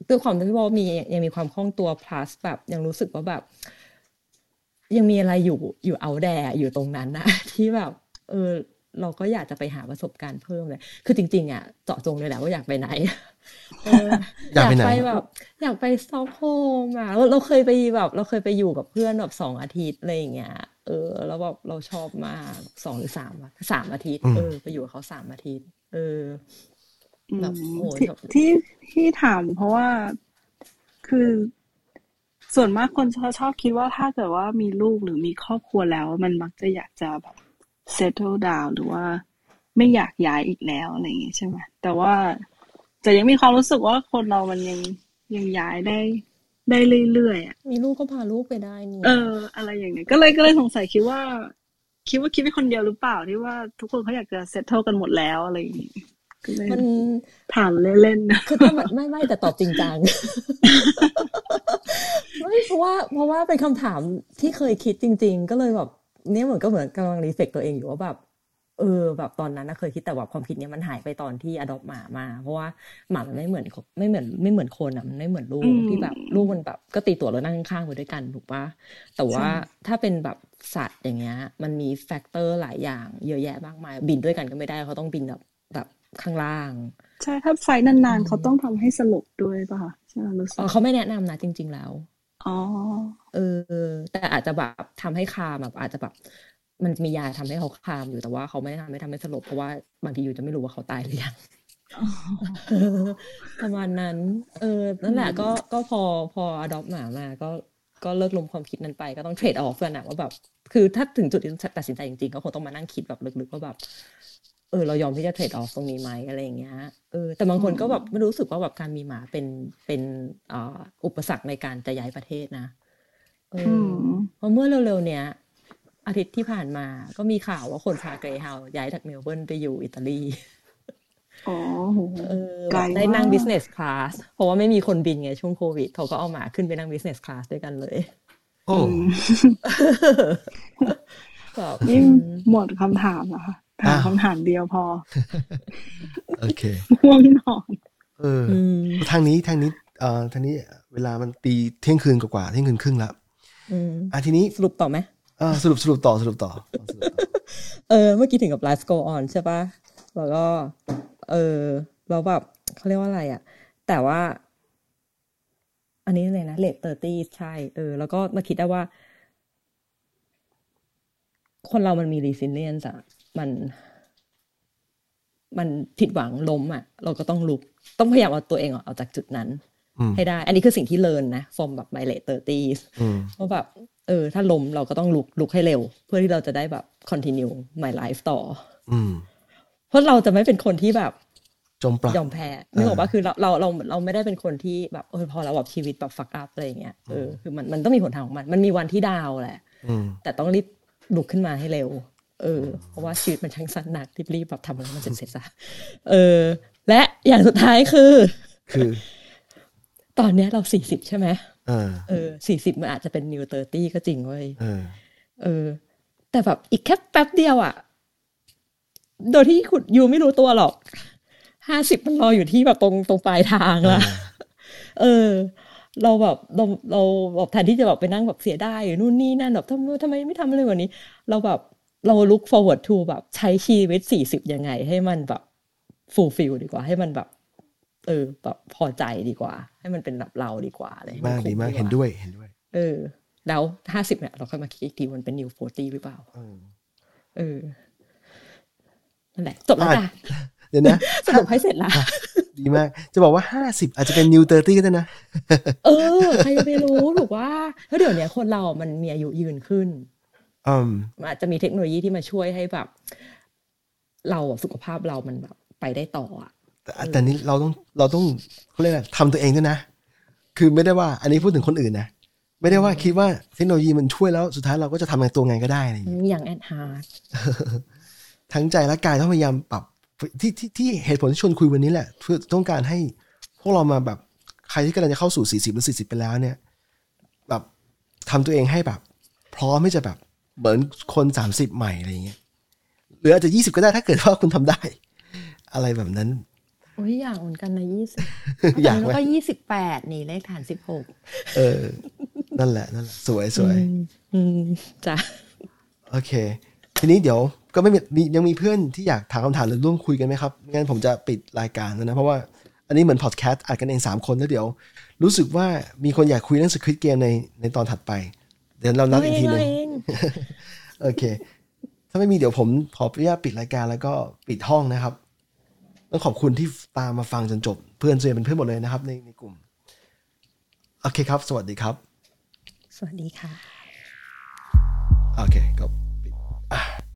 ด้วยความที่ว่ามียังมีความคล่องตัว plus แบบ ยังรู้สึกว่าแบบ ยังมีอะไรอยู่อยู่เอาแดอยู่ตรงนั้นนะที่แบบ เออ เราก็อยากจะไปหาประสบการณ์เพิ่มเลย คือจริง ๆ อะเจาะจงเลยแหละว่าอยากไปไหนเอออยากไปไหนแบบ อยากไปสต็อกโฮล์มอะเราเราเคยไปแบบ เราเคยไปอยู่กับเพื่อนแบบสองอาทิตย์อะไรอย่างเงี้ย เออ แล้วแบบเราชอบมากสองหรือสามอะสามอาทิตย์อืมเออ ไปอยู่กับเขาสามอาทิตย์ เออแบบอืมโอ้โหที่แบบที่ที่ถามเพราะว่าคือส่วนมากคนชอบชอบคิดว่าถ้าเกิดว่ามีลูกหรือมีครอบครัวแล้ว มันมักจะอยากจะแบบ settle down หรือว่าไม่อยากย้ายอีกแล้วอะไรอย่างเงี้ยใช่ไหมแต่ว่าจะยังมีความรู้สึกว่าคนเรามันยังยังย้ายได้ได้เรื่อยๆอะมีลูกก็พาลูกไปได้นี่เออ อะไรอย่างเงี้ยก็เลยก็เลยสงสัยคิดว่า คิดว่าคิดเป็นคนเดียวหรือเปล่าที่ว่าทุกคนเขาอยากจะเซตเทิลกันหมดแล้วอะไรอย่างงี้ก็เลยมันถามเล่นๆนะคือถ้ามันไม่ไม่แต่ตอบจริงจังไม่เพราะว่าเพราะว่าเป็นคำถามที่เคยคิดจริง ๆ ก็เลยแบบ เนี่ยเหมือนก็เหมือนกำลังรีเฟกตัวเองอยู่ว่าแบบเออแบบตอนนั้นนะเคยคิดแต่ว่าความคิดเนี้ยมันหายไปตอนที่อดอปหมามา เพราะว่าหมามันไม่เหมือนไม่เหมือนไม่เหมือนคนอะมันไม่เหมือนลูกอืมที่แบบลูกมันแบบก็ตีตัวแล้วนั่งข้างๆไปด้วยกันถูกปะแต่ว่าใช่ถ้าเป็นแบบสัตว์อย่างเงี้ย มันมีแฟกเตอร์หลายอย่างเยอะแยะมากมาย บินด้วยกันก็ไม่ได้เขาต้องบินแบบแบบข้างล่าง ใช่ถ้าไฟล์นานๆเขาต้องทำให้สลบด้วยป่ะคะใช่ไหมรู้สึเอกอเขาไม่แนะนำนะจริง ๆ แล้ว อ๋อเออ แต่อาจจะแบบทำให้คามแบบอาจจะแบบมันมียาทำให้เขาคามอยู่แต่ว่าเขาไม่ได้ทำให้ทำให้สลบเพราะว่าบางทีอยู่จะไม่รู้ว่าเขาตายหรือยังประมาณนั้น เออ นั่นแหละก็ก็พอพออดอปหมามาก็ก็เลิกลมความคิดนั้นไปก็ต้องเทรดออฟกันอะว่าแบบ คือถ้าถึงจุดที่ตัดสินใจจริงๆ ก็คงต้องมานั่งคิดแบบลึกๆว่าแบบ เออเรายอมที่จะเทรดออฟตรงนี้ไหมอะไรอย่างเงี้ยเออแต่บางคนก็แบบไม่รู้สึกว่าแบบการมีหมาเป็นเป็นอ่าอุปสรรคในการจะย้ายประเทศนะเอออือมเพราะเมื่อเร็วๆเนี้ยอาทิตย์ที่ผ่านมาก็มีข่าวว่าคนพาเกรย์เฮาย้ายจากเมลเบิร์นไปอยู่อิตาลีอ๋อโหเออไกลแบบได้นั่งมาก business class เพราะว่าไม่มีคนบินไงช่วงโควิดเขาก็เอาหมาขึ้นไปนั่ง business class ด้วยกันเลยโอ้อืมแบบนี่หมดคำถามแล้วค่ะ ถามคำถามเดียวพอ โอเคง่วงนอน เอออืมทางนี้ทางนี้เอ่อทางนี้เวลามันตีเที่ยงคืนกว่าๆเที่ยงคืนครึ่งแล้วอืมอะทีนี้สรุปต่อไหมอ่าสรุปสรุปต่อสรุปต่อสรุปต่อเออ เมื่อกี้ถึงกับ life go on ใช่ปะแล้วก็ เออเราแบบเขาเรียกว่าอะไรอะแต่ว่า อันนี้เลยนะเลทเตอร์ตี้ใช่ เออ แล้วก็มาคิดได้ว่า คนเรามันมี resilience อะ มัน มันผิดหวังล้มอะเราก็ต้องลุกต้องพยายามเอาตัวเองออกจากจุดนั้นอืมให้ได้ อันนี้คือสิ่งที่เลินนะ from แบบ my late thirties อืมว่าแบบเออ ถ้าล้มเราก็ต้องลุกลุกให้เร็ว เพื่อที่เราจะได้แบบ continue my life ต่ออืมเพราะเราจะไม่เป็นคนที่แบบจมปลักยอมแพ้นึกออกปะคือเราเราเราเราไม่ได้เป็นคนที่แบบเออพอเราแบบชีวิตแบบฟักอัพอะไรอย่างเงี้ยเออคือมันมันต้องมีหนทางของมัน มันมีวันที่ดาวแหละอืมแต่ต้องรีบลุกขึ้นมาให้เร็ว เออเพราะว่าชีวิตมันช่างสั้นนักรีบรีบแบบทำอะไรให้มันเสร็จเสร็จซะเออ และอย่างสุดท้ายคือ คือ ตอนเนี้ยเราสี่สิบใช่ไหมเออเออสี่สิบมันอาจจะเป็น new thirty ก็จริงเว้ยเออเออ แต่แบบอีกแค่แป๊บเดียวอะโดยที่คุณยูไม่รู้ตัวหรอกห้าสิบมันรออยู่ที่แบบตรงตรงปลายทางละเออ เราแบบเราเราแบบแทนที่จะแบบไปนั่งแบบเสียดายหรือนู่นนี่นั่นแบบทำไมทำไมไม่ทำอะไรกว่านี้ เราแบบ เรา look forward to แบบใช้ชีวิตสี่สิบยังไง ให้มันแบบ fulfill ดีกว่าให้มันแบบ เออ แบบพอใจดีกว่า ให้มันเป็นแบบเราดีกว่าอะไรให้นมากคุ้ดีมากว่เห็นด้วยเห็นด้วย เออ แล้วห้าสิบเนี่ยเราค่อยมาคิดอีกทีมันเป็น new forty หรือเปล่าเออเออนั่นแหละจบแล้วอะจ้ะเดี๋ยวนะสรุปให้เสร็จละดีมาก จะบอกว่าห้าสิบอาจจะเป็น new thirty ก็ได้นะ เออ ใครจะไปรู้ถูกว่า เพราะเดี๋ยวเนี้ยคนเรามันมีอายุยืนขึ้นอื มมันอาจจะมีเทคโนโลยีที่มาช่วยให้แบบ เราอะสุขภาพเรามันแบบไปได้ต่ออะแต่แต่นี้เราต้องเราต้องเขาเรียกอะไรทำตัวเองด้วยนะ คือไม่ได้ว่า อันนี้พูดถึงคนอื่นนะไม่ได้ว่าคิดว่าเทคโนโลยีมันช่วยแล้วสุดท้ายเราก็จะทำงานตัวไงก็ได้อะไรอย่างเงี้ยอย่างแอดฮาร์ดทั้งใจและกายต้องพยายามปรับที่ที่ที่เหตุผลที่ชวนคุยวันนี้แหละ เพื่อต้องการให้พวกเรามาแบบใครที่กำลังจะเข้าสู่สี่สิบหรือสี่สิบไปแล้วเนี่ย แบบทำตัวเองให้แบบ พร้อมที่จะแบบ เหมือนคนสามสิบใหม่อะไรอย่างเงี้ยหรืออาจจะยี่สิบก็ได้ถ้าเกิดว่าคุณทำได้ อะไรแบบนั้นโอ้ยอยากเหมือนกันนะยี่สิบอยากไหมแล้วก็ยี่สิบแปดนี่เลขฐานสิบหกเออ นั่นแหละนั่นแหละ สวยสวยอืมจ้ะโอเค ทีนี้เดี๋ยวก็ไม่มีมียังมีเพื่อนที่อยากถามคำถามหรือร่วมคุยกันไหมครับไม่งั้นผมจะปิดรายการแล้วนะ เพราะว่าอันนี้เหมือนพอดแคสต์อัดกันเองสามคนแล้วเดี๋ยว รู้สึกว่ามีคนอยากคุยเรื่องสคริปต์เกมในในตอนถัดไป เดี๋ยวเรานัดอีกทีหนึงเราเองโอเค ถ้าไม่มีเดี๋ยวผมขออนุญาตปิดรายการแล้วก็ปิดห้องนะครับ ต้องขอบคุณที่ตามมาฟังจนจบ เพื่อนส่วนใหญ่เป็นเพื่อนหมดเลยนะครับ ในในกลุ่ม โอเคครับ สวัสดีครับ สวัสดีค่ะ โอเคก็